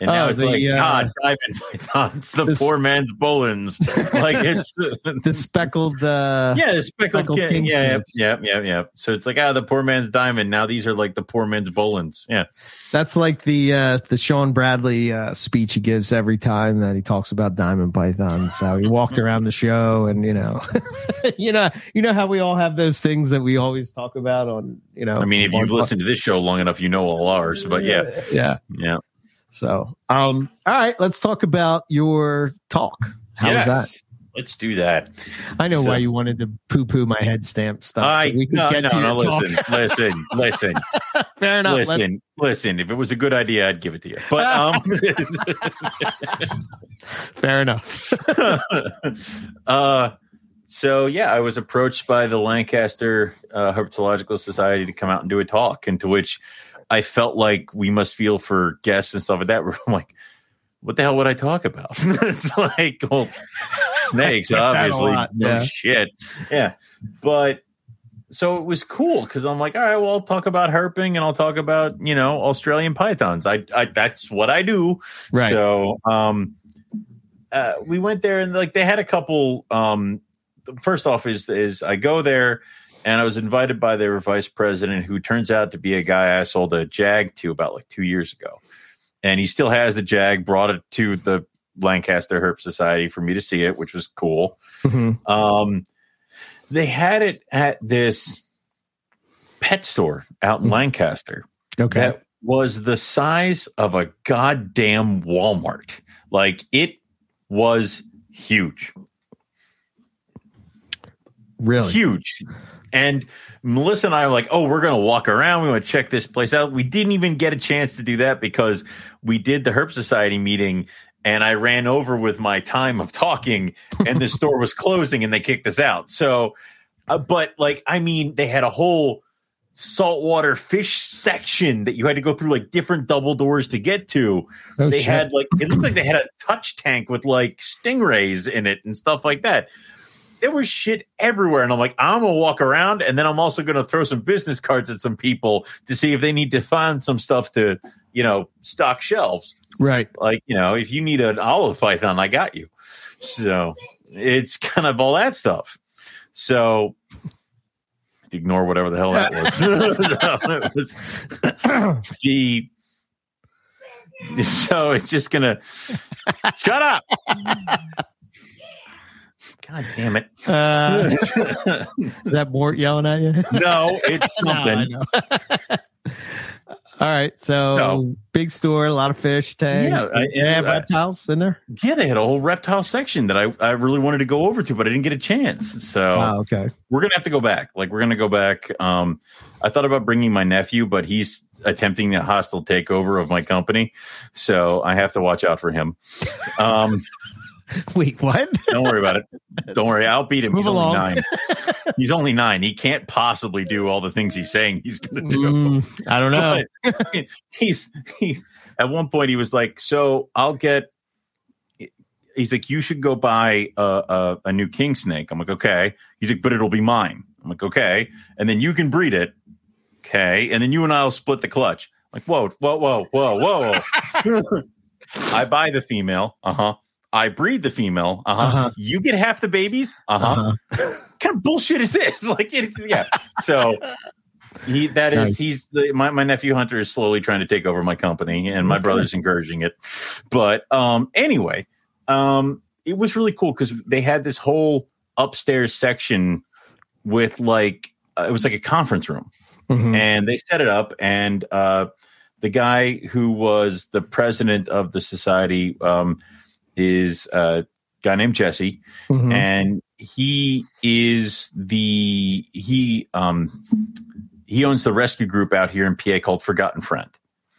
S2: And now
S1: Oh,
S2: it's
S1: the,
S2: like
S1: uh,
S2: God, diamond pythons, the
S1: this-
S2: poor man's Boelens. like it's *laughs*
S1: the speckled uh
S2: yeah, the speckled,
S1: speckled
S2: king. Yeah, yeah, yeah, yeah. So it's like ah, the poor man's diamond. Now these are like the poor man's Boelens. Yeah,
S1: that's like the uh the Sean Bradley uh speech he gives every time that he talks about diamond pythons. How he walked around the show and you know *laughs* you know you know how we all have those things that we always talk about on you know
S2: I mean, if you've listened to this show long enough, you know all ours. But yeah,
S1: yeah
S2: yeah.
S1: So um all right let's talk about your talk how was that
S2: Let's do that.
S1: I know
S2: So-
S1: why you wanted to poo poo my head stamp stuff. so
S2: I
S1: we could
S2: no,
S1: get
S2: no,
S1: to
S2: no. Listen, listen, *laughs* listen,
S1: Fair enough.
S2: Listen, listen. If it was a good idea, I'd give it to you. But *laughs* um,
S1: fair enough. *laughs*
S2: uh, so yeah, I was approached by the Lancaster uh, Herpetological Society to come out and do a talk, into which I felt like we must feel for guests and stuff like that. *laughs* I'm like, what the hell would I talk about? *laughs* it's like, well, snakes,
S1: get *laughs* that a
S2: obviously.
S1: lot,
S2: no
S1: yeah.
S2: shit. Yeah, but so it was cool because I'm like, all right, well, I'll talk about herping and I'll talk about you know Australian pythons. I, I that's what I do.
S1: Right.
S2: So, um, uh, we went there and like they had a couple. Um, first off, is is I go there and I was invited by their vice president, who turns out to be a guy I sold a Jag to about like two years ago, and he still has the Jag. Brought it to the Lancaster Herp Society for me to see it, which was cool.
S1: Mhm.
S2: Um, they had it at this pet store out in
S1: Mhm.
S2: Lancaster
S1: Okay.
S2: that was the size of a goddamn Walmart. Like it was huge,
S1: really?
S2: huge. And Melissa and I are like, oh, we're going to walk around. We want to check this place out. We didn't even get a chance to do that because we did the Herp Society meeting and I ran over with my time of talking and the *laughs* store was closing and they kicked us out. So, uh, but like, I mean, they had a whole saltwater fish section that you had to go through like different double doors to get to.
S1: Oh,
S2: they
S1: shit.
S2: had like, it looked like they had a touch tank with like stingrays in it and stuff like that. There was shit everywhere. And I'm like, I'm going to walk around and then I'm also going to throw some business cards at some people to see if they need to find some stuff to, you know, stock shelves.
S1: Right.
S2: like you know if you need an olive python i got you. So it's kind of all that stuff. So ignore whatever the hell that was, *laughs* It was *laughs* the so it's just gonna shut up *laughs* god damn it
S1: Uh, *laughs* is that Mort yelling at you?
S2: no it's *laughs*
S1: No,
S2: something
S1: know. *laughs* All right. So
S2: No.
S1: big store, a lot of fish tanks.
S2: Yeah, I-
S1: they have
S2: I-
S1: reptiles in there.
S2: yeah they had a whole reptile section that i, I really wanted to go over to but i didn't get a chance so
S1: Oh, okay.
S2: we're gonna have to go back. Like we're gonna go back. Um, I thought about bringing my nephew, but he's attempting a hostile takeover of my company, so I have to watch out for him. Um, *laughs*
S1: Wait, what?
S2: don't worry about it. Don't worry, I'll beat him.
S1: Move
S2: he's
S1: along.
S2: only nine. *laughs* he's only nine. He can't possibly do all the things he's saying he's gonna do.
S1: Mm, I don't know. *laughs*
S2: But he's. At one point, he was like, "So I'll get." He's like, "You should go buy a, a, a new king snake." I'm like, "Okay." He's like, "But it'll be mine." I'm like, "Okay," and then you can breed it. Okay, and then you and I'll split the clutch. I'm like, whoa, whoa, whoa, whoa, whoa. I buy the female. Uh huh. I breed the female. Uh huh.
S1: Uh-huh.
S2: You get half the babies. Uh huh
S1: Uh-huh. *laughs*
S2: kind of bullshit is this? *laughs* Like, it, yeah. So he that is
S1: Nice.
S2: he's the my, my nephew Hunter is slowly trying to take over my company, and my brother's encouraging it. But um, anyway, um, it was really cool because they had this whole upstairs section with like uh, it was like a conference room
S1: Mhm.
S2: and they set it up and uh, the guy who was the president of the society um, is a guy named jesse
S1: Mhm.
S2: and he is the he um he owns the rescue group out here in PA called Forgotten Friend.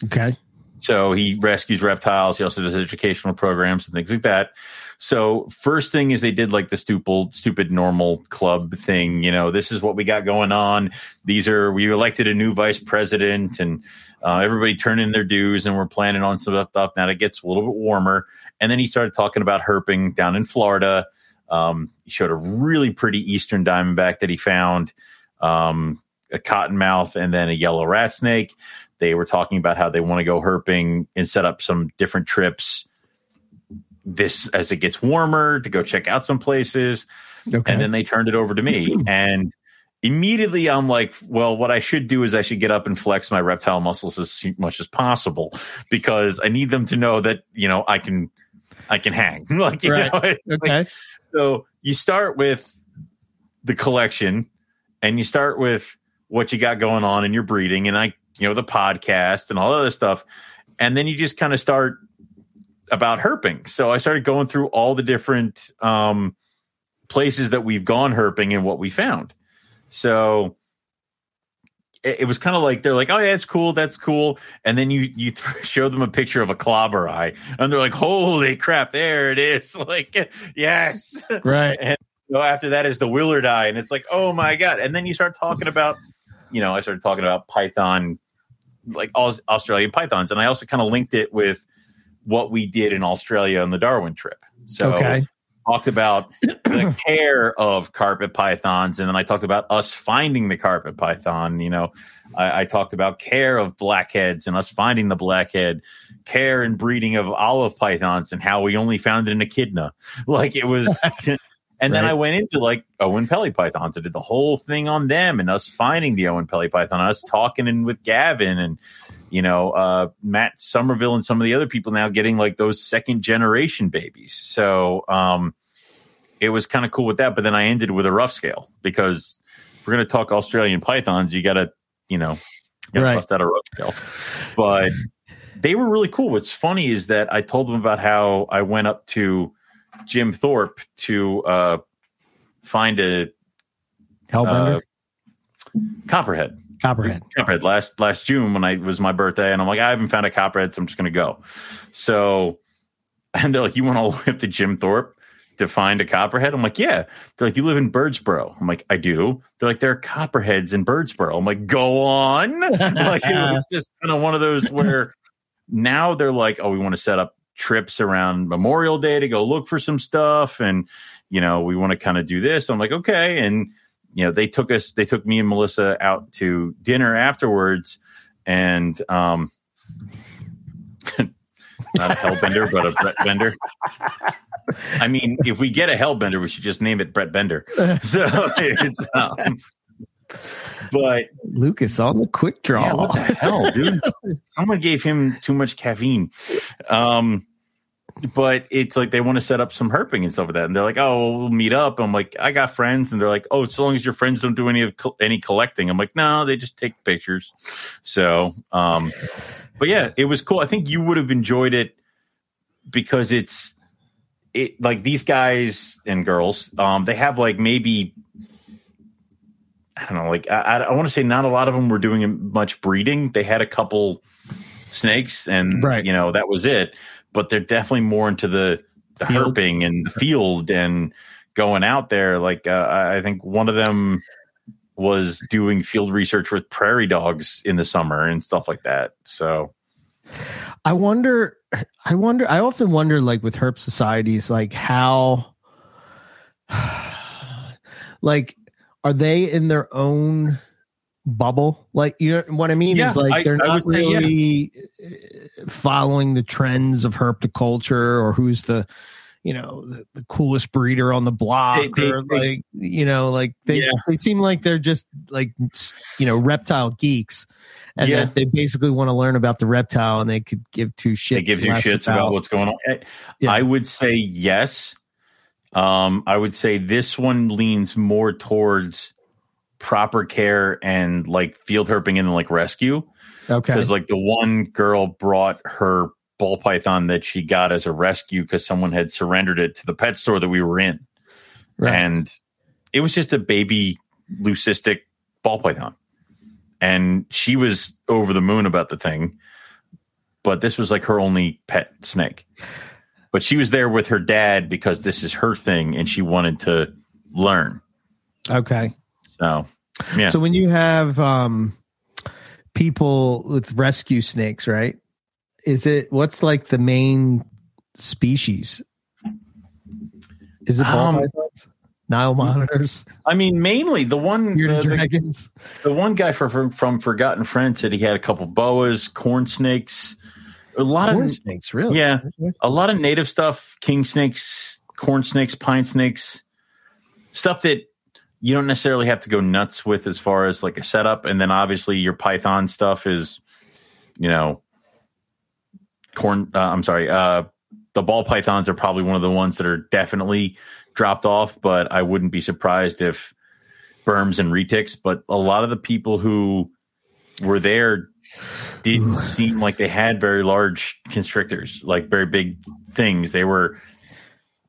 S1: Okay.
S2: So he rescues reptiles. He also does educational programs and things like that. So first thing is they did like the stupid, stupid normal club thing. You know, this is what we got going on. These are we elected a new vice president, and uh, everybody turned in their dues, and we're planning on some stuff. Now it gets a little bit warmer, and then he started talking about herping down in Florida. Um, he showed a really pretty eastern diamondback that he found, um, a cottonmouth, and then a yellow rat snake. They were talking about how they want to go herping and set up some different trips this as it gets warmer to go check out some places. Okay. And then they turned it over to me. And immediately I'm like, well, what I should do is I should get up and flex my reptile muscles as much as possible because I need them to know that, you know, I can I can hang. *laughs* like, you right. know, okay. Like, so you start with the collection and you start with what you got going on in your breeding and I, you know, the podcast and all other stuff. And then you just kind of start about herping. So I started going through all the different um, places that we've gone herping and what we found. So it, it was kind of like they're like, "Oh yeah, it's cool, that's cool," and then you you th- *laughs* show them a picture of a clobber eye, and they're like, "Holy crap, there it is!" *laughs* Like, yes,
S1: right.
S2: And know, after that is the Willard eye, and it's like, "Oh my god!" And then you start talking about, you know, I started talking about Python, like all Australian pythons, and I also kind of linked it with what we did in Australia on the Darwin trip. So okay. Talked about the *clears throat* care of carpet pythons, and then I talked about us finding the carpet python. You know, I, I talked about care of blackheads and us finding the blackhead, care and breeding of olive pythons, and how we only found it in echidna. *laughs* Like it was. *laughs* And right. then I went into like Oenpelli pythons. I did the whole thing on them and us finding the Oenpelli python, us talking in with Gavin and you know, uh, Matt Somerville and some of the other people now getting like those second generation babies. So um, it was kind of cool with that. But then I ended with a rough scale because if we're going to talk Australian pythons, you got to, you know, right. bust out a rough scale. But they were really cool. What's funny is that I told them about how I went up to Jim Thorpe to uh, find a
S1: Hellbender.
S2: Uh, copperhead.
S1: Copperhead.
S2: Copperhead last last June when I was my birthday, and I'm like, I haven't found a copperhead, so I'm just gonna go. So, *laughs* and they're like, you went all the way up to Jim Thorpe to find a copperhead? I'm like, yeah. They're like, you live in Birdsboro. I'm like, I do. They're like, there are copperheads in Birdsboro. I'm like, go on. *laughs* like it was just kind of one of those where now they're like, oh, we want to set up trips around Memorial Day to go look for some stuff, and you know, we want to kind of do this. I'm like, okay, and you know, they took us, they took me and Melissa out to dinner afterwards, and um, *laughs* not a hellbender, but a Brett Bender. I mean, if we get a hellbender, we should just name it Brett Bender. *laughs* So it's, um, but
S1: Lucas on the quick draw.
S2: Yeah, what the hell, dude? *laughs* Someone gave him too much caffeine. Um, but it's like they want to set up some herping and stuff like that, and they're like, "Oh, we'll meet up." I'm like, "I got friends," and they're like, "Oh, so long as your friends don't do any of any collecting." I'm like, "No, they just take pictures." So, um, but yeah, it was cool. I think you would have enjoyed it because it's it like these guys and girls, um, they have like maybe I don't know, like I, I want to say not a lot of them were doing much breeding. They had a couple snakes, and right. you know that was it but they're definitely more into the, the herping and the field and going out there. Like uh, I think one of them was doing field research with prairie dogs in the summer and stuff like that. So
S1: I wonder I wonder I often wonder like with herp societies like how *sighs* like are they in their own bubble like you know what i mean yeah, is like they're I, not I really say, yeah. Uh, following the trends of herpetoculture or who's the you know the, the coolest breeder on the block they, they, or like you know like they yeah. they seem like they're just like you know reptile geeks and yeah. that they basically want to learn about the reptile and they could give two shits. They
S2: give two shits about, about, what's going on. I, yeah. I would say yes. Um, I would say this one leans more towards proper care and like field herping and like rescue.
S1: Okay.
S2: Because like the one girl brought her ball python that she got as a rescue because someone had surrendered it to the pet store that we were in.
S1: Right.
S2: and it was just a baby leucistic ball python, and she was over the moon about the thing. But this was like her only pet snake. But she was there with her dad because this is her thing, and she wanted to learn.
S1: Okay.
S2: So, yeah.
S1: So when you have um, people with rescue snakes, right? Is it what's like the main species? Is it ball
S2: Um,
S1: pythons, Nile monitors,
S2: I mean, mainly the one *laughs* the, the, the one guy from, from from Forgotten Friends said he had a couple boas, corn snakes, a lot
S1: Corn
S2: of
S1: snakes, really?
S2: yeah, a lot of native stuff, king snakes, corn snakes, pine snakes, stuff that you don't necessarily have to go nuts with as far as like a setup. And then obviously your python stuff is, you know, corn. Uh, I'm sorry, uh, the ball pythons are probably one of the ones that are definitely dropped off. But I wouldn't be surprised if berms and retics. But a lot of the people who were there didn't *sighs* seem like they had very large constrictors, like very big things. They were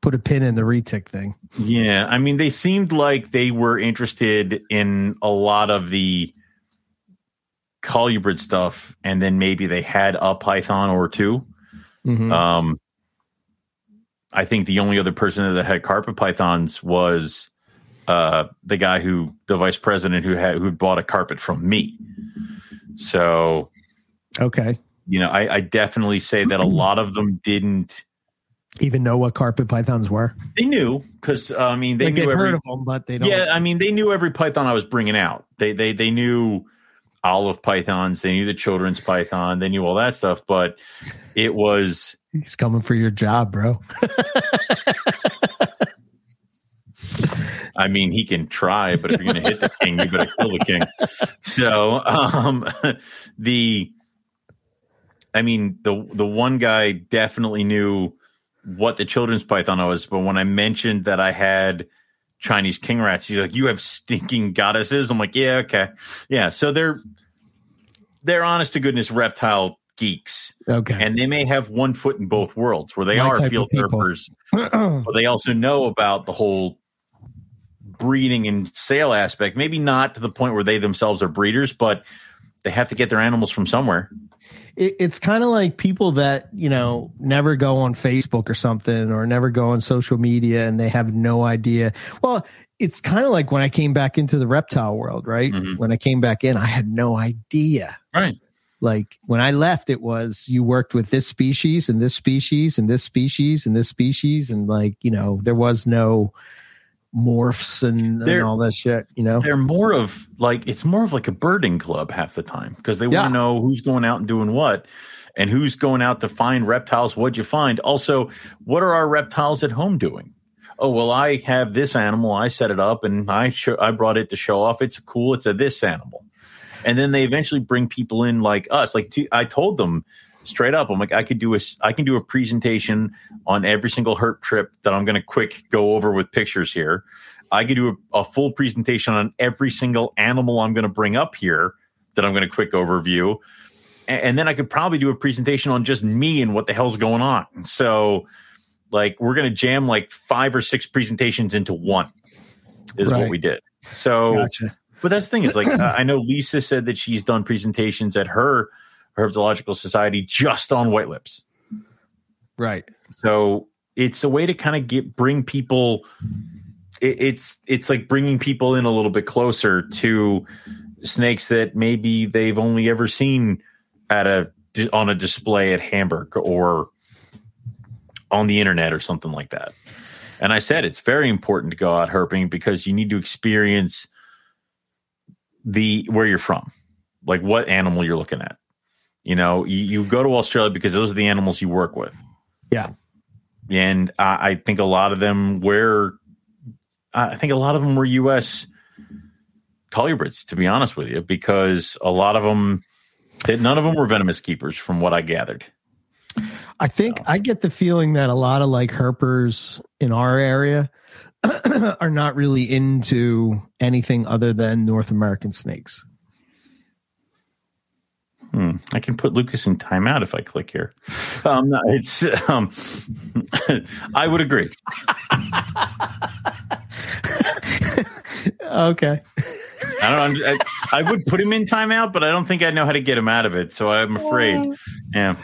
S1: Put a pin in the retic thing.
S2: yeah, I mean, they seemed like they were interested in a lot of the colubrid stuff, and then maybe they had a python or 2
S1: Mhm.
S2: Um, I think the only other person that had carpet pythons was uh, the guy who, the vice president who had who bought a carpet from me. So
S1: okay.
S2: you know, I, I definitely say that a lot of them didn't.
S1: Even know what carpet pythons were?
S2: They knew because I mean they
S1: like
S2: knew every
S1: heard of them, but they don't.
S2: Yeah, I mean, they knew every python I was bringing out. They they they knew olive pythons. They knew the children's python. They knew all that stuff. But it was
S1: He's coming for your job, bro. *laughs*
S2: I mean, he can try, but if you're going to hit the king, you better kill the king. So, um, *laughs* the, I mean, the the one guy definitely knew what the children's python was, but when I mentioned that I had Chinese king rats, he's like, "You have stinking goddesses." I'm like, "Yeah, okay, yeah." So they're they're honest to goodness reptile geeks,
S1: Okay.
S2: and they may have one foot in both worlds, where they
S1: My
S2: are field herpers *clears throat* but they also know about the whole breeding and sale aspect. Maybe not to the point where they themselves are breeders, but they have to get their animals from somewhere.
S1: It, it's kind of like people that you know never go on Facebook or something, or never go on social media, and they have no idea. Well, it's kind of like when I came back into the reptile world, right?
S2: Mhm.
S1: When I came back in, I had no idea.
S2: Right.
S1: Like when I left, it was you worked with this species and this species and this species and this species, and like you know there was no morphs and, and all that shit. You know,
S2: They're more of like it's more of like a birding club half the time because they
S1: Yeah.
S2: want to know who's going out and doing what and who's going out to find reptiles. What'd you find? Also, what are our reptiles at home doing? Oh well, I have this animal. I set it up and I show, I brought it to show off. It's cool. It's a this animal, and then they eventually bring people in like us. Like t- I told them straight up, I'm like I could do a I can do a presentation on every single herp trip that I'm going to quick go over with pictures here. I could do a, a full presentation on every single animal I'm going to bring up here that I'm going to quick overview. A- And, then I could probably do a presentation on just me and what the hell's going on. So, like, we're going to jam like five or six presentations into one, is
S1: Right.
S2: what we did. So,
S1: gotcha.
S2: but that's the thing is like, *clears throat* I know Lisa said that she's done presentations at her Herpetological Society just on white lips.
S1: Right.
S2: So it's a way to kind of get bring people. It, it's it's like bringing people in a little bit closer to snakes that maybe they've only ever seen at a on a display at Hamburg or on the internet or something like that. And I said it's very important to go out herping because you need to experience the where you're from, like what animal you're looking at. You know, you, you go to Australia because those are the animals you work with.
S1: Yeah.
S2: And I, I think a lot of them were, I think a lot of them were U.S. colubrids, to be honest with you, because a lot of them, none of them were venomous keepers, from what I gathered.
S1: I think I get the feeling that a lot of like herpers in our area *clears throat* are not really into anything other than North American snakes.
S2: Hmm. I can put Lucas in timeout if I click here. Um, it's um, *laughs* I would agree. *laughs*
S1: okay.
S2: I don't. I, I would put him in timeout, but I don't think I know how to get him out of it. So I'm afraid. Yeah.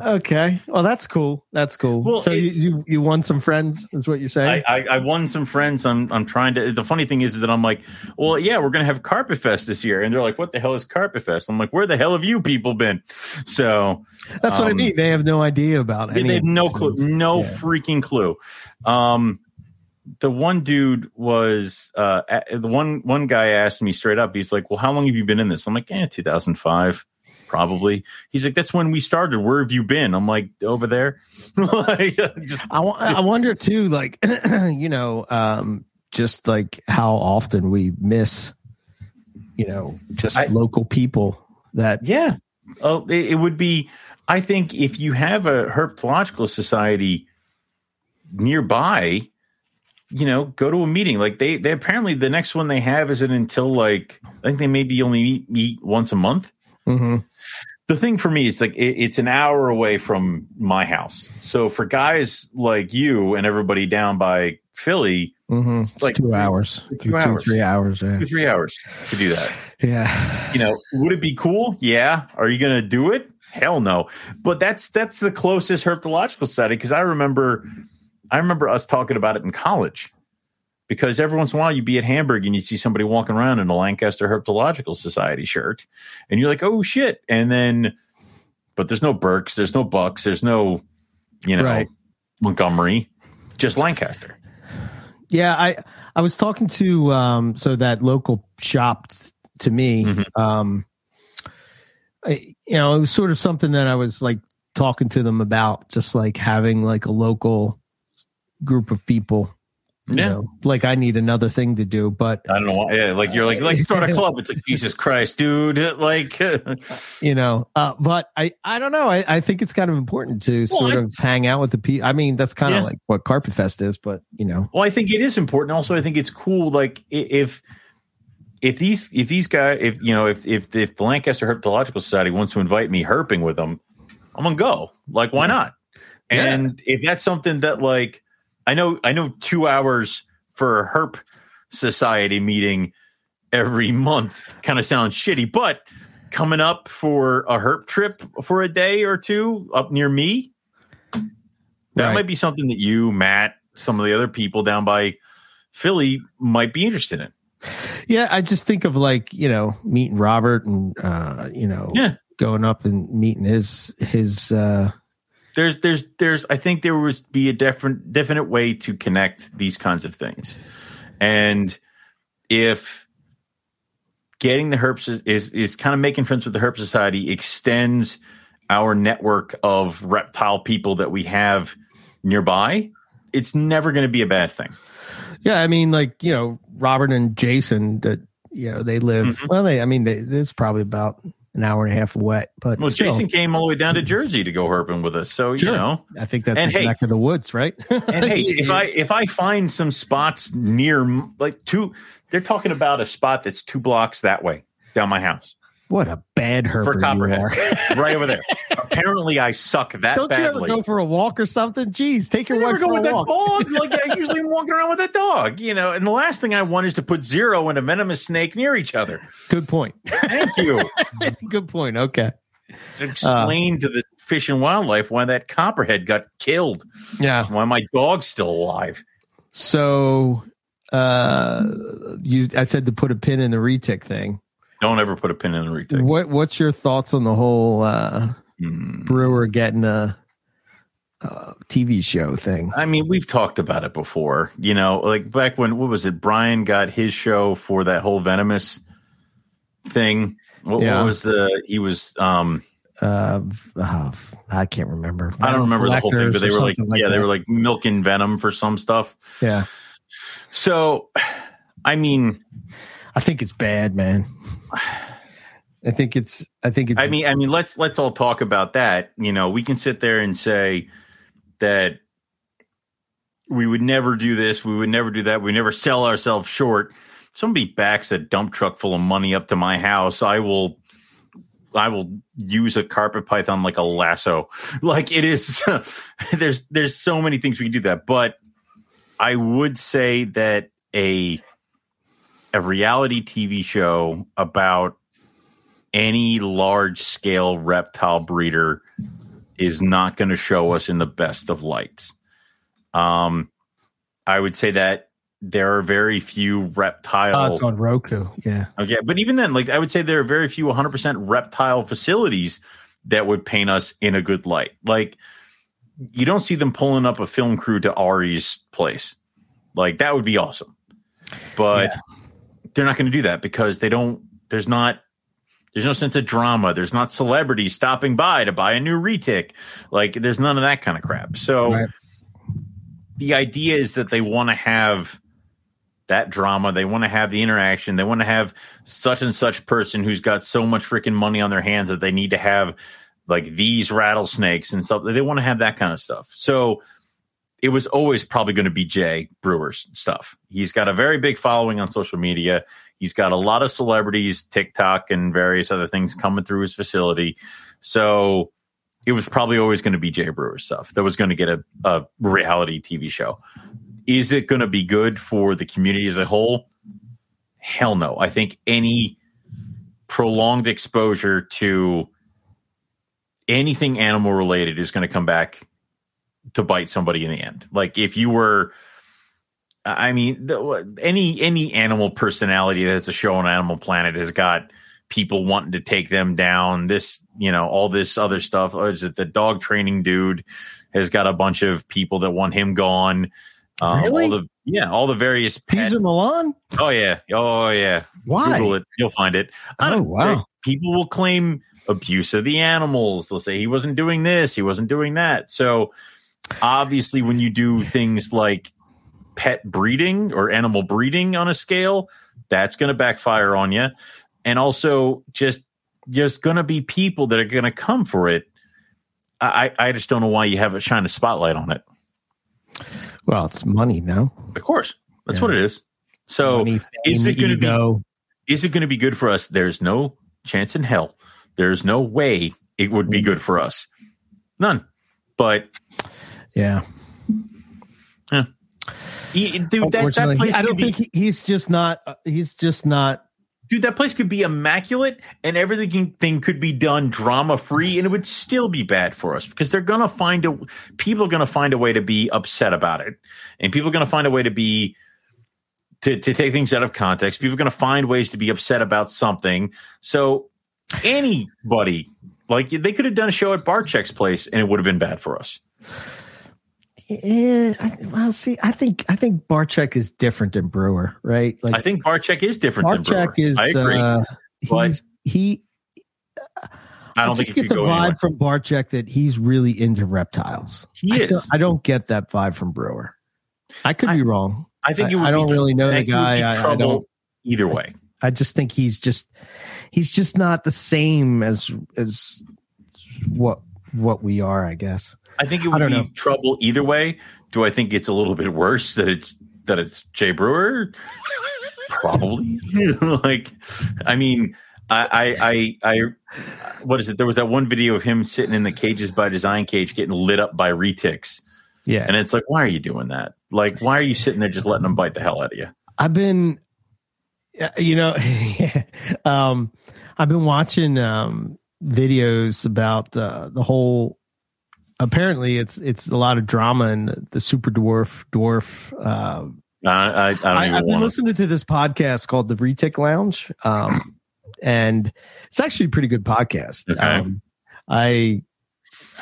S1: Okay. Well, that's cool. That's cool.
S2: Well,
S1: so you, you you won some friends. Is what you're saying?
S2: I, I, I won some friends. I'm I'm trying to. The funny thing is, is that I'm like, well, yeah, we're gonna have Carpet Fest this year, and they're like, what the hell is Carpet Fest? I'm like, where the hell have you people been? So
S1: that's what I
S2: um,
S1: mean. They have no idea about any.
S2: they have no clue,
S1: things.
S2: no
S1: Yeah.
S2: freaking clue. Um, the one dude was uh the one one guy asked me straight up. He's like, well, how long have you been in this? I'm like, eh, 2005. Probably. He's like, that's when we started. Where have you been? I'm like, over there. *laughs* like, just
S1: I, I wonder too, like *clears throat* you know, um, just like how often we miss, you know, just
S2: I-
S1: local people that
S2: Yeah. Oh, it, it would be. I think if you have a herpetological society nearby, you know, go to a meeting. Like they, they apparently the next one they have isn't until like I think they maybe only meet, meet once a month.
S1: Mhm.
S2: The thing for me is like it, it's an hour away from my house. So for guys like you and everybody down by Philly,
S1: Mhm.
S2: It's
S1: It's
S2: like
S1: two hours,
S2: two
S1: two,
S2: hours.
S1: three hours. Yeah.
S2: two three hours to do that.
S1: yeah.
S2: you know, would it be cool? Yeah. Are you going to do it? Hell no. But that's that's the closest herpetological study because I remember I remember us talking about it in college. Because every once in a while you'd be at Hamburg and you'd see somebody walking around in a Lancaster Herpetological Society shirt, and you're like, "Oh shit!" And then, but there's no Berks, there's no Bucks, there's no, you know,
S1: Right.
S2: Montgomery, just Lancaster.
S1: Yeah, I I was talking to um so that local shop t- to me
S2: Mhm.
S1: um I, you know, it was sort of something that I was like talking to them about just like having like a local group of people. You
S2: Yeah.
S1: know, like I need another thing to do, but
S2: I don't know why. Yeah, like you're like like start a *laughs* club. It's like Jesus Christ, dude. *laughs* Like, *laughs*
S1: you know, uh, but I, I don't know. I, I think it's kind of important to sort
S2: I-
S1: of hang out with the people. I mean, that's kind of
S2: Yeah.
S1: like what Carpet Fest is, but you know,
S2: Well, I think it is important. Also, I think it's cool. Like if if these if these guys if you know if if if the Lancaster Herpetological Society wants to invite me herping with them, I'm gonna go. Like, why not?
S1: Yeah.
S2: And if that's something that like I know I know two hours for a herp society meeting every month kind of sounds shitty, but coming up for a herp trip for a day or two up near me, that
S1: Right.
S2: might be something that you, Matt, some of the other people down by Philly might be interested in.
S1: yeah, I just think of like you know meeting Robert and uh, you know
S2: Yeah.
S1: going up and meeting his his uh,
S2: There's, there's, there's. I think there would be a different, definite way to connect these kinds of things, and if getting the herps is is, kind of making friends with the herp society extends our network of reptile people that we have nearby, it's never going to be a bad thing.
S1: yeah. I mean, like you know Robert and Jason that you know they live
S2: Mhm.
S1: well. They I mean they, it's probably about an hour and a half wet. but
S2: Well,
S1: still,
S2: Jason came all the way down to Jersey to go herping with us, so
S1: Sure.
S2: you know.
S1: I think that's
S2: And
S1: his
S2: hey-
S1: neck of the woods, right? *laughs*
S2: And hey, if I if I find some spots near like two, they're talking about a spot that's two blocks that way down my house,
S1: what a bad herper
S2: For
S1: you
S2: Copperhead. *laughs* right over there. Apparently, I suck that
S1: Don't you ever go for a walk or something? Jeez, take
S2: I
S1: your
S2: never
S1: wife
S2: go
S1: for
S2: with
S1: a
S2: that
S1: walk.
S2: dog. *laughs* Like I usually am walking around with that dog, you know. And the last thing I want is to put zero and a venomous snake near each other.
S1: Good point.
S2: Thank you. *laughs*
S1: Good point. Okay.
S2: Explain to the fish and wildlife why that copperhead got killed.
S1: Yeah.
S2: Why my dog's still alive.
S1: So, uh, you, I said to put a pin in the retic thing.
S2: Don't ever put a pin in the retic.
S1: What, what's your thoughts on the whole, uh,
S2: Hmm.
S1: Brewer getting a, uh TV show thing?
S2: I mean, we've talked about it before. You know, like back when what was it? Brian got his show for that whole venomous thing. What,
S1: Yeah.
S2: what was the? He was. um
S1: Uh, oh, I can't remember.
S2: I don't remember the whole thing, but they were like,
S1: something
S2: yeah, they were like milking venom for some stuff.
S1: yeah.
S2: So, I mean,
S1: I think it's bad, man. I think it's. I think it's.
S2: I mean, I mean, let's let's all talk about that. You know, we can sit there and say that we would never do this, we would never do that, we never sell ourselves short. Somebody backs a dump truck full of money up to my house, I will I will use a carpet python like a lasso. *laughs* Like it is *laughs* there's there's so many things we can do that, but I would say that a a reality TV show about any large scale reptile breeder is not going to show us in the best of lights. Um, I would say that there are very few reptile.
S1: Oh, it's on Roku. Yeah.
S2: Okay, but even then, like I would say, there are very few 100% reptile facilities that would paint us in a good light. Like you don't see them pulling up a film crew to Ari's place. Like that would be awesome, but yeah. They're not going to do that because they don't. There's not. There's no sense of drama. There's not celebrities stopping by to buy a new retic. Like there's none of that kind of crap. So right. the idea is that they want to have that drama. They want to have the interaction. They want to have such and such person who's got so much freaking money on their hands that they need to have like these rattlesnakes and stuff. They want to have that kind of stuff. So it was always probably going to be Jay Brewer's stuff. He's got a very big following on social media. He's got a lot of celebrities, TikTok and various other things coming through his facility. So it was probably always going to be Jay Brewer's stuff that was going to get a, a reality TV show. Is it going to be good for the community as a whole? Hell no. I think any prolonged exposure to anything animal related is going to come back to bite somebody in the end. Like if you were, I mean, the, any any animal personality that has a show on Animal Planet has got people wanting to take them down. This, you know, all this other stuff. Oh, is it the dog training dude has got a bunch of people that want him gone.
S1: Um, really?
S2: All the yeah, all the various
S1: pet, Millan.
S2: Oh yeah, oh yeah.
S1: Why?
S2: Google it, you'll find it.
S1: Oh wow.
S2: People will claim abuse of the animals. They'll say he wasn't doing this, he wasn't doing that. So obviously, when you do things like pet breeding or animal breeding on a scale, that's going to backfire on you. And also, just there's going to be people that are going to come for it. I, I just don't know why you have it shine a spotlight on it.
S1: Well, it's money now.
S2: Of course, that's yeah. what it is. So, money, is it going to be? Is it going to be good for us? There's no chance in hell. There's no way it would be mm. good for us. None. But
S1: yeah.
S2: Yeah. He, dude, that, that place
S1: I don't think be, he's just not. Uh, he's just not
S2: dude, that place could be immaculate and everything thing could be done drama free and it would still be bad for us because they're to find a, people are going to find a way to be upset about it. And people are going to find a way to be, to, to take things out of context. People are going to find ways to be upset about something. So anybody, like they could have done a show at Barczyk's place and it would have been bad for us.
S1: Yeah, well, see, I think I think Barczyk is different than Brewer, right?
S2: Like I think Barczyk is different. Than Brewer.
S1: Is. I agree. Uh, he's he.
S2: I don't
S1: I
S2: just
S1: get the vibe
S2: anywhere.
S1: from Barczyk that he's really into reptiles.
S2: He
S1: I
S2: is.
S1: Don't, I don't get that vibe from Brewer. I could
S2: I,
S1: be wrong.
S2: I think
S1: I, I don't really know the guy. I, don't.
S2: Either way,
S1: I just think he's just he's just not the same as as what what we are. I guess.
S2: I think it would be
S1: know.
S2: trouble either way. Do I think it's a little bit worse that it's that it's Jay Brewer? Probably. *laughs* like, I mean, I, I, I, I, what is it? There was that one video of him sitting in the cages by design cage getting lit up by retics.
S1: Yeah,
S2: and it's like, why are you doing that? Like, why are you sitting there just letting them bite the hell out of you?
S1: I've been, you know, *laughs* um, I've been watching um, videos about uh, the whole apparently it's it's a lot of drama and the, super dwarf dwarf. Uh,
S2: I, I,
S1: have been listening to this podcast called the Retic Lounge, um, and it's actually a pretty good podcast.
S2: Okay.
S1: Um, I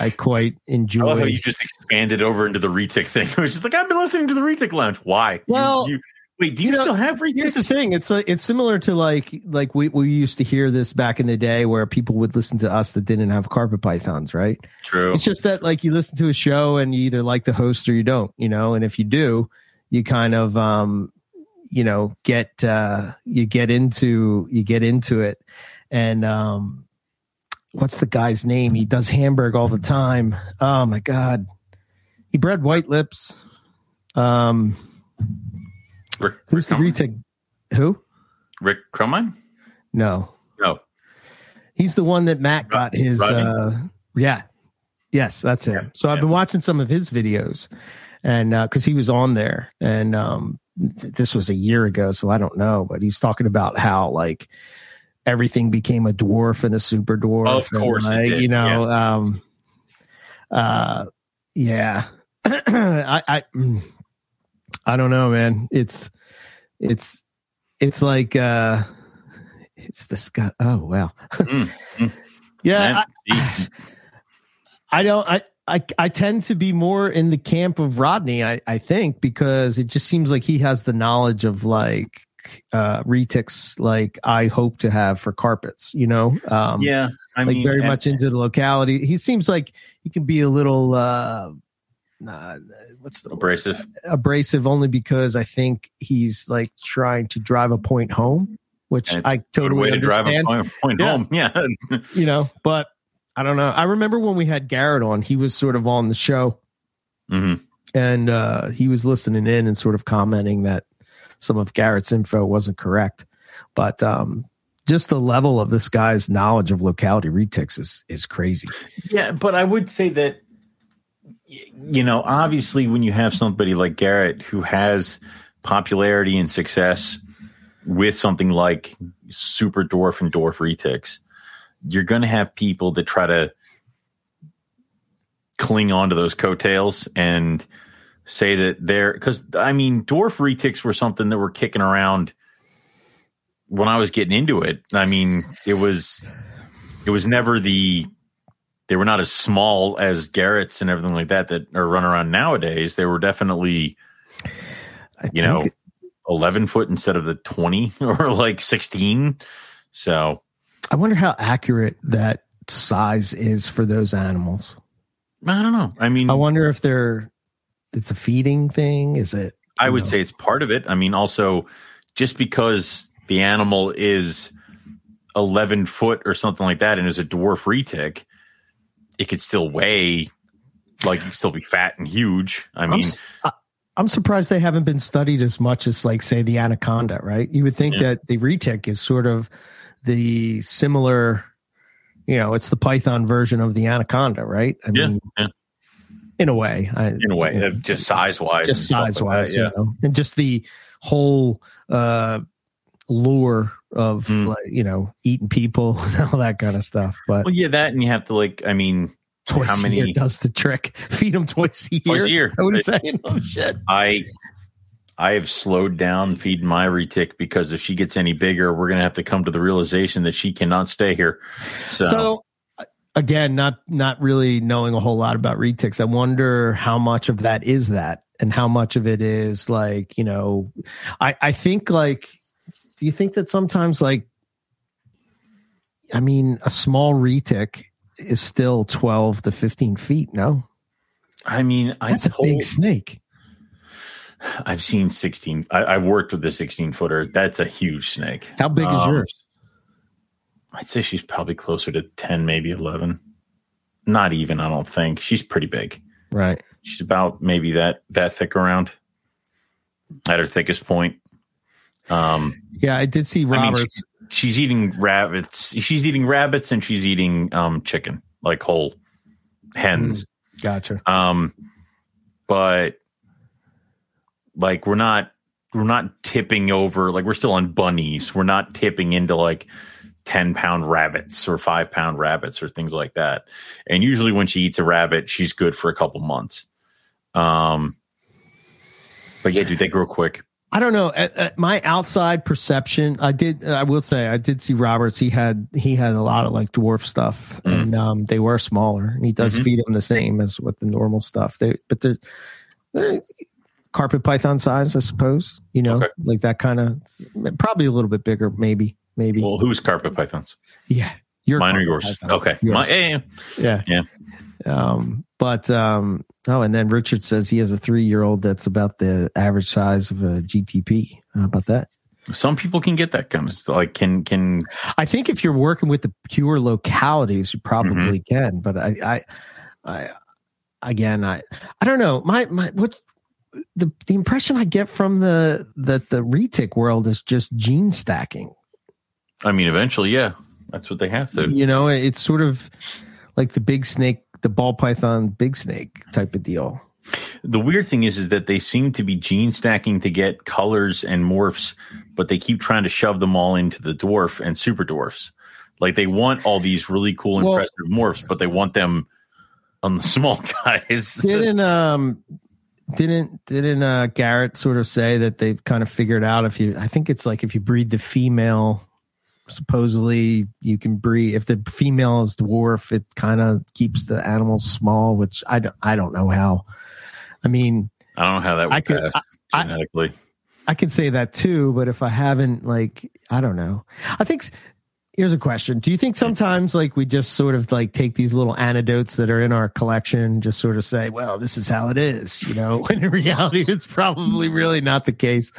S1: I quite enjoy. I
S2: love how you just expanded over into the Retic thing. *laughs* It was just like I've been listening to the Retic Lounge. Why?
S1: Well,
S2: you, you, Wait, do you, you know, still have retics?
S1: Here's the thing. It's like, it's similar to like like we, we used to hear this back in the day where people would listen to us that didn't have carpet pythons, right?
S2: True.
S1: It's just that like you listen to a show and you either like the host or you don't, you know, and if you do, you kind of um you know get uh you get into you get into it and um what's the guy's name? He does Hamburg all the time. Oh my god. He bred white lips. Um
S2: Rick,
S1: Who's
S2: Rick
S1: the retake? Who?
S2: Rick Crumine?
S1: No.
S2: No.
S1: He's the one that Matt got his. Uh, yeah. Yes, that's him.
S2: Yeah.
S1: So I've
S2: Yeah.
S1: been watching some of his videos, and because he was on there, and um, this was a year ago, so I don't know, but he's talking about how like everything became a dwarf and a super dwarf.
S2: Of course,
S1: and,
S2: did.
S1: you know,
S2: Yeah.
S1: um, uh, yeah, *clears throat* I, I, mm, I don't know, man. It's, it's, it's like, uh, it's the sky. Oh wow,
S2: Mm, mm. *laughs*
S1: yeah. I. *sighs* I don't. I, I I tend to be more in the camp of Rodney. I I think because it just seems like he has the knowledge of like uh retics like I hope to have for carpets. You know. Um,
S2: yeah, I
S1: like
S2: mean,
S1: very much into the locality. He seems like he can be a little. uh uh, what's the word?
S2: abrasive.
S1: abrasive only because I think he's like trying to drive a point home, which I totally
S2: way to drive a
S1: understand
S2: point, point
S1: Yeah.
S2: home. *laughs* Yeah,
S1: you know, but I don't know. I remember when we had Garrett on, he was sort of on the show
S2: hmm
S1: and uh, he was listening in and sort of commenting that some of Garrett's info wasn't correct. But um, just the level of this guy's knowledge of locality retics is, is crazy.
S2: Yeah, but I would say that y- you know, obviously when you have somebody like Garrett who has popularity and success with something like super dwarf and dwarf retics, you're going to have people that try to cling on to those coattails and say that they're because I mean, dwarf retics were something that were kicking around when I was getting into it. I mean, it was it was never the they were not as small as Garrett's and everything like that that are run around nowadays. They were definitely
S1: I
S2: you know 11 foot instead of the 20 *laughs* or like 16. So
S1: I wonder how accurate that size is for those animals.
S2: I don't know. I mean,
S1: I wonder if they're, it's a feeding thing. Is it?
S2: I would
S1: know.
S2: say it's part of it. I mean, also just because the animal is 11 foot or something like that and is a dwarf retic, it could still weigh like you still be fat and huge. I
S1: I'm,
S2: mean,
S1: s- I- I'm surprised they haven't been studied as much as, like, say, the anaconda. Right? You would think
S2: Yeah.
S1: that the retic is sort of the similar. You know, it's the python version of the anaconda, right? I
S2: Yeah,
S1: mean,
S2: yeah.
S1: in a way, I,
S2: in a way,
S1: you know,
S2: uh, just size wise,
S1: just size wise,
S2: yeah.
S1: you know, and just the whole uh, lure of
S2: Mm.
S1: like, you know eating people *laughs* and all that kind of stuff. But
S2: Well, yeah, that and you have to like, I mean,
S1: twice
S2: how many-
S1: does the trick. *laughs* Feed them twice a year.
S2: Twice a year.
S1: Is that what he's saying? *laughs* Oh shit!
S2: I I have slowed down feeding my retic because if she gets any bigger, we're gonna have to come to the realization that she cannot stay here. So,
S1: So again, not not really knowing a whole lot about retics. I wonder how much of that is that, and how much of it is like you know, I I think like, do you think that sometimes like, I mean, a small retic is still twelve to fifteen feet. No,
S2: I mean, I
S1: that's a big snake.
S2: I've seen sixteen. I, I've worked with the sixteen footer. That's a huge snake.
S1: How big is
S2: Um,
S1: yours?
S2: I'd say she's probably closer to ten, maybe eleven. Not even. I don't think she's pretty big.
S1: Right.
S2: She's about maybe that that thick around at her thickest point. Um,
S1: Yeah, I did see
S2: I mean,
S1: Roberts.
S2: she's, she's eating rabbits. She's eating rabbits and she's eating um chicken, like whole hens.
S1: gotcha.
S2: Um, but like we're not we're not tipping over. Like we're still on bunnies. We're not tipping into like ten pound rabbits or five pound rabbits or things like that. And usually when she eats a rabbit, she's good for a couple months. Um, but yeah, dude, they grow quick.
S1: I don't know. At, at my outside perception, I did. I will say, I did see Roberts. He had he had a lot of like dwarf stuff,
S2: Mm.
S1: and um, they were smaller. And he does
S2: Mhm.
S1: feed them the same as with the normal stuff. They, but they're, they're carpet python size, I suppose. You know,
S2: Okay.
S1: like that kind of probably a little bit bigger, maybe, maybe.
S2: Well, who's carpet pythons?
S1: yeah, your
S2: Mine or yours?
S1: pythons.
S2: Okay,
S1: Yours.
S2: My,
S1: yeah,
S2: Yeah.
S1: Um, but um, oh, and then Richard says he has a three-year-old that's about the average size of a GTP. How about that?
S2: some people can get that kind of stuff. Like can can
S1: I think if you're working with the pure localities, you probably
S2: Mm-hmm.
S1: can. But I, I, I, again, I, I don't know. My, my, what's the the impression I get from the that the retic world is just gene stacking.
S2: I mean, eventually, yeah, that's what they have to.
S1: You know, it's sort of like the big snake, the ball python, big snake type of deal.
S2: the weird thing is, is that they seem to be gene stacking to get colors and morphs, but they keep trying to shove them all into the dwarf and super dwarfs. Like they want all these really cool,
S1: Well-
S2: impressive morphs, but they want them on the *laughs* small guys.
S1: didn't um didn't didn't uh Garrett sort of say that they've kind of figured out if you I think it's like if you breed the female supposedly you can breed if the female is dwarf it kind of keeps the animals small which I don't I don't know how I mean
S2: I don't know how that would
S1: I could-
S2: pass
S1: I-
S2: genetically.
S1: I can say that too, but if I haven't, like, I don't know. I think here's a question: Do you think sometimes, like, we just sort of like take these little anecdotes that are in our collection, just sort of say, "Well, this is how it is," you know? *laughs* When in reality, it's probably really not the case.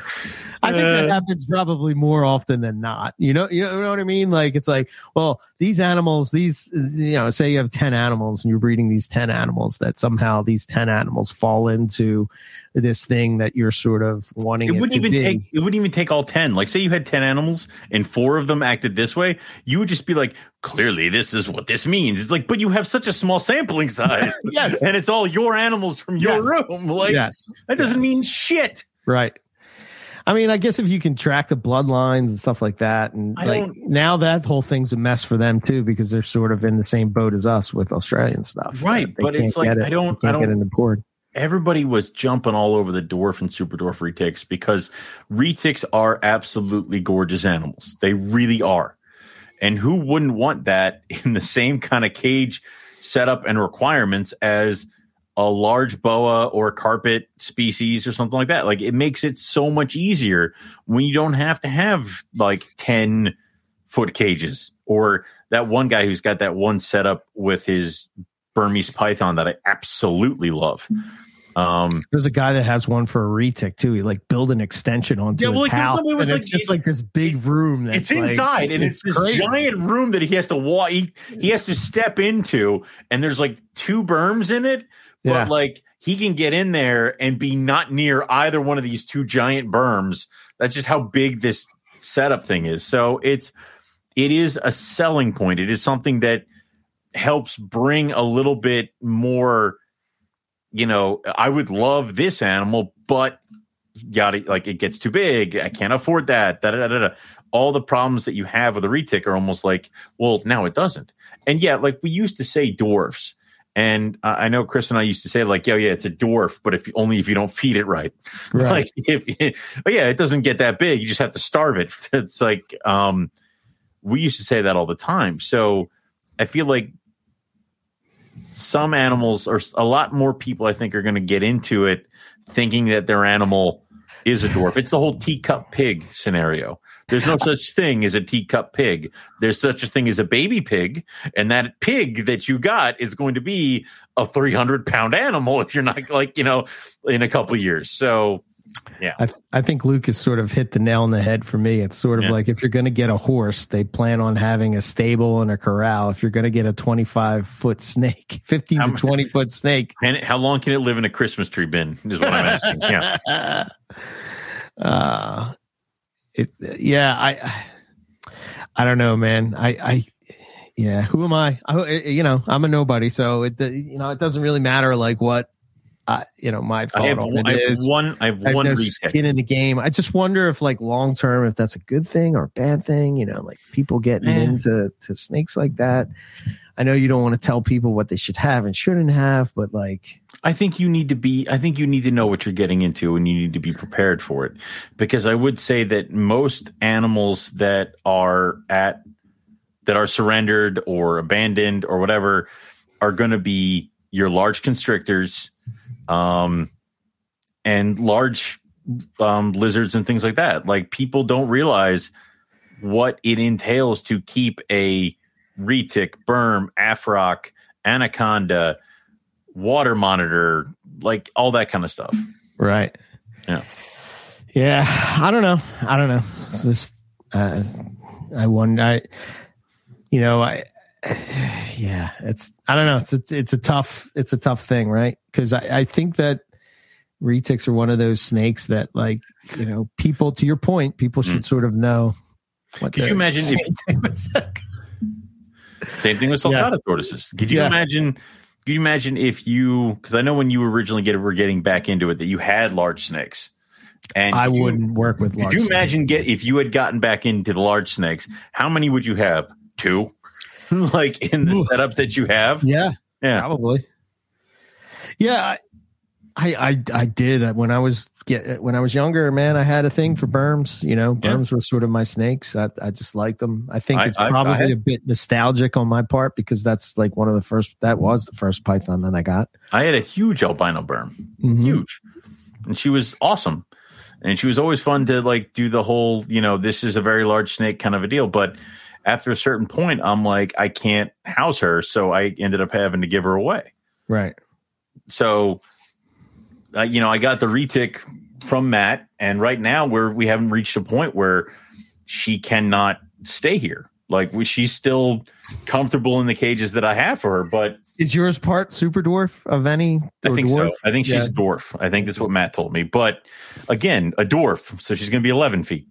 S1: I think that
S2: Uh.
S1: happens probably more often than not. You know, you know what I mean? Like, it's like, well, these animals, these, you know, say you have ten animals and you're breeding these ten animals, that somehow these ten animals fall into this thing that you're sort of wanting
S2: It
S1: it,
S2: wouldn't
S1: to
S2: even
S1: be.
S2: take it wouldn't even take all ten. Like say you had ten animals and four of them acted this way, you would just be like, clearly this is what this means. It's like, but you have such a small sampling size. *laughs*
S1: Yes.
S2: And it's all your animals from your room. Like
S1: yes,
S2: that doesn't mean shit.
S1: right. I mean, I guess if you can track the bloodlines and stuff like that, and
S2: I
S1: like now that whole thing's a mess for them too because they're sort of in the same boat as us with Australian stuff.
S2: Right, but it's like,
S1: get
S2: I don't-
S1: they can't get
S2: don't-
S1: it imported.
S2: Everybody was jumping all over the dwarf and super dwarf retics because retics are absolutely gorgeous animals. They really are. And who wouldn't want that *laughs* in the same kind of cage setup and requirements as a large boa or carpet species or something like that? Like it makes it so much easier when you don't have to have like 10 foot cages or that one guy who's got that one setup with his Burmese python that I absolutely love. Um,
S1: There's a guy that has one for a retic too. He like build an extension onto
S2: Yeah, well,
S1: his
S2: like,
S1: house,
S2: it was
S1: and
S2: like-
S1: it's just
S2: it-
S1: like this big room. That's
S2: it's
S1: like-
S2: inside, and it's, this
S1: crazy.
S2: giant room that he has to walk. He, he has to step into, and there's like two berms in it, but
S1: Yeah.
S2: like he can get in there and be not near either one of these two giant berms. That's just how big this setup thing is. So it's it is a selling point. It is something that helps bring a little bit more. You know, I would love this animal, but yada like it gets too big. I can't afford that. Da, da, da, da. All the problems that you have with a retic are almost like, well, now it doesn't. And yeah, like we used to say dwarfs. And uh, I know Chris and I used to say like, yeah, yeah, it's a dwarf, but if only if you don't feed it right. *laughs*
S1: Right.
S2: Like if, but yeah, it doesn't get that big. You just have to starve it. *laughs* It's like, um, we used to say that all the time. So I feel like some animals or a lot more people, I think, are going to get into it thinking that their animal is a dwarf. It's the whole teacup pig scenario. There's no such thing as a teacup pig. There's such a thing as a baby pig, and that pig that you got is going to be a 300 pound animal if you're not like you know in a couple years. So
S1: I, I think Luke has sort of hit the nail on the head for me. It's sort of
S2: Yeah.
S1: like if you're going to get a horse, they plan on having a stable and a corral. If you're going to get a 25 foot snake, *laughs* 15
S2: Um,
S1: to 20 foot snake,
S2: and how long can it live in a Christmas tree bin? Is what I'm asking. Yeah. *laughs*
S1: uh, it, yeah, I, I don't know, man. I, I, yeah, who am I? I, you know, I'm a nobody. So it, you know, it doesn't really matter like what, I, you know, my thought
S2: I have,
S1: on
S2: one,
S1: it
S2: I have
S1: is.
S2: one. I have
S1: I have
S2: one
S1: no skin in the game. I just wonder if, like, long term, if that's a good thing or a bad thing. You know, like people getting
S2: Eh.
S1: into to snakes like that. I know you don't want to tell people what they should have and shouldn't have, but like,
S2: I think you need to be, I think you need to know what you're getting into and you need to be prepared for it. Because I would say that most animals that are at, that are surrendered or abandoned or whatever are going to be your large constrictors, um, and large, um, lizards and things like that. Like people don't realize what it entails to keep a retic, berm, afrock, anaconda, water monitor, like all that kind of stuff.
S1: right?
S2: Yeah.
S1: yeah. I don't know. I don't know. It's just, uh, I wonder. I, you know, I, *sighs* yeah, it's. I don't know. It's a, it's a tough. It's a tough thing, right? Because I, I think that retics are one of those snakes that, like, you know, people. To your point, people should sort of know. What
S2: Mm. Could you imagine if- Same thing with sulcata tortoises. Could you
S1: Yeah.
S2: imagine Could you imagine if you? Because I know when you originally get were getting back into it that you had large snakes, and
S1: I wouldn't work with large.
S2: Could you
S1: snakes.
S2: imagine get if you had gotten back into the large snakes? How many would you have? Two, *laughs* like in the
S1: Ooh.
S2: setup that you have.
S1: Yeah,
S2: Yeah,
S1: probably. Yeah, I, I, I, I did when I was get when I was younger. Man, I had a thing for berms. You know,
S2: Yeah.
S1: berms were sort of my snakes. I, I just liked them. I think
S2: I-
S1: it's
S2: I-
S1: probably a bit nostalgic on my part because that's like one of the first. That was the first python that I got.
S2: I had a huge albino berm,
S1: Mhm.
S2: huge, and she was awesome, and she was always fun to like do the whole you know this is a very large snake kind of a deal. But after a certain point, I'm like I can't house her, so I ended up having to give her away.
S1: Right.
S2: So, uh, you know, I got the retic from Matt, and right now we're we haven't reached a point where she cannot stay here. Like we, she's still comfortable in the cages that I have for her, but
S1: Is yours part super dwarf of any?
S2: I think
S1: dwarf?
S2: so. I think she's a dwarf. I think that's what Matt told me. But again, a dwarf, so she's going to be 11 feet,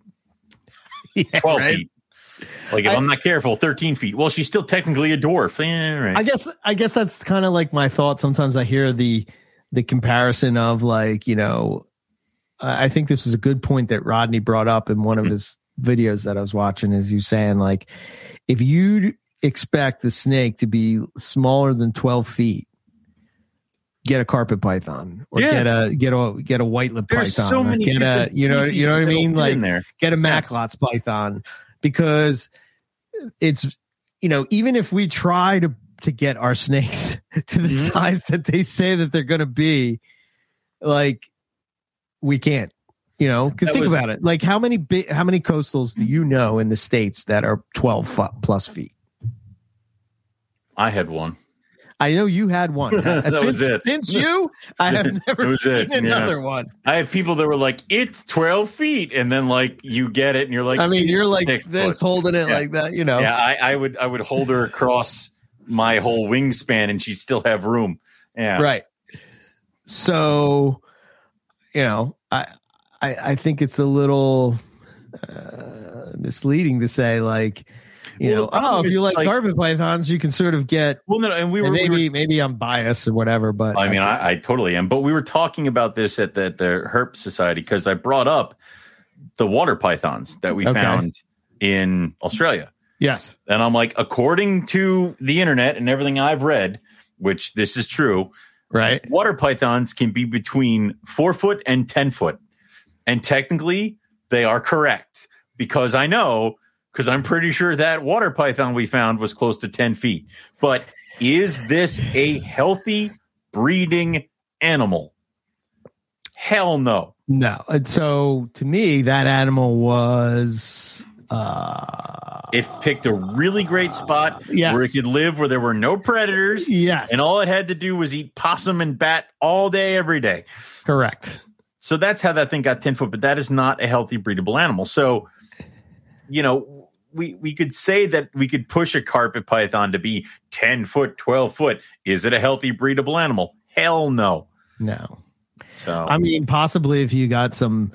S2: *laughs*
S1: Yeah,
S2: 12
S1: right.
S2: feet. Like if
S1: I-
S2: am not careful, 13 feet. Well, she's still technically a dwarf. Eh, right.
S1: I guess I guess that's kind of like my thought. Sometimes I hear the the comparison of like you know, I think this is a good point that Rodney brought up in one of
S2: Mhm.
S1: his videos that I was watching. Is you saying like if you expect the snake to be smaller than twelve feet, get a carpet python or
S2: Yeah.
S1: get a get a get a white lip python.
S2: so many
S1: get a you know you know what I mean like
S2: there.
S1: get a Macklot's python because it's you know even if we try to to get our snakes *laughs* to the
S2: Mhm.
S1: size that they say that they're going to be like we can't you know think
S2: was-
S1: about it like how many big how many coastals do you know in the states that are 12 fu- plus feet
S2: I had one.
S1: I know you had one. *laughs* Since, since you, I *laughs* have never seen
S2: it, yeah.
S1: another one.
S2: I have people that were like, "It's twelve feet," and then like you get it, and you're like,
S1: I mean, you're like this,
S2: foot.
S1: holding it
S2: Yeah.
S1: like that, you know.
S2: "Yeah." I, I would, I would hold her across my whole wingspan, and she'd still have room. Yeah,
S1: Right. So, you know, I I, I think it's a little uh, misleading to say like, you
S2: Well,
S1: know, oh, if you like,
S2: like-
S1: carpet pythons, you can sort of get.
S2: Well, no, and we were,
S1: and
S2: we were
S1: maybe maybe I'm biased or whatever, but
S2: I mean, I, I totally am. But we were talking about this at the, the Herp Society because I brought up the water pythons that we
S1: Okay.
S2: found in Australia.
S1: yes,
S2: And I'm like, according to the internet and everything I've read, which this is true,
S1: right,
S2: water pythons can be between four foot and 10 foot. And technically, they are correct because I know, because I'm pretty sure that water python we found was close to 10 feet. But is this a healthy breeding animal? Hell no.
S1: no. And so to me, that animal was. uh
S2: It picked a really great spot
S1: Yes.
S2: where it could live where there were no predators.
S1: Yes,
S2: And all it had to do was eat possum and bat all day, every day.
S1: correct.
S2: So that's how that thing got 10 foot, but that is not a healthy breedable animal. So, you know, we, we could say that we could push a carpet python to be 10 foot, 12 foot. Is it a healthy breedable animal? Hell no.
S1: No,
S2: So,
S1: I mean, possibly if you got some,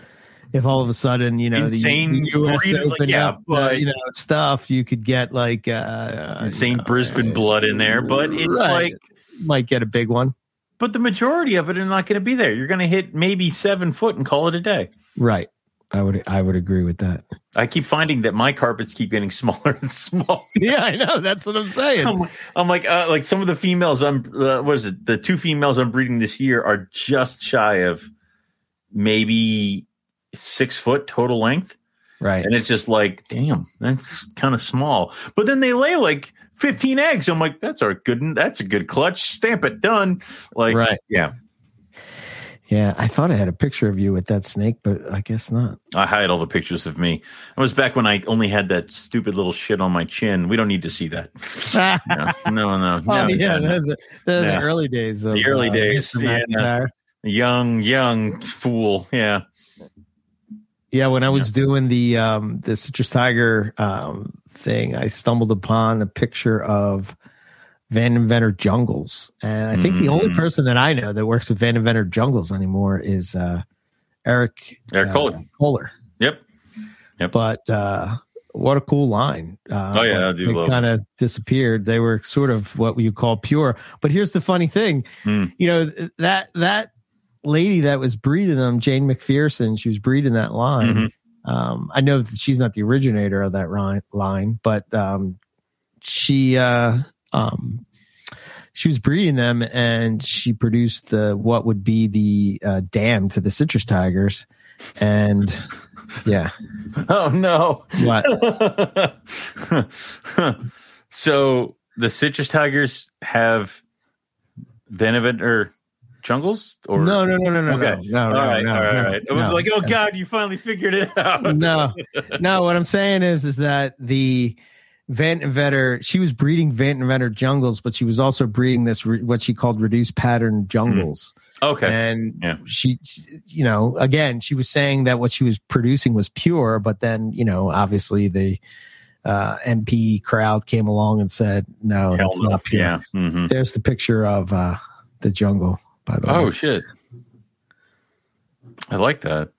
S1: if all of a sudden you know
S2: Insane
S1: the, the U.S.
S2: breed-
S1: opened
S2: yeah,
S1: up, uh, you know, stuff, you could get like uh,
S2: insane
S1: know,
S2: Brisbane blood in there, but it's
S1: Right.
S2: like,
S1: might get a big one,
S2: but the majority of it are not going to be there. You're going to hit maybe seven foot and call it a day.
S1: right? I would I would agree with that.
S2: I keep finding that my carpets keep getting *laughs* smaller and smaller.
S1: yeah, I know. That's what I'm saying.
S2: I'm, I'm like, uh, like some of the females I'm, uh, what is it? The two females I'm breeding this year are just shy of maybe six foot total length.
S1: Right.
S2: And it's just like, damn, that's kind of small. But then they lay like 15 eggs. I'm like, that's a good, that's a good clutch. Stamp it, done. Like,
S1: Right.
S2: yeah,
S1: Yeah, I thought I had a picture of you with that snake, but I guess not.
S2: I hide all the pictures of me. It was back when I only had that stupid little shit on my chin. We don't need to see that. *laughs* No, no, no. no,
S1: oh yeah,
S2: no, no.
S1: those are-
S2: Yeah.
S1: the early days of
S2: The early
S1: uh,
S2: days, yeah. Young, young fool. Yeah.
S1: Yeah, when I was doing the um the citrus tiger um thing, I stumbled upon a picture of Van Inventor Jungles, and I think the only
S2: Mm.
S1: person that I know that works with Van Inventor Jungles anymore is uh Eric
S2: Eric
S1: uh,
S2: Kohler.
S1: Kohler.
S2: Yep. Yep.
S1: But uh what a cool line. Uh,
S2: Oh, yeah, I do
S1: They kind of disappeared. They were sort of what you call pure. But here's the funny thing,
S2: Hmm.
S1: you know that that lady that was breeding them, Jane McPherson, she was breeding that line.
S2: Mhm.
S1: Um, I know that she's not the originator of that line, but um, she uh, um, she was breeding them, and she produced the what would be the uh, dam to the citrus tigers, and *laughs* yeah,
S2: Oh no.
S1: what? *laughs*
S2: so the citrus tigers have Venevent or jungles or
S1: No, no, no, no, no,
S2: Okay.
S1: no, no,
S2: all right,
S1: no,
S2: all right,
S1: no,
S2: all right. I was
S1: no,
S2: like, oh
S1: no.
S2: god, you finally figured it out.
S1: no, *laughs* no. What I'm saying is, is that the Van Vetter, she was breeding Van Vetter jungles, but she was also breeding this re- what she called reduced pattern jungles.
S2: Okay.
S1: And
S2: Yeah.
S1: she, you know, again, she was saying that what she was producing was pure, but then, you know, obviously the uh, MP crowd came along and said, no,
S2: Hell
S1: that's
S2: no.
S1: not pure.
S2: Yeah. Mhm.
S1: There's the picture of uh, the jungle, by the
S2: Oh
S1: way.
S2: Oh shit. I like that.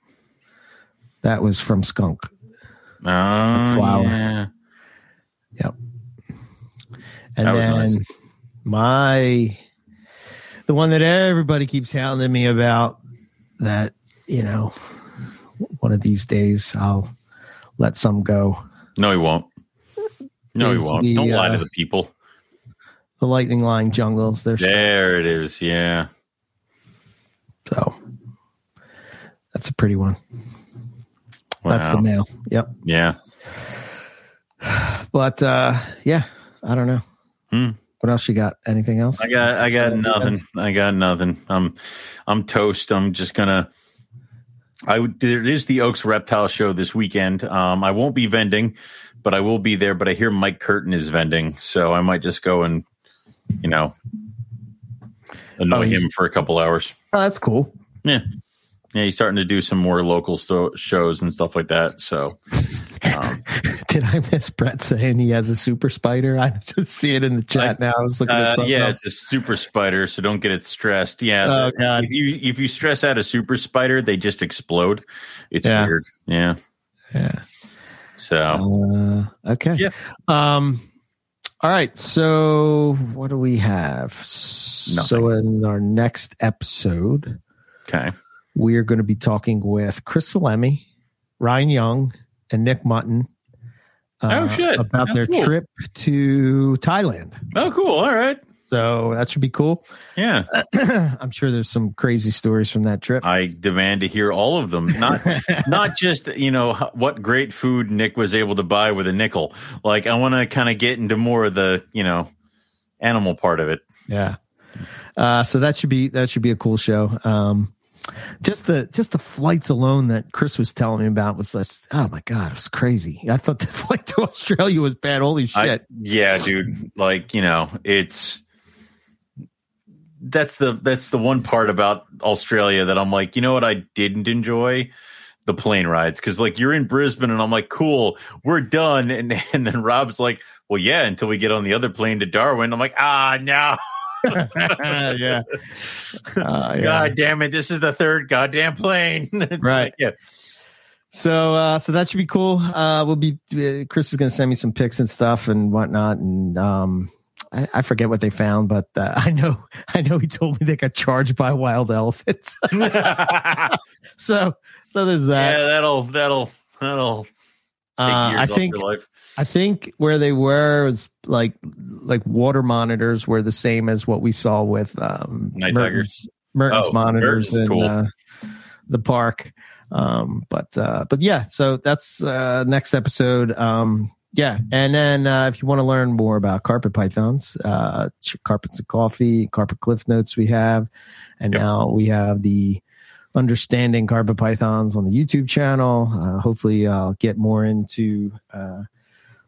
S1: That was from Skunk.
S2: Oh,
S1: flower.
S2: yeah.
S1: Yep. And
S2: That
S1: then
S2: nice.
S1: my the one that everybody keeps hounding me about that, you know, one of these days I'll let some go.
S2: No, he won't. No, he won't.
S1: the,
S2: Don't lie to
S1: uh,
S2: the people.
S1: The lightning line jungles. They're
S2: There it is. Yeah.
S1: so that's a pretty one. That's the
S2: Wow.
S1: mail. Yep.
S2: Yeah.
S1: But uh yeah, I don't know.
S2: Hmm.
S1: What else you got? Anything else?
S2: I got I got nothing. I got nothing. I'm I'm toast. I'm just gonna I there is the Oaks Reptile Show this weekend. Um I won't be vending, but I will be there. But I hear Mike Curtin is vending, so I might just go and you know annoy
S1: Oh,
S2: him for a couple hours.
S1: Oh, that's cool.
S2: Yeah. Yeah, he's starting to do some more local sto- shows and stuff like that. So, um, *laughs*
S1: Did I miss Brett saying he has a super spider? I just see it in the chat now. I was looking at
S2: uh,
S1: something
S2: yeah,
S1: else.
S2: it's a super spider, so don't get it stressed. Yeah,
S1: Oh,
S2: the-
S1: God.
S2: if you if you stress out a super spider, they just explode. It's
S1: Yeah.
S2: weird. Yeah.
S1: Yeah.
S2: So
S1: Uh, okay.
S2: Yeah.
S1: Um. All right. So what do we have? So in our next episode,
S2: okay,
S1: we are going to be talking with Chris Salemi, Ryan Young, and Nick Mutton. uh,
S2: Oh, shit.
S1: About
S2: Oh,
S1: their
S2: cool.
S1: trip to Thailand.
S2: oh cool. All right.
S1: So that should be cool.
S2: Yeah, *clears throat*
S1: I'm sure there's some crazy stories from that trip.
S2: I demand to hear all of them. Not *laughs* not just you know what great food Nick was able to buy with a nickel. Like I want to kind of get into more of the you know animal part of it.
S1: Yeah. Uh, so that should be that should be a cool show. Um, just the just the flights alone that Chris was telling me about was just oh my god, it was crazy. I thought the *laughs* flight to Australia was bad. Holy
S2: I-
S1: shit!
S2: yeah, dude. Like you know, it's that's the that's the one part about Australia that I'm like, you know what, I didn't enjoy the plane rides because like you're in Brisbane and I'm like, cool, we're done, and *laughs* and then Rob's like, well, yeah, until we get on the other plane to Darwin. I'm like, ah, no, *laughs*
S1: yeah. Uh, yeah.
S2: god damn it, this is the third goddamn plane. *laughs*
S1: Right.
S2: like, yeah,
S1: So uh, so that should be cool. Uh, we'll be uh, Chris is going to send me some pics and stuff and whatnot, and um, I, I forget what they found, but uh, *laughs* I know I know he told me they got charged by wild elephants. *laughs* so so there's that.
S2: yeah, that'll that'll that'll
S1: Uh, I think. I think where they were was like like water monitors were the same as what we saw with um,
S2: Night
S1: Mertens, Mertens
S2: Oh,
S1: monitors
S2: Mertens,
S1: in
S2: cool.
S1: uh, the park. Um, but uh, but yeah, so that's uh, next episode. Um, yeah, and then uh, if you want to learn more about carpet pythons, uh, carpets and coffee, carpet cliff notes we have, and
S2: Yep.
S1: now we have the understanding carpet pythons on the YouTube channel. Uh, hopefully, I'll get more into uh,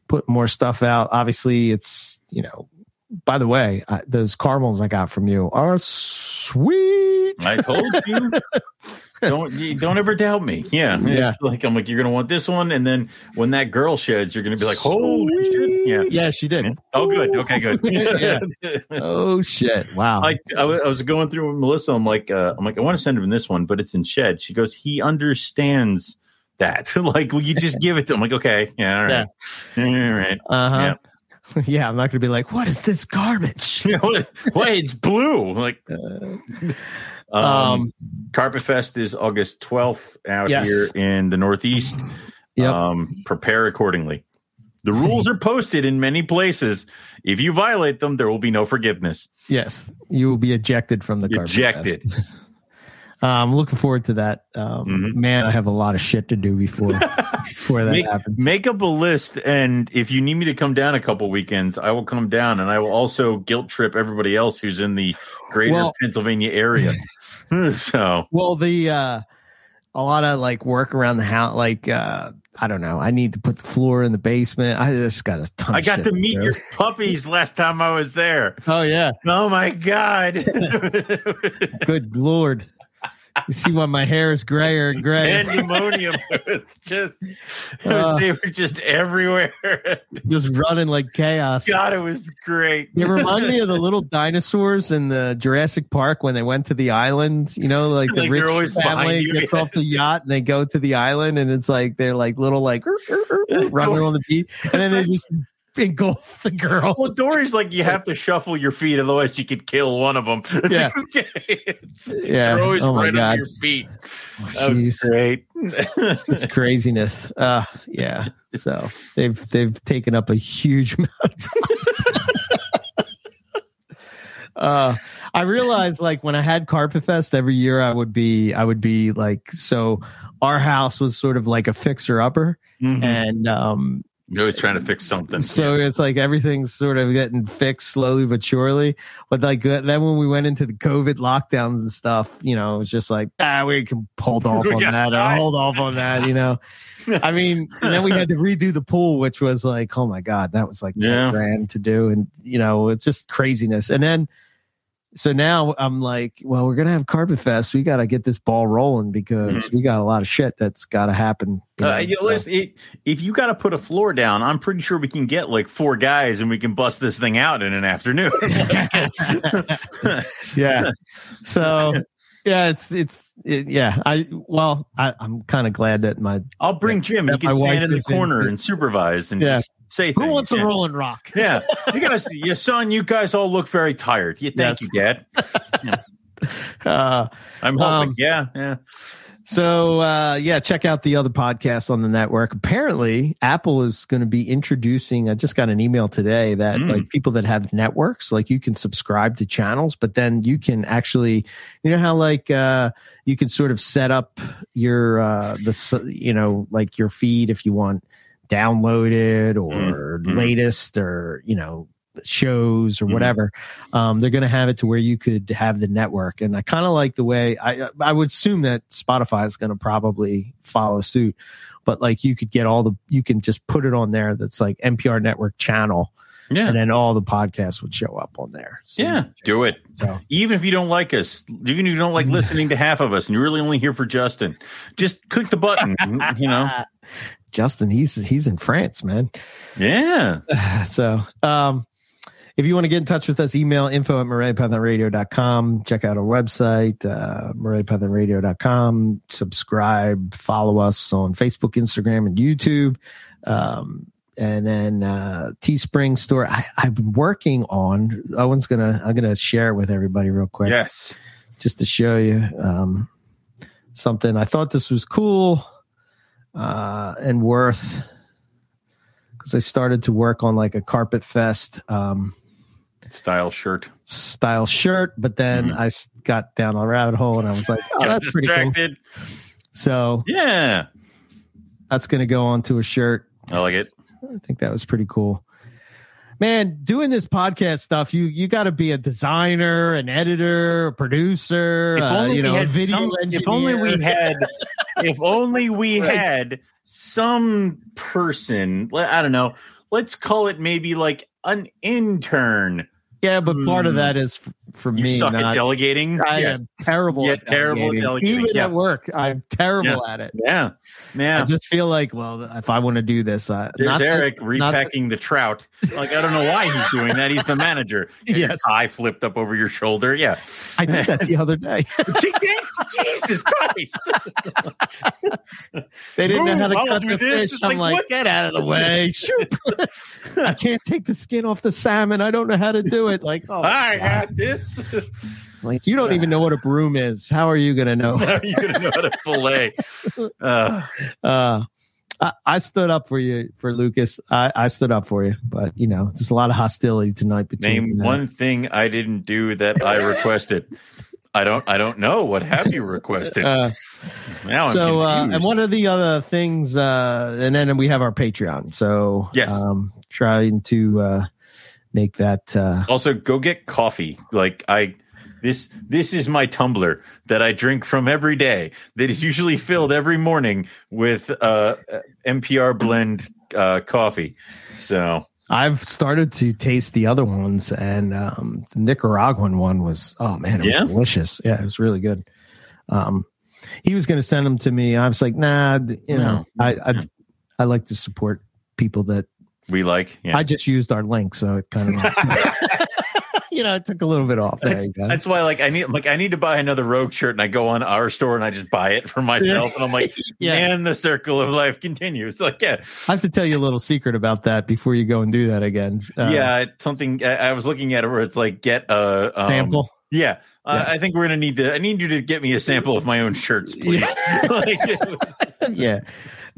S1: put more stuff out. Obviously, it's you know. By the way, I, those caramels I got from you are sweet.
S2: I told you. *laughs* don't don't ever doubt me. Yeah,
S1: Yeah.
S2: It's like I'm like you're gonna want this one, and then when that girl sheds, you're gonna be like, holy shit! Yeah.
S1: yeah, she did.
S2: Yeah. Oh, good. Okay, good. *laughs*
S1: Yeah. Oh shit! Wow.
S2: I, I I was going through with Melissa. I'm like, uh, I'm like, I want to send him this one, but it's in shed. She goes, he understands that. *laughs* like, will you just give it to them? Like, okay, yeah, all right, all right.
S1: Uh huh. *laughs* Yeah. I'm not going to be like, what is this garbage? *laughs*
S2: what? It's blue. Like, um,
S1: Um,
S2: Carpet Fest is August 12th out
S1: Yes.
S2: here in the Northeast.
S1: Yep.
S2: Um, prepare accordingly. The rules are posted in many places. If you violate them, there will be no forgiveness.
S1: yes, you will be ejected from the Carpet
S2: Ejected. *laughs*
S1: I'm looking forward to that. Um,
S2: Mhm.
S1: Man, I have a lot of shit to do before *laughs* before that
S2: Make,
S1: happens.
S2: make up a list, and if you need me to come down a couple weekends, I will come down, and I will also guilt trip everybody else who's in the greater
S1: Well-
S2: Pennsylvania area. *laughs* *laughs* so
S1: Well, the uh a lot of like work around the house, like uh I don't know. I need to put the floor in the basement. I just got a ton.
S2: I got to meet
S1: do.
S2: your puppies last time I was there.
S1: Oh yeah,
S2: Oh my god!
S1: good lord! You see why my hair is grayer and grayer?
S2: Pandemonium *laughs* just
S1: Uh.
S2: they were just everywhere. *laughs*
S1: just running like chaos.
S2: God, it was great.
S1: It reminded me of the little dinosaurs in the Jurassic Park when they went to the island. You know, like the *laughs*
S2: Like
S1: rich family gets off the yacht and they go to the island, and it's like they're like little like running on the beach, and then they just engulf the girl.
S2: Well, Dory's like you have to *laughs* shuffle your feet, otherwise you could kill one of them. *laughs* It's
S1: Yeah.
S2: okay.
S1: Yeah.
S2: They're always
S1: Oh my
S2: right
S1: god.
S2: your feet. That was great.
S1: It's just *laughs* craziness. Uh yeah. So they've they've taken up a huge amount uh I realized like when I had Carpet Fest every year I would be I would be like so our house was sort of like a fixer upper
S2: Mhm.
S1: and um
S2: You're always trying to fix something.
S1: so it's like everything's sort of getting fixed slowly but surely. But like uh, then when we went into the COVID lockdowns and stuff, you know, it's just like ah, we can hold *laughs* off on that or hold off on that, you know. I mean, and then we had to redo the pool, which was like, oh my god, that was like
S2: Yeah.
S1: grand to do, and you know, it's just craziness. And then. So now I'm like, well, we're gonna have Carpet Fest. We got to get this ball rolling because we got a lot of shit that's got to happen. you
S2: Uh, you
S1: so-
S2: listen, it- if you got to put a floor down, I'm pretty sure we can get like four guys and we can bust this thing out in an afternoon. *laughs* *laughs*
S1: yeah. So yeah, it's it's it, yeah. I well, I, I'm kind of glad that my
S2: I'll bring Jim. He can stand in the
S1: is in-
S2: corner and supervise and
S1: Yeah.
S2: just say
S1: who
S2: things.
S1: wants
S2: yeah.
S1: a rolling rock. *laughs*
S2: Yeah, you guys, your son, you guys all look very tired. Yeah, thank
S1: Yes.
S2: you, Dad. *laughs*
S1: Uh,
S2: I'm hoping.
S1: Um,
S2: yeah, yeah.
S1: so uh, yeah, check out the other podcasts on the network. Apparently, Apple is going to be introducing. I just got an email today that
S2: Mm.
S1: like people that have networks, like you can subscribe to channels, but then you can actually, you know how like uh, you can sort of set up your uh, the you know like your feed if you want downloaded or
S2: Mm, mm.
S1: latest or you know shows or
S2: Mhm.
S1: whatever um, they're going to have it to where you could have the network and i kind of like the way i i would assume that spotify is going to probably follow suit but like you could get all the you can just put it on there that's like MPR network channel
S2: Yeah.
S1: and then all the podcasts would show up on there So
S2: Yeah, do
S1: it
S2: it.
S1: out. so
S2: Even if you don't like us, even if you don't like listening to half of us, and you're really only here for Justin, just click the button. *laughs* You know,
S1: justin he's he's in france man
S2: yeah. *sighs*
S1: so um if you want to get in touch with us, email info at moreliapythonradio.com. Check out our website, uh, moreliapythonradio.com. Subscribe, follow us on Facebook, Instagram, and YouTube. Um, and then uh, Teespring store. I, I've been working on. Owen's gonna. I'm gonna share it with everybody real quick,
S2: Yes.
S1: just to show you um, something. I thought this was cool uh, and worth because I started to work on like a carpet fest um,
S2: Style shirt.
S1: style shirt, but then
S2: Mhm.
S1: I got down a rabbit hole and I was like, oh, that's pretty cool. So
S2: Yeah.
S1: that's going to go onto a shirt.
S2: I like it.
S1: I think that was pretty cool. Man, doing this podcast stuff, you you got to be a designer, an editor, a producer,
S2: If
S1: uh,
S2: only
S1: you know,
S2: we had
S1: video
S2: some,
S1: engineer.
S2: if only we had if only we *laughs*
S1: Right.
S2: had some person, I don't know, let's call it maybe like an intern
S1: Yeah, but part of that hmm. is f- for
S2: You
S1: me.
S2: suck
S1: not,
S2: at delegating.
S1: I
S2: yes.
S1: am terrible.
S2: Yeah,
S1: at
S2: terrible
S1: delegating.
S2: delegating,
S1: Even
S2: yeah.
S1: at work, I'm terrible at it.
S2: Yeah. Yeah.
S1: I just feel like, well, if I want to do this, uh, I,
S2: There's
S1: not
S2: Eric
S1: not
S2: repacking the trout. Like I don't know why he's doing that. He's the manager. *laughs* And
S1: Yes.
S2: tie flipped up over your shoulder. Yeah.
S1: I did that the other day. *laughs*
S2: Jesus Christ.
S1: They didn't know how to
S2: I'll
S1: cut the
S2: this.
S1: fish.
S2: It's
S1: I'm
S2: like,
S1: like, get out of the way. *laughs* Shoot. I can't take the skin off the salmon. I don't know how to do it. Like, oh,
S2: I
S1: God.
S2: had this. *laughs*
S1: like you don't even know what a broom is. How are you going to know? *laughs*
S2: How are you gonna know how to fillet? Uh, *laughs*
S1: Uh, I, I stood up for you, for Lucas. I, I stood up for you, but you know, there's a lot of hostility tonight between.
S2: name one thing I didn't do that I requested. I don't. I don't know. What have you requested?
S1: Uh,
S2: now
S1: so, uh, and one of the other things, uh, and then we have our Patreon. So,
S2: Yes.
S1: um, trying to uh, make that. Uh,
S2: Also, go get coffee. Like I, this this is my tumbler that I drink from every day. That is usually filled every morning with uh, MPR blend uh, coffee. So
S1: I've started to taste the other ones, and um, the Nicaraguan one was oh man, it was delicious. Yeah, it was really good. Um, he was going to send them to me. I was like, nah, you know,
S2: No.
S1: I, I I like to support people that
S2: we like. Yeah.
S1: I just used our link, so it kind of *laughs* you know it took a little bit off. There
S2: That's,
S1: you
S2: that's why, like, I need, like, I need to buy another Rogue shirt, and I go on our store and I just buy it for myself, and I'm like, *laughs*
S1: Yeah.
S2: man, the circle of life continues. *laughs* Like, yeah,
S1: I have to tell you a little secret about that before you go and do that again. Uh,
S2: yeah, something. I, I was looking at it where it's like, get a um,
S1: sample.
S2: Yeah, uh,
S1: Yeah.
S2: I think we're gonna need to. I need you to get me a sample of my own shirts, please. Like,
S1: yeah.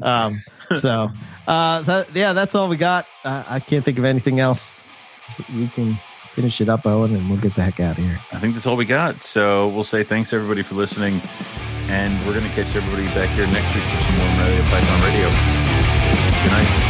S1: Um, so, uh, so, yeah, that's all we got. Uh, I can't think of anything else. We can finish it up, Owen, and we'll get the heck out of here.
S2: I think that's all we got. So we'll say thanks everybody for listening, and we're gonna catch everybody back here next week for some more Python Radio. Good night.